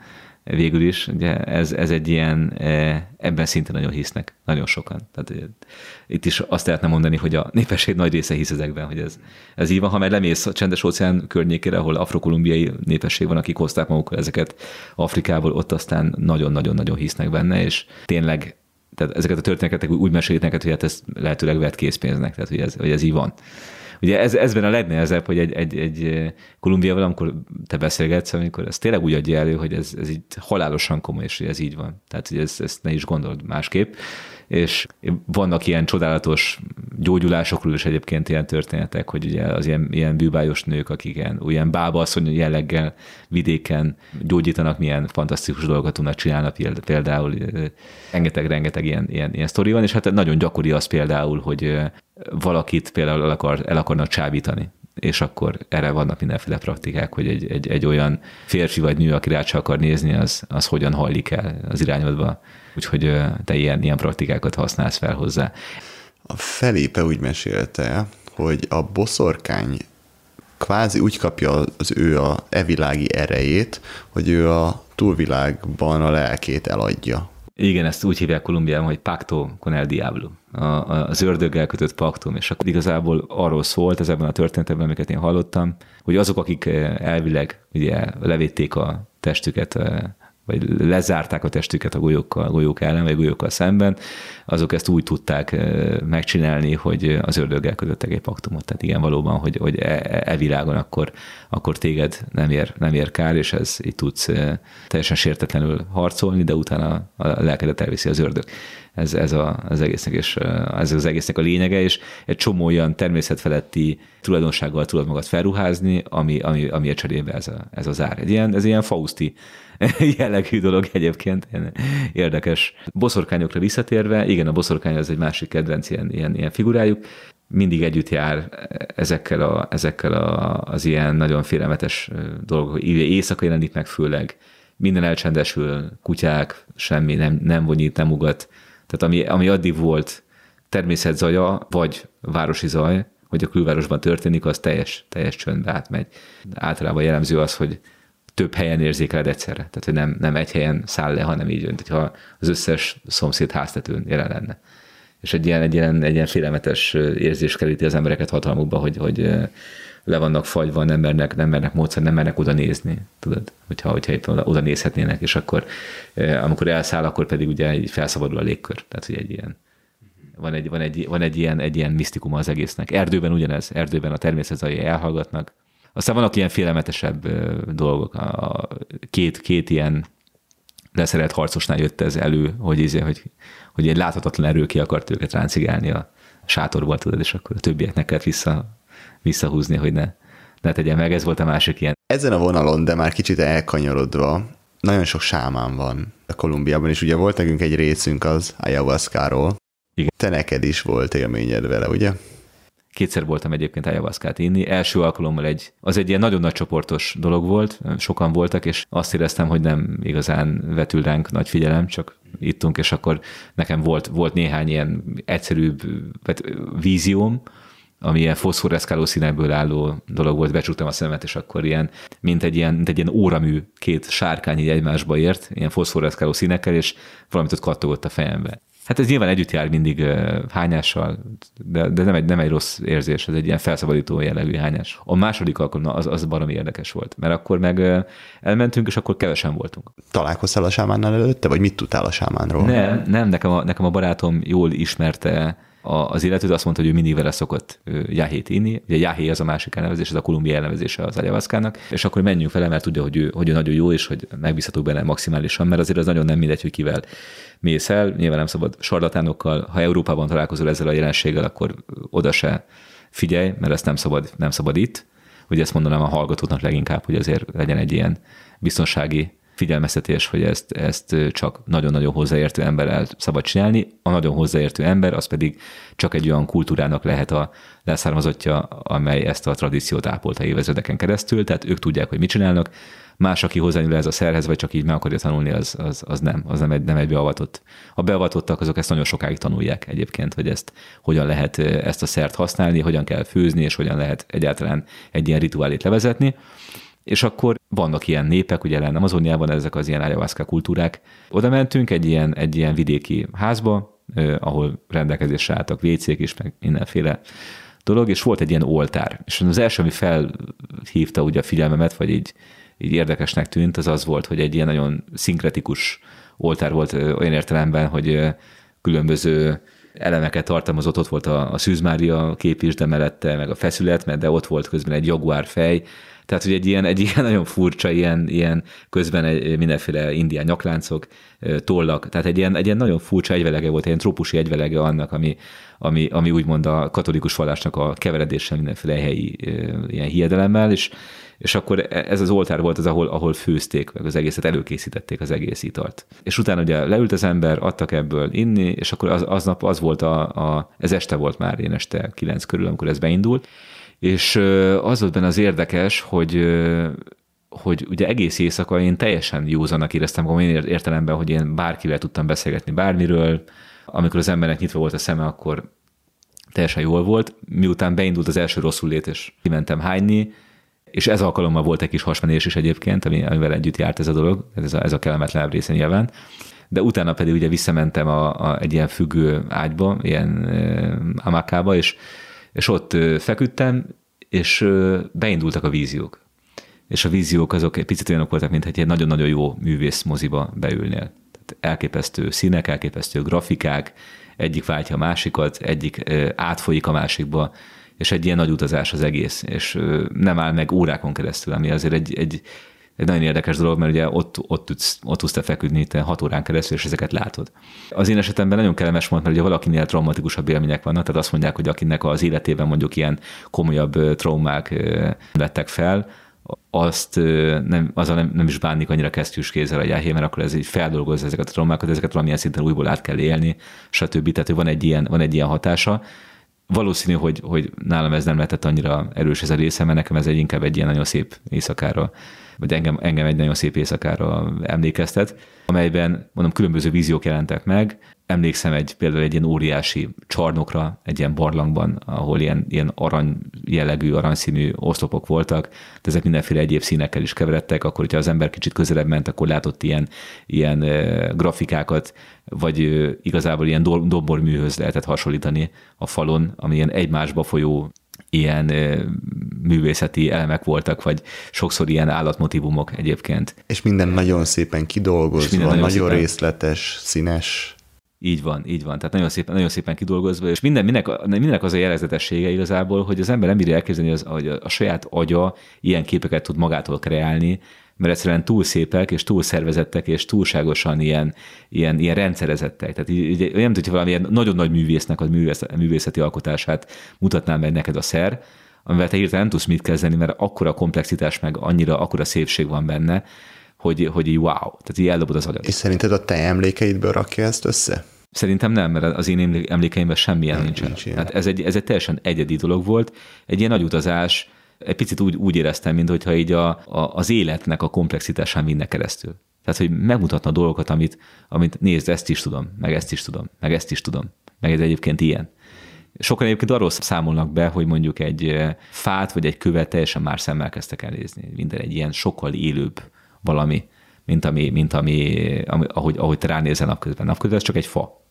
végül is, ugye ez, ez egy ilyen, e, ebben szinte nagyon hisznek, nagyon sokan. Tehát e, itt is azt lehetne mondani, hogy a népesség nagy része hisz ezekben, hogy ez, ez így van. Ha már lemész a csendes óceán környékére, ahol afrokolumbiai népesség van, akik hozták magukkal ezeket Afrikából, ott aztán nagyon-nagyon-nagyon hisznek benne, és tényleg tehát ezeket a történeteket úgy mesélik neked, hogy hát ez lehetőleg vett készpénznek, tehát hogy ez, hogy ez így van. Ugye ez, ezben a legnehezebb, hogy egy, egy, egy Kolumbiával, amikor te beszélgetsz, amikor ez tényleg úgy adja elő, hogy ez, ez így halálosan komoly, és hogy ez így van. Tehát, hogy ez, ezt ne is gondold másképp és vannak ilyen csodálatos gyógyulásokról is egyébként ilyen történetek, hogy ugye az ilyen, ilyen bűbájos nők, akik ilyen, ilyen bábasszony jelleggel vidéken gyógyítanak, milyen fantasztikus dolgokat tudnak csinálni például. Rengeteg-rengeteg ilyen, ilyen, ilyen sztori van, és hát nagyon gyakori az például, hogy valakit például el, akar, el akarnak csábítani és akkor erre vannak mindenféle praktikák, hogy egy, egy, egy olyan férfi vagy nő, aki rá csak akar nézni, az, az hogyan hallik el az irányodba. Úgyhogy te ilyen, ilyen praktikákat használsz fel hozzá. A Felipe úgy mesélte, hogy a boszorkány kvázi úgy kapja az ő a evilági erejét, hogy ő a túlvilágban a lelkét eladja. Igen, ezt úgy hívják Kolumbiában, hogy pacto con el diablo, a, az ördöggel kötött paktum, és akkor igazából arról szólt ez ebben a történetben, amiket én hallottam, hogy azok, akik elvileg ugye levédték a testüket vagy lezárták a testüket a golyókkal, a golyók ellen, vagy golyókkal szemben, azok ezt úgy tudták megcsinálni, hogy az ördöggel kötöttek egy paktumot. Tehát igen, valóban, hogy, hogy e, e, e világon akkor, akkor téged nem ér, nem ér kár, és ez így tudsz teljesen sértetlenül harcolni, de utána a lelkedet elviszi az ördög. Ez, ez a, az egésznek, és ez az egésznek a lényege, és egy csomó olyan természetfeletti tulajdonsággal tudod magad felruházni, ami, ami, ami a cserébe ez, a, ez az ár. Egy ilyen, ez ilyen fauszti jellegű dolog egyébként, ilyen érdekes. Boszorkányokra visszatérve, igen, a boszorkány az egy másik kedvenc ilyen, ilyen, ilyen figurájuk, mindig együtt jár ezekkel, a, ezekkel a, az ilyen nagyon félelmetes dolgok. Éjszaka jelenik meg főleg, minden elcsendesül, kutyák, semmi, nem, nem vonyít, nem ugat. Tehát ami, ami addig volt természetzaja, vagy városi zaj, hogy a külvárosban történik, az teljes, teljes csöndbe átmegy. Általában jellemző az, hogy több helyen érzékeled egyszerre. Tehát, hogy nem, nem egy helyen száll le, hanem így jön, hogyha az összes szomszéd háztetőn jelen lenne. És egy ilyen, egy ilyen, egy ilyen félelmetes érzés keríti az embereket hatalmukba, hogy, hogy le vannak fagyva, nem mernek, nem mernek módszer, nem mernek oda nézni, tudod, hogyha, hogyha éppen oda, nézhetnének, és akkor amikor elszáll, akkor pedig ugye felszabadul a légkör. Tehát, hogy egy ilyen, van egy, van egy, van egy, ilyen, egy ilyen misztikum az egésznek. Erdőben ugyanez, erdőben a természet elhallgatnak, aztán vannak ilyen félelmetesebb dolgok. A két, két ilyen leszerelt harcosnál jött ez elő, hogy, izé, hogy, hogy egy láthatatlan erő ki akart őket ráncigálni a sátorból, tudod, és akkor a többieknek kellett vissza, visszahúzni, hogy ne, ne tegyen meg. Ez volt a másik ilyen. Ezen a vonalon, de már kicsit elkanyarodva, nagyon sok sámán van a Kolumbiában, és ugye volt nekünk egy részünk az ayahuasca-ról. Igen. Te neked is volt élményed vele, ugye? Kétszer voltam egyébként ayahuasca inni. Első alkalommal egy, az egy ilyen nagyon nagy csoportos dolog volt, sokan voltak, és azt éreztem, hogy nem igazán vetül ránk nagy figyelem, csak ittunk, és akkor nekem volt, volt néhány ilyen egyszerűbb vízióm, ami ilyen foszforeszkáló színekből álló dolog volt, becsuktam a szemet, és akkor ilyen, mint egy ilyen, mint egy ilyen óramű, két sárkány így egymásba ért, ilyen foszforeszkáló színekkel, és valamit ott kattogott a fejembe. Hát ez nyilván együtt jár mindig hányással, de, de nem, egy, nem egy rossz érzés, ez egy ilyen felszabadító jellegű hányás. A második alkalom az, az baromi érdekes volt, mert akkor meg elmentünk, és akkor kevesen voltunk. Találkoztál a sámánnal előtte, vagy mit tudtál a sámánról? Nem, nem nekem a, nekem a barátom jól ismerte az illetőt azt mondta, hogy ő mindig vele szokott jáhét inni. Ugye jáhé az a másik elnevezés, ez a Kolumbia elnevezése az ayahuasca és akkor menjünk vele, mert tudja, hogy ő, hogy ő nagyon jó, és hogy megbízhatunk benne maximálisan, mert azért az nagyon nem mindegy, hogy kivel mész el. Nyilván nem szabad sarlatánokkal, ha Európában találkozol ezzel a jelenséggel, akkor oda se figyelj, mert ezt nem szabad, nem szabad itt. Ugye ezt mondanám a hallgatóknak leginkább, hogy azért legyen egy ilyen biztonsági figyelmeztetés, hogy ezt, ezt csak nagyon-nagyon hozzáértő emberrel szabad csinálni. A nagyon hozzáértő ember az pedig csak egy olyan kultúrának lehet a leszármazottja, amely ezt a tradíciót ápolta évezredeken keresztül, tehát ők tudják, hogy mit csinálnak. Más, aki hozzányúl ez a szerhez, vagy csak így meg akarja tanulni, az, az, az nem, az nem egy, nem egy beavatott. A beavatottak azok ezt nagyon sokáig tanulják egyébként, hogy ezt hogyan lehet ezt a szert használni, hogyan kell főzni, és hogyan lehet egyáltalán egy ilyen rituálét levezetni. És akkor vannak ilyen népek, ugye lenne Amazoniában ezek az ilyen ayahuasca kultúrák. Oda mentünk egy ilyen, egy ilyen vidéki házba, ahol rendelkezésre álltak vécék is, meg mindenféle dolog, és volt egy ilyen oltár. És az első, ami felhívta ugye a figyelmemet, vagy így, így érdekesnek tűnt, az az volt, hogy egy ilyen nagyon szinkretikus oltár volt olyan értelemben, hogy különböző elemeket tartalmazott, ott volt a, a Szűzmária kép is, de mellette meg a feszület, mert de ott volt közben egy jaguár fej, tehát, hogy egy ilyen, egy ilyen nagyon furcsa, ilyen, ilyen közben egy, mindenféle indián nyakláncok, tollak, tehát egy ilyen, egy ilyen nagyon furcsa egyvelege volt, egy ilyen trópusi egyvelege annak, ami, ami, ami úgymond a katolikus vallásnak a keveredése mindenféle helyi ilyen hiedelemmel, és, és akkor e, ez az oltár volt az, ahol, ahol főzték, meg az egészet előkészítették az egész italt. És utána ugye leült az ember, adtak ebből inni, és akkor az, aznap az volt a, a, ez este volt már, én este kilenc körül, amikor ez beindult, és az volt benne az érdekes, hogy hogy ugye egész éjszaka én teljesen józanak éreztem magam én értelemben, hogy én bárkivel tudtam beszélgetni bármiről, amikor az embernek nyitva volt a szeme, akkor teljesen jól volt. Miután beindult az első rosszul lét, és kimentem hányni, és ez alkalommal volt egy kis hasmenés is egyébként, ami, amivel együtt járt ez a dolog, ez a, ez a kellemetlenebb része nyilván. De utána pedig ugye visszamentem a, a, egy ilyen függő ágyba, ilyen e, amakába, és és ott feküdtem, és beindultak a víziók. És a víziók azok egy picit olyanok voltak, mint egy nagyon-nagyon jó művész moziba beülnél. Tehát elképesztő színek, elképesztő grafikák, egyik váltja a másikat, egyik átfolyik a másikba, és egy ilyen nagy utazás az egész, és nem áll meg órákon keresztül, ami azért egy, egy egy nagyon érdekes dolog, mert ugye ott, ott, tudsz, ott tudsz te feküdni te hat órán keresztül, és ezeket látod. Az én esetemben nagyon kellemes volt, mert ugye valakinél traumatikusabb élmények vannak, tehát azt mondják, hogy akinek az életében mondjuk ilyen komolyabb traumák vettek fel, azt nem, azzal nem, nem is bánik annyira kesztyűs kézzel a jáhé, mert akkor ez így feldolgozza ezeket a traumákat, ezeket valamilyen szinten újból át kell élni, stb. Tehát van egy ilyen, van egy ilyen hatása. Valószínű, hogy, hogy nálam ez nem lehetett annyira erős ez a része, mert nekem ez egy inkább egy ilyen nagyon szép éjszakára, vagy engem, engem egy nagyon szép éjszakára emlékeztet, amelyben mondom különböző víziók jelentek meg, emlékszem egy például egy ilyen óriási csarnokra, egy ilyen barlangban, ahol ilyen, ilyen arany jellegű, aranyszínű oszlopok voltak, de ezek mindenféle egyéb színekkel is keveredtek, akkor, hogyha az ember kicsit közelebb ment, akkor látott ilyen, ilyen grafikákat, vagy igazából ilyen domborműhöz lehetett hasonlítani a falon, ami ilyen egymásba folyó ilyen művészeti elemek voltak, vagy sokszor ilyen állatmotivumok egyébként. És minden nagyon szépen kidolgozva, minden nagyon, nagyon szépen... részletes, színes. Így van, így van. Tehát nagyon szépen, nagyon szépen kidolgozva, és minden, mindenek, mindenek az a jellegzetessége igazából, hogy az ember nem bírja elképzelni, az, hogy a saját agya ilyen képeket tud magától kreálni, mert egyszerűen túl szépek, és túl szervezettek, és túlságosan ilyen, ilyen, ilyen rendszerezettek. Tehát így, így, nem tudja, valamilyen nagyon nagy művésznek a művészeti alkotását mutatnám meg neked a szer, amivel te hirtelen nem tudsz mit kezdeni, mert akkora komplexitás, meg annyira, akkora szépség van benne, hogy, hogy így wow, tehát így eldobod az agyat. És szerinted a te emlékeidből rakja ezt össze? Szerintem nem, mert az én emlékeimben semmilyen nem, nincsen. Nincs hát ez egy, ez egy teljesen egyedi dolog volt, egy ilyen nagy utazás, egy picit úgy, úgy éreztem, mintha így a, a, az életnek a komplexitásán vinne keresztül. Tehát, hogy megmutatna dolgokat, amit, amit nézd, ezt is tudom, meg ezt is tudom, meg ezt is tudom, meg ez egyébként ilyen. Sokan egyébként arról számolnak be, hogy mondjuk egy fát vagy egy követ teljesen más szemmel kezdtek el nézni. Minden egy ilyen sokkal élőbb valami, mint ami, mint ami, ami ahogy, ahogy te ránézel napközben. Napközben ez csak egy fa.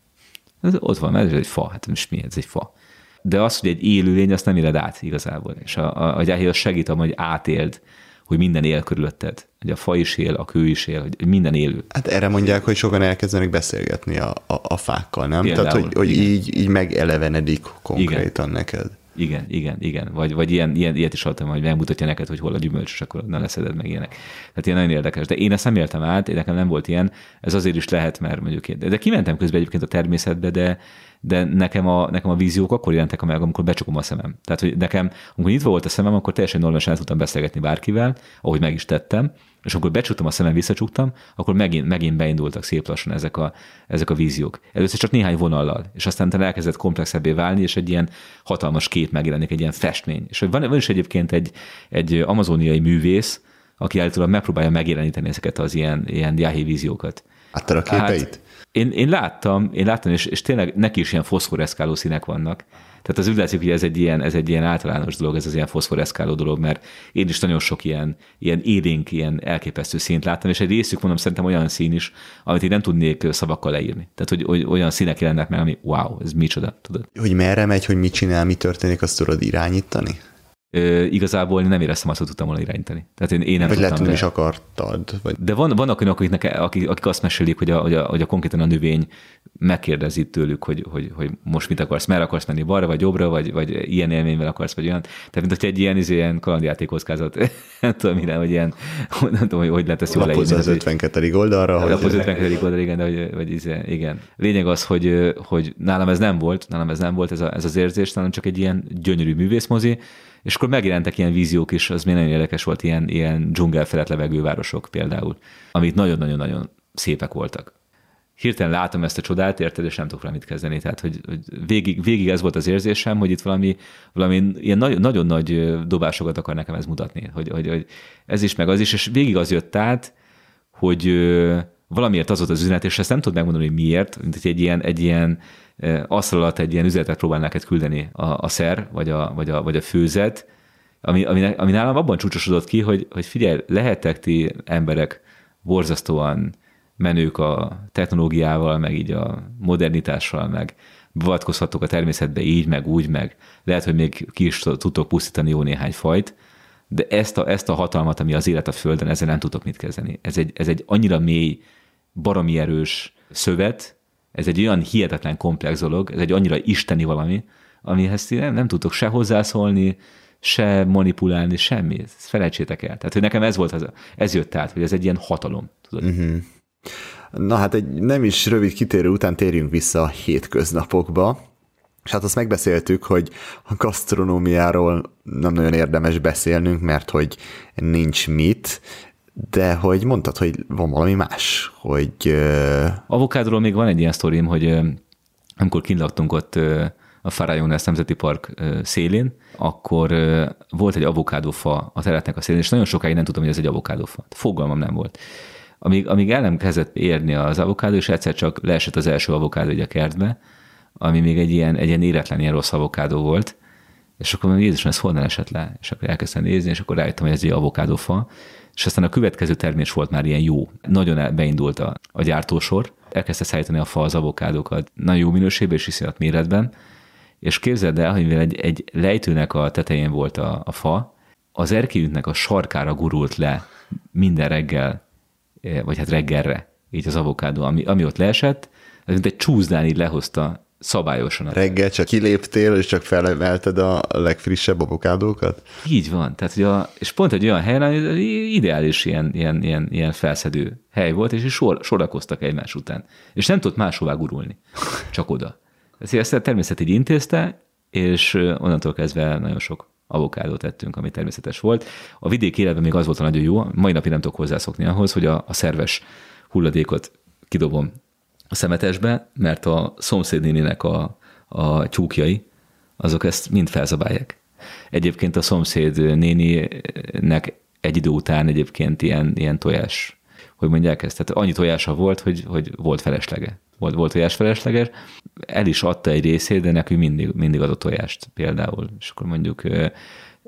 Ez ott van, ez egy fa, hát most mi ez egy fa. De az, hogy egy élőlény, azt nem éled át igazából. És a, a, a gyáhi az segít, hogy átéld, hogy minden él körülötted. Hogy a fa is él, a kő is él, hogy minden élő. Hát erre mondják, hogy sokan elkezdenek beszélgetni a, a, a fákkal, nem? Például, Tehát, hogy, hogy így, így megelevenedik konkrétan igen. neked. Igen, igen, igen. Vagy, vagy ilyen, ilyen, ilyet is hallottam, hogy megmutatja neked, hogy hol a gyümölcs, és akkor ne leszeded meg ilyenek. Tehát ilyen nagyon érdekes. De én ezt nem éltem át, én nekem nem volt ilyen. Ez azért is lehet, mert mondjuk én. De kimentem közben egyébként a természetbe, de, de nekem a, nekem a víziók akkor jelentek meg, amikor becsukom a szemem. Tehát, hogy nekem, amikor nyitva volt a szemem, akkor teljesen normálisan tudtam beszélgetni bárkivel, ahogy meg is tettem, és amikor becsuktam a szemem, visszacsuktam, akkor megint, megint beindultak szép lassan ezek a, ezek a víziók. Először csak néhány vonallal, és aztán elkezdett komplexebbé válni, és egy ilyen hatalmas kép megjelenik, egy ilyen festmény. És van, van is egyébként egy, egy amazoniai művész, aki állítólag megpróbálja megjeleníteni ezeket az ilyen, ilyen jáhi víziókat. Láttad a képeit? Hát, én, én láttam, én láttam, és, és tényleg neki is ilyen foszforeszkáló színek vannak. Tehát az úgy látszik, hogy ez egy ilyen, ez egy ilyen általános dolog, ez az ilyen foszforeszkáló dolog, mert én is nagyon sok ilyen, ilyen élénk, ilyen elképesztő színt láttam, és egy részük mondom szerintem olyan szín is, amit én nem tudnék szavakkal leírni. Tehát, hogy, hogy olyan színek jelennek meg, ami wow, ez micsoda, tudod. Hogy merre megy, hogy mit csinál, mi történik, azt tudod irányítani? Ö, igazából nem éreztem azt, hogy tudtam volna irányítani. Tehát én, én nem vagy tudtam, lehet, de... is akartad. Vagy... De van, vannak olyanok, akik, akik, akik azt mesélik, hogy a, hogy, a, hogy a konkrétan a növény megkérdezi tőlük, hogy, hogy, hogy most mit akarsz, merre akarsz menni, balra vagy jobbra, vagy, vagy ilyen élményvel akarsz, vagy olyan. Tehát, mint hogy egy ilyen, izé, ilyen kalandjátékockázat, nem tudom, mire, hogy ilyen, nem tudom, hogy, hogy lehet ezt jól leírni. az 52. oldalra. Hogy... az 52. oldalra, igen, de hogy, vagy izé, igen. Lényeg az, hogy, hogy nálam ez nem volt, nálam ez nem volt ez, a, ez az érzés, hanem csak egy ilyen gyönyörű művészmozi, és akkor megjelentek ilyen víziók is, az még nagyon érdekes volt, ilyen, ilyen dzsungel felett levegő városok például, amik nagyon-nagyon-nagyon szépek voltak. Hirtelen látom ezt a csodát, érted, és nem tudok rá mit kezdeni. Tehát, hogy, hogy végig, végig ez volt az érzésem, hogy itt valami, valami ilyen nagyon, nagyon nagy dobásokat akar nekem ez mutatni, hogy, hogy, hogy ez is, meg az is, és végig az jött át, hogy valamiért az volt az üzenet, és ezt nem tudod megmondani, hogy miért, mint egy ilyen, egy ilyen asztal alatt egy ilyen üzenetet próbál neked küldeni a, a szer, vagy a, vagy a, vagy a főzet, ami, ami, ami nálam abban csúcsosodott ki, hogy, hogy figyelj, lehettek ti emberek borzasztóan menők a technológiával, meg így a modernitással, meg beavatkozhatok a természetbe így, meg úgy, meg lehet, hogy még ki is tudtok pusztítani jó néhány fajt, de ezt a, ezt a hatalmat, ami az élet a Földön, ezzel nem tudok mit kezdeni. Ez egy, ez egy annyira mély, baromi erős szövet, ez egy olyan hihetetlen komplex dolog, ez egy annyira isteni valami, amihez nem, nem tudtok se hozzászólni, se manipulálni, semmi. Ezt felejtsétek el. Tehát, hogy nekem ez volt, az, ez jött át, hogy ez egy ilyen hatalom. Tudod? Uh-huh. Na hát egy nem is rövid kitérő után térjünk vissza a hétköznapokba. És hát azt megbeszéltük, hogy a gasztronómiáról nem nagyon érdemes beszélnünk, mert hogy nincs mit, de hogy mondtad, hogy van valami más, hogy... Uh... Avokádról még van egy ilyen sztorim, hogy amikor kinlaktunk ott a Farajónás Nemzeti Park szélén, akkor volt egy avokádófa a teretnek a szélén, és nagyon sokáig nem tudtam, hogy ez egy avokádófa. Fogalmam nem volt. Amíg, amíg el nem kezdett érni az avokádó, és egyszer csak leesett az első avokádó egy a kertbe, ami még egy ilyen, egy ilyen éretlen, ilyen rossz avokádó volt, és akkor mondom, Jézusom, ez honnan esett le? És akkor elkezdtem nézni, és akkor rájöttem, hogy ez egy avokádófa, és aztán a következő termés volt már ilyen jó. Nagyon beindult a, a gyártósor, elkezdte szállítani a fa az avokádókat nagyon jó minőségben és iszonyat méretben, és képzeld el, hogy mivel egy, egy lejtőnek a tetején volt a, a fa, az erkélyünknek a sarkára gurult le minden reggel, eh, vagy hát reggelre, így az avokádó, ami, ami ott leesett, ez mint egy csúszdán így lehozta szabályosan. Reggel csak kiléptél, és csak felemelted a legfrissebb avokádókat? Így van. Tehát, hogy a, és pont egy olyan helyen, ami ideális ilyen, ilyen, ilyen, ilyen felszedő hely volt, és sor, sorakoztak egymás után. És nem tudott máshová gurulni, csak oda. Ezt a természet így intézte, és onnantól kezdve nagyon sok avokádót tettünk, ami természetes volt. A vidék életben még az volt a nagyon jó, mai napig nem tudok hozzászokni ahhoz, hogy a, a szerves hulladékot kidobom a szemetesbe, mert a szomszédnéninek a, a tyúkjai, azok ezt mind felzabálják. Egyébként a szomszéd néninek egy idő után egyébként ilyen, ilyen tojás, hogy mondják ezt, tehát annyi tojása volt, hogy, hogy volt feleslegye. Volt, volt tojás felesleges, el is adta egy részét, de nekünk mindig, mindig adott tojást például. És akkor mondjuk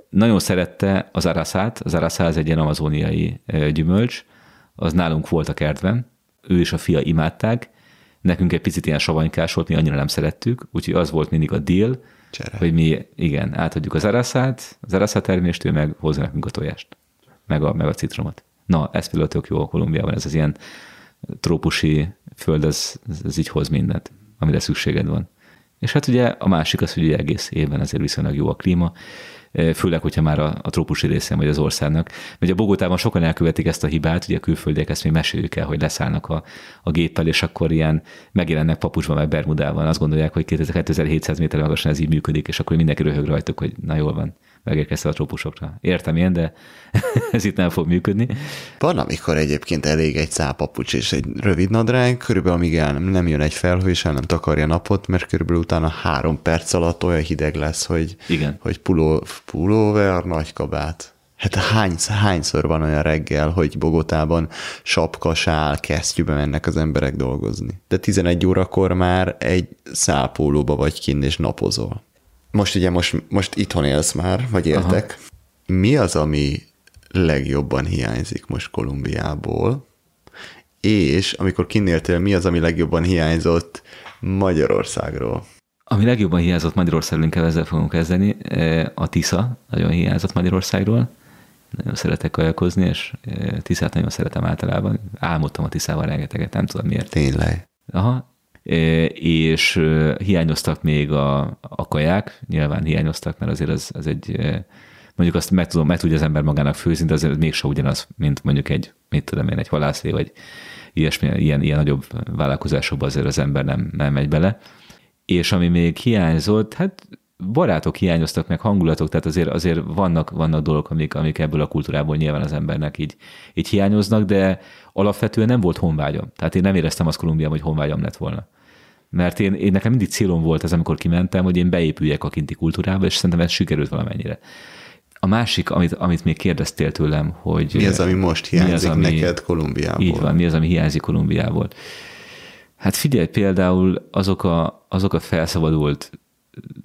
nagyon szerette az araszát, az araszá az egy ilyen amazóniai gyümölcs, az nálunk volt a kertben, ő és a fia imádták, nekünk egy picit ilyen savanykás volt, mi annyira nem szerettük, úgyhogy az volt mindig a deal, Csere. hogy mi, igen, átadjuk az araszát, az araszát termést, ő meg hozza nekünk a tojást, meg a, meg a citromot. Na, ez például tök jó a Kolumbiában, ez az ilyen trópusi föld, ez, ez így hoz mindent, amire szükséged van. És hát ugye a másik az, hogy ugye egész évben azért viszonylag jó a klíma, főleg, hogyha már a, a trópusi részén vagy az országnak. Mert a Bogotában sokan elkövetik ezt a hibát, ugye a külföldiek ezt még meséljük el, hogy leszállnak a, a géppel, és akkor ilyen megjelennek papucsban, meg Bermudában, azt gondolják, hogy 2700 méter magasan ez így működik, és akkor mindenki röhög rajtuk, hogy na jól van, megérkezte a trópusokra. Értem én, de ez itt nem fog működni. Van, amikor egyébként elég egy szápapucs és egy rövid nadrág, körülbelül amíg el nem, nem jön egy felhő, és el nem takarja napot, mert körülbelül utána három perc alatt olyan hideg lesz, hogy, Igen. hogy puló, pulóver, nagy kabát. Hát hány, hányszor van olyan reggel, hogy Bogotában sapka, sál, kesztyűbe mennek az emberek dolgozni. De 11 órakor már egy szálpólóba vagy kint és napozol. Most ugye most, most itthon élsz már, vagy éltek. Aha. Mi az, ami legjobban hiányzik most Kolumbiából? És amikor kinéltél, mi az, ami legjobban hiányzott Magyarországról? Ami legjobban hiányzott Magyarországról, inkább ezzel fogunk kezdeni, e, a Tisza nagyon hiányzott Magyarországról. Nagyon szeretek kajakozni, és e, Tiszát nagyon szeretem általában. Álmodtam a Tiszával rengeteget, nem tudom miért. Tényleg? Aha, és hiányoztak még a, a kaják, nyilván hiányoztak, mert azért az, az egy, mondjuk azt meg, tudom, meg tudja az ember magának főzni, de azért mégsem ugyanaz, mint mondjuk egy, mit tudom én, egy halászé, vagy ilyesmi, ilyen, ilyen nagyobb vállalkozásokba azért az ember nem, nem megy bele. És ami még hiányzott, hát barátok hiányoztak, meg hangulatok, tehát azért, azért vannak, vannak dolgok, amik, amik ebből a kultúrából nyilván az embernek így, így hiányoznak, de alapvetően nem volt honvágyam. Tehát én nem éreztem azt Kolumbiában, hogy honvágyam lett volna. Mert én, én nekem mindig célom volt ez, amikor kimentem, hogy én beépüljek a kinti kultúrába, és szerintem ez sikerült valamennyire. A másik, amit, amit még kérdeztél tőlem, hogy... Mi az, ami most hiányzik mi az, ami, neked Kolumbiából? Így van, mi az, ami hiányzik Kolumbiából. Hát figyelj, például azok a, azok a felszabadult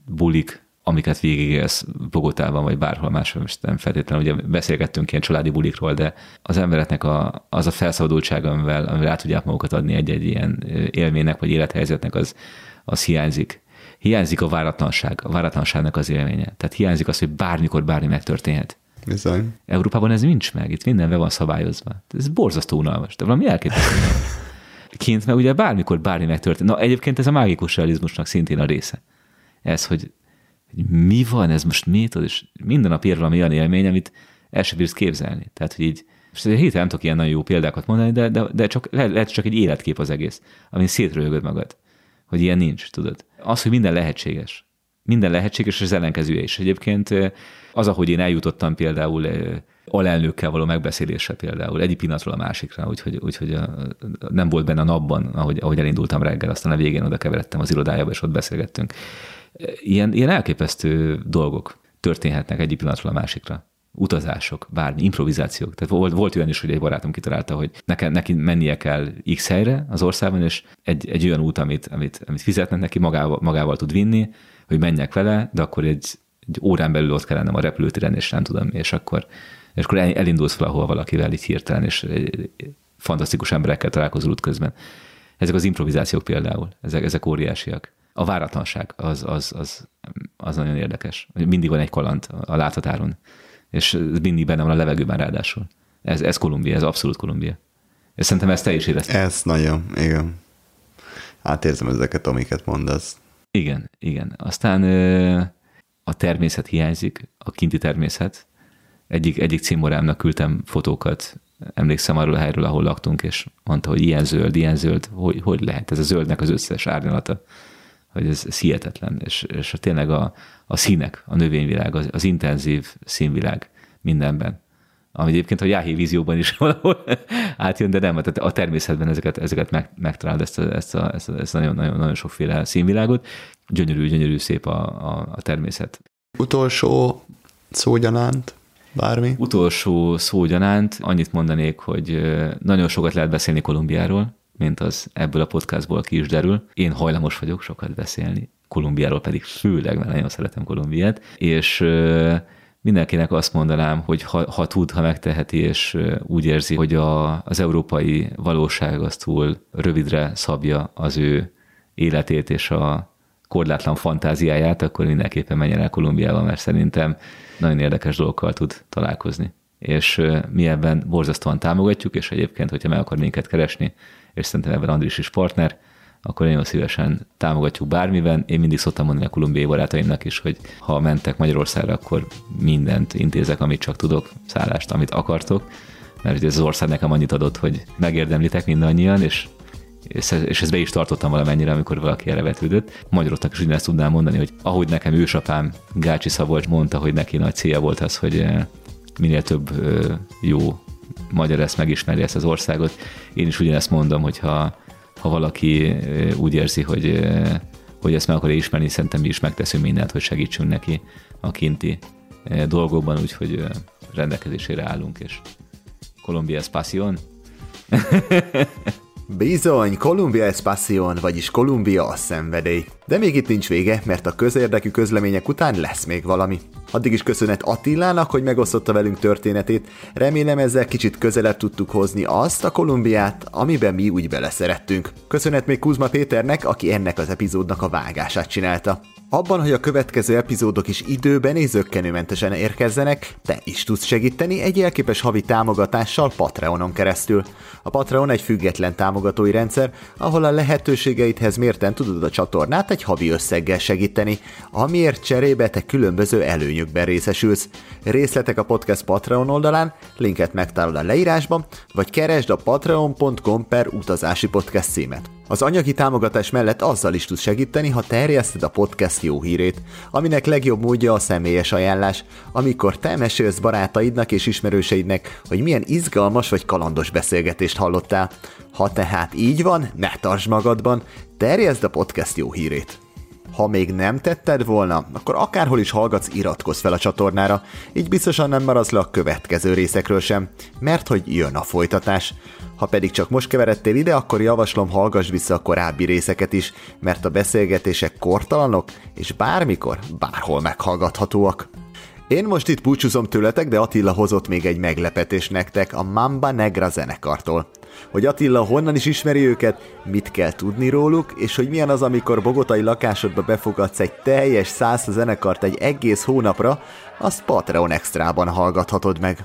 bulik, amiket végigélsz Bogotában, vagy bárhol máshol, most nem feltétlenül, ugye beszélgettünk ilyen családi bulikról, de az embereknek a, az a felszabadultsága, amivel, amivel át tudják magukat adni egy-egy ilyen élménynek, vagy élethelyzetnek, az, az hiányzik. Hiányzik a váratlanság, a váratlanságnak az élménye. Tehát hiányzik az, hogy bármikor bármi megtörténhet. Bizony. Európában ez nincs meg, itt minden be van szabályozva. Ez borzasztó unalmas, de valami elképesztő. Kint meg ugye bármikor bármi megtörtént. Na egyébként ez a mágikus realizmusnak szintén a része. Ez, hogy hogy mi van, ez most mi, tudod, és minden nap ér valami olyan élmény, amit el sem bírsz képzelni. Tehát, hogy így, most hirtelen nem tudok ilyen nagyon jó példákat mondani, de, de, de csak, lehet, lehet csak egy életkép az egész, amin szétröhögöd magad, hogy ilyen nincs, tudod. Az, hogy minden lehetséges. Minden lehetséges, és az ellenkezője is. Egyébként az, ahogy én eljutottam például alelnökkel való megbeszélésre például, egyik pillanatról a másikra, úgyhogy, úgyhogy nem volt benne a napban, ahogy, ahogy elindultam reggel, aztán a végén oda keveredtem az irodájába, és ott beszélgettünk. Ilyen, ilyen elképesztő dolgok történhetnek egyik pillanatról a másikra utazások, bármi, improvizációk. Tehát volt, volt olyan is, hogy egy barátom kitalálta, hogy nekem, neki mennie kell X helyre az országban, és egy, egy olyan út, amit, amit, amit fizetnek neki, magával, magával tud vinni, hogy menjek vele, de akkor egy, egy órán belül ott kell lennem a repülőtéren, és nem tudom, és akkor, és akkor elindulsz valahol valakivel így hirtelen, és fantasztikus emberekkel találkozol út közben. Ezek az improvizációk például, ezek, ezek óriásiak. A váratlanság az, az, az, az nagyon érdekes. Mindig van egy kaland a láthatáron és mindig benne van a levegőben ráadásul. Ez, ez Kolumbia, ez abszolút Kolumbia. És szerintem ezt te is érezted. Ez nagyon, igen. Átérzem ezeket, amiket mondasz. Igen, igen. Aztán a természet hiányzik, a kinti természet. Egyik, egyik címorámnak küldtem fotókat, emlékszem arról a helyről, ahol laktunk, és mondta, hogy ilyen zöld, ilyen zöld, hogy, hogy lehet ez a zöldnek az összes árnyalata, hogy ez, ez hihetetlen, és, és tényleg a, a színek, a növényvilág, az, az intenzív színvilág mindenben. Ami egyébként a Jáhé vízióban is valahol átjön, de nem, tehát a természetben ezeket, ezeket meg, megtalálod, ezt a, ezt a, ezt a, ezt nagyon, nagyon, nagyon sokféle színvilágot. Gyönyörű, gyönyörű szép a, a, a természet. Utolsó szógyanánt, bármi? Utolsó szógyanánt, annyit mondanék, hogy nagyon sokat lehet beszélni Kolumbiáról, mint az ebből a podcastból ki is derül. Én hajlamos vagyok sokat beszélni, Kolumbiáról pedig főleg, mert nagyon szeretem Kolumbiát, és mindenkinek azt mondanám, hogy ha, ha tud, ha megteheti, és úgy érzi, hogy a, az európai valóság az túl rövidre szabja az ő életét és a korlátlan fantáziáját, akkor mindenképpen menjen el Kolumbiába, mert szerintem nagyon érdekes dolgokkal tud találkozni. És mi ebben borzasztóan támogatjuk, és egyébként, hogyha meg akar minket keresni, és szerintem ebben Andris is partner, akkor nagyon szívesen támogatjuk bármiben. Én mindig szoktam mondani a kolumbiai barátaimnak is, hogy ha mentek Magyarországra, akkor mindent intézek, amit csak tudok, szállást, amit akartok, mert ez az ország nekem annyit adott, hogy megérdemlitek mindannyian, és és ezt be is tartottam valamennyire, amikor valaki erre vetődött. Magyaroknak is ugyanezt tudnám mondani, hogy ahogy nekem ősapám Gácsi Szabolcs mondta, hogy neki nagy célja volt az, hogy eh, minél több eh, jó magyar ezt megismeri ezt az országot. Én is ugyanezt mondom, hogy ha, ha valaki úgy érzi, hogy, hogy ezt meg akarja ismerni, szerintem mi is megteszünk mindent, hogy segítsünk neki a kinti dolgokban, úgyhogy rendelkezésére állunk, és Colombia es pasión. Bizony, Columbia es passion, vagyis Columbia a szenvedély. De még itt nincs vége, mert a közérdekű közlemények után lesz még valami. Addig is köszönet Attilának, hogy megosztotta velünk történetét. Remélem ezzel kicsit közelebb tudtuk hozni azt a Kolumbiát, amiben mi úgy beleszerettünk. Köszönet még Kuzma Péternek, aki ennek az epizódnak a vágását csinálta. Abban, hogy a következő epizódok is időben és zöggenőmentesen érkezzenek, te is tudsz segíteni egy jelképes havi támogatással Patreonon keresztül. A Patreon egy független támogatói rendszer, ahol a lehetőségeidhez mérten tudod a csatornát egy havi összeggel segíteni, amiért cserébe te különböző előnyökben részesülsz. Részletek a podcast Patreon oldalán, linket megtalálod a leírásban, vagy keresd a patreon.com per utazási podcast címet. Az anyagi támogatás mellett azzal is tudsz segíteni, ha terjeszted a podcast jó hírét, aminek legjobb módja a személyes ajánlás, amikor te mesélsz barátaidnak és ismerőseidnek, hogy milyen izgalmas vagy kalandos beszélgetést hallottál. Ha tehát így van, ne tartsd magadban, terjeszd a podcast jó hírét. Ha még nem tetted volna, akkor akárhol is hallgatsz, iratkozz fel a csatornára, így biztosan nem maradsz le a következő részekről sem, mert hogy jön a folytatás. Ha pedig csak most keveredtél ide, akkor javaslom hallgass vissza a korábbi részeket is, mert a beszélgetések kortalanok, és bármikor, bárhol meghallgathatóak. Én most itt búcsúzom tőletek, de Attila hozott még egy meglepetés nektek a Mamba Negra zenekartól hogy Attila honnan is ismeri őket, mit kell tudni róluk, és hogy milyen az, amikor bogotai lakásodba befogadsz egy teljes száz zenekart egy egész hónapra, azt Patreon extrában hallgathatod meg.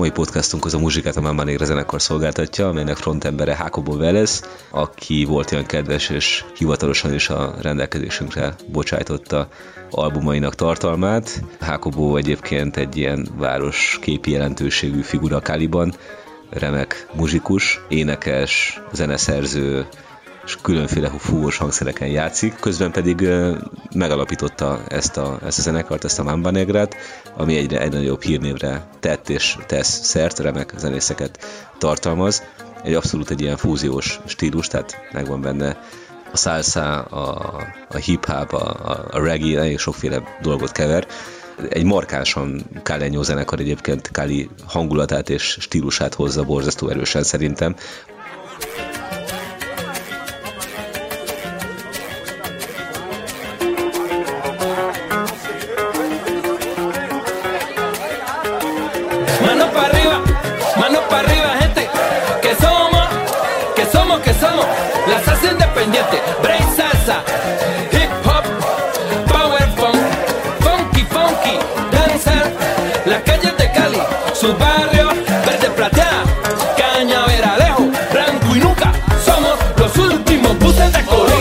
Mai podcastunk az a muzsikát a Mamba Negra zenekar szolgáltatja, amelynek frontembere Jacobo Vélez, aki volt olyan kedves és hivatalosan is a rendelkezésünkre bocsájtotta albumainak tartalmát. Jacobo egyébként egy ilyen város képi jelentőségű figura Kaliban, remek muzsikus, énekes, zeneszerző, és különféle fúvós hangszereken játszik, közben pedig megalapította ezt a, ezt a zenekart, ezt a Mamba Negrát, ami egyre egy nagyobb hírnévre tett és tesz szert, remek zenészeket tartalmaz. Egy abszolút egy ilyen fúziós stílus, tehát megvan benne a salsa, a, a hip-hop, a, a reggae, nagyon sokféle dolgot kever. Egy markánsan Kálenyó zenekar egyébként Káli hangulatát és stílusát hozza borzasztó erősen szerintem. fuerte, salsa, hip hop, power funk, funky funky, dancer. las calles de Cali, su barrio, verde plateada, cañaveralejo, blanco y nunca. somos los últimos buses de Colombia.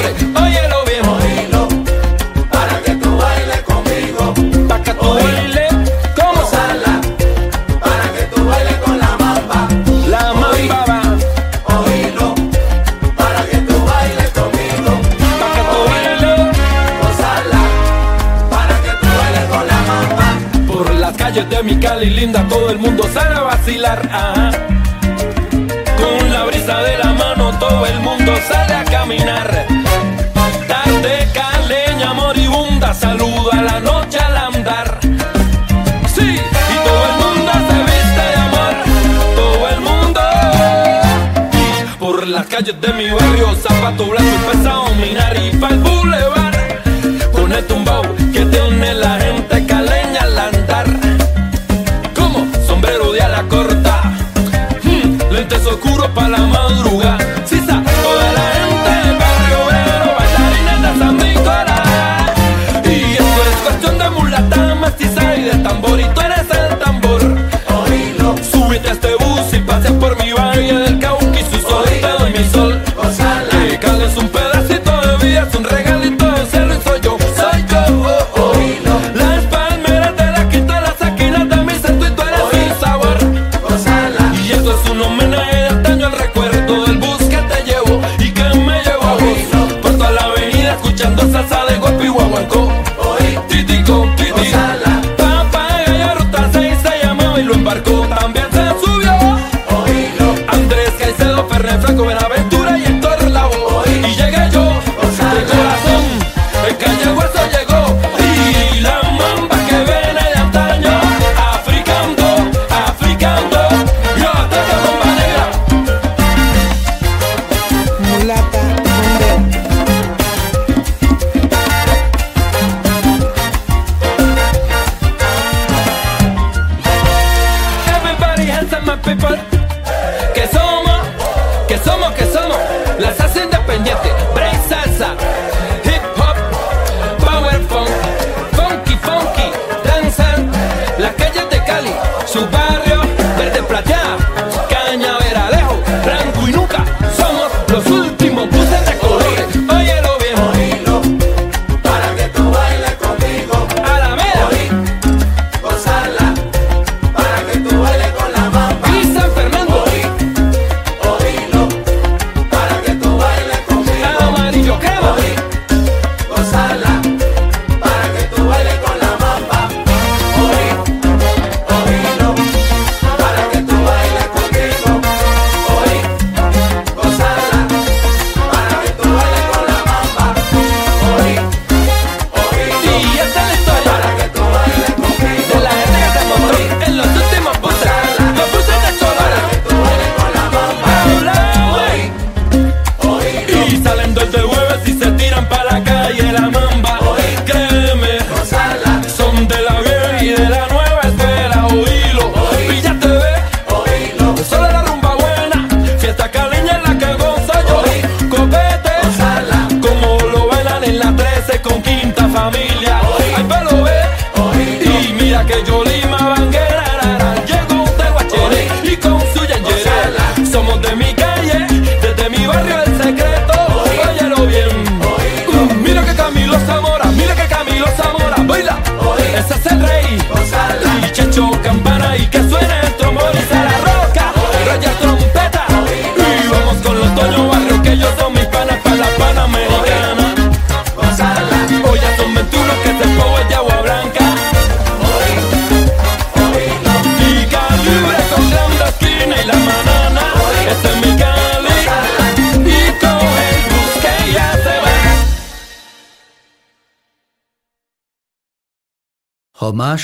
Linda, todo el mundo sale a vacilar. Con la brisa de la mano, todo el mundo sale a caminar. Tarde caleña moribunda, saludo a la noche al andar. Sí, y todo el mundo se viste de amor, todo el mundo. Por las calles de mi barrio, zapato blanco y pesado, minar y pa'l boulevard. Con el tumbao que tiene pa'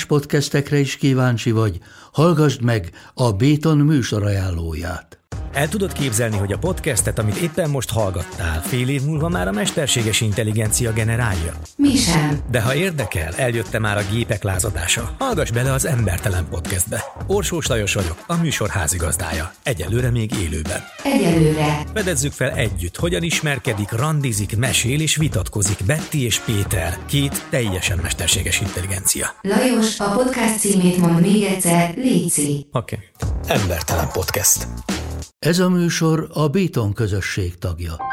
podcastekre is kíváncsi vagy, hallgassd meg a Béton műsor ajánlóját. El tudod képzelni, hogy a podcastet, amit éppen most hallgattál, fél év múlva már a mesterséges intelligencia generálja? Mi sem. De ha érdekel, eljött már a gépek lázadása. Hallgass bele az Embertelen Podcastbe. Orsós Lajos vagyok, a műsor házigazdája. Egyelőre még élőben. Egyelőre. Fedezzük fel együtt, hogyan ismerkedik, randizik, mesél és vitatkozik Betty és Péter, két teljesen mesterséges intelligencia. Lajos, a podcast címét mond még egyszer, Léci. Oké. Okay. Embertelen Podcast. Ez a műsor a Béton közösség tagja.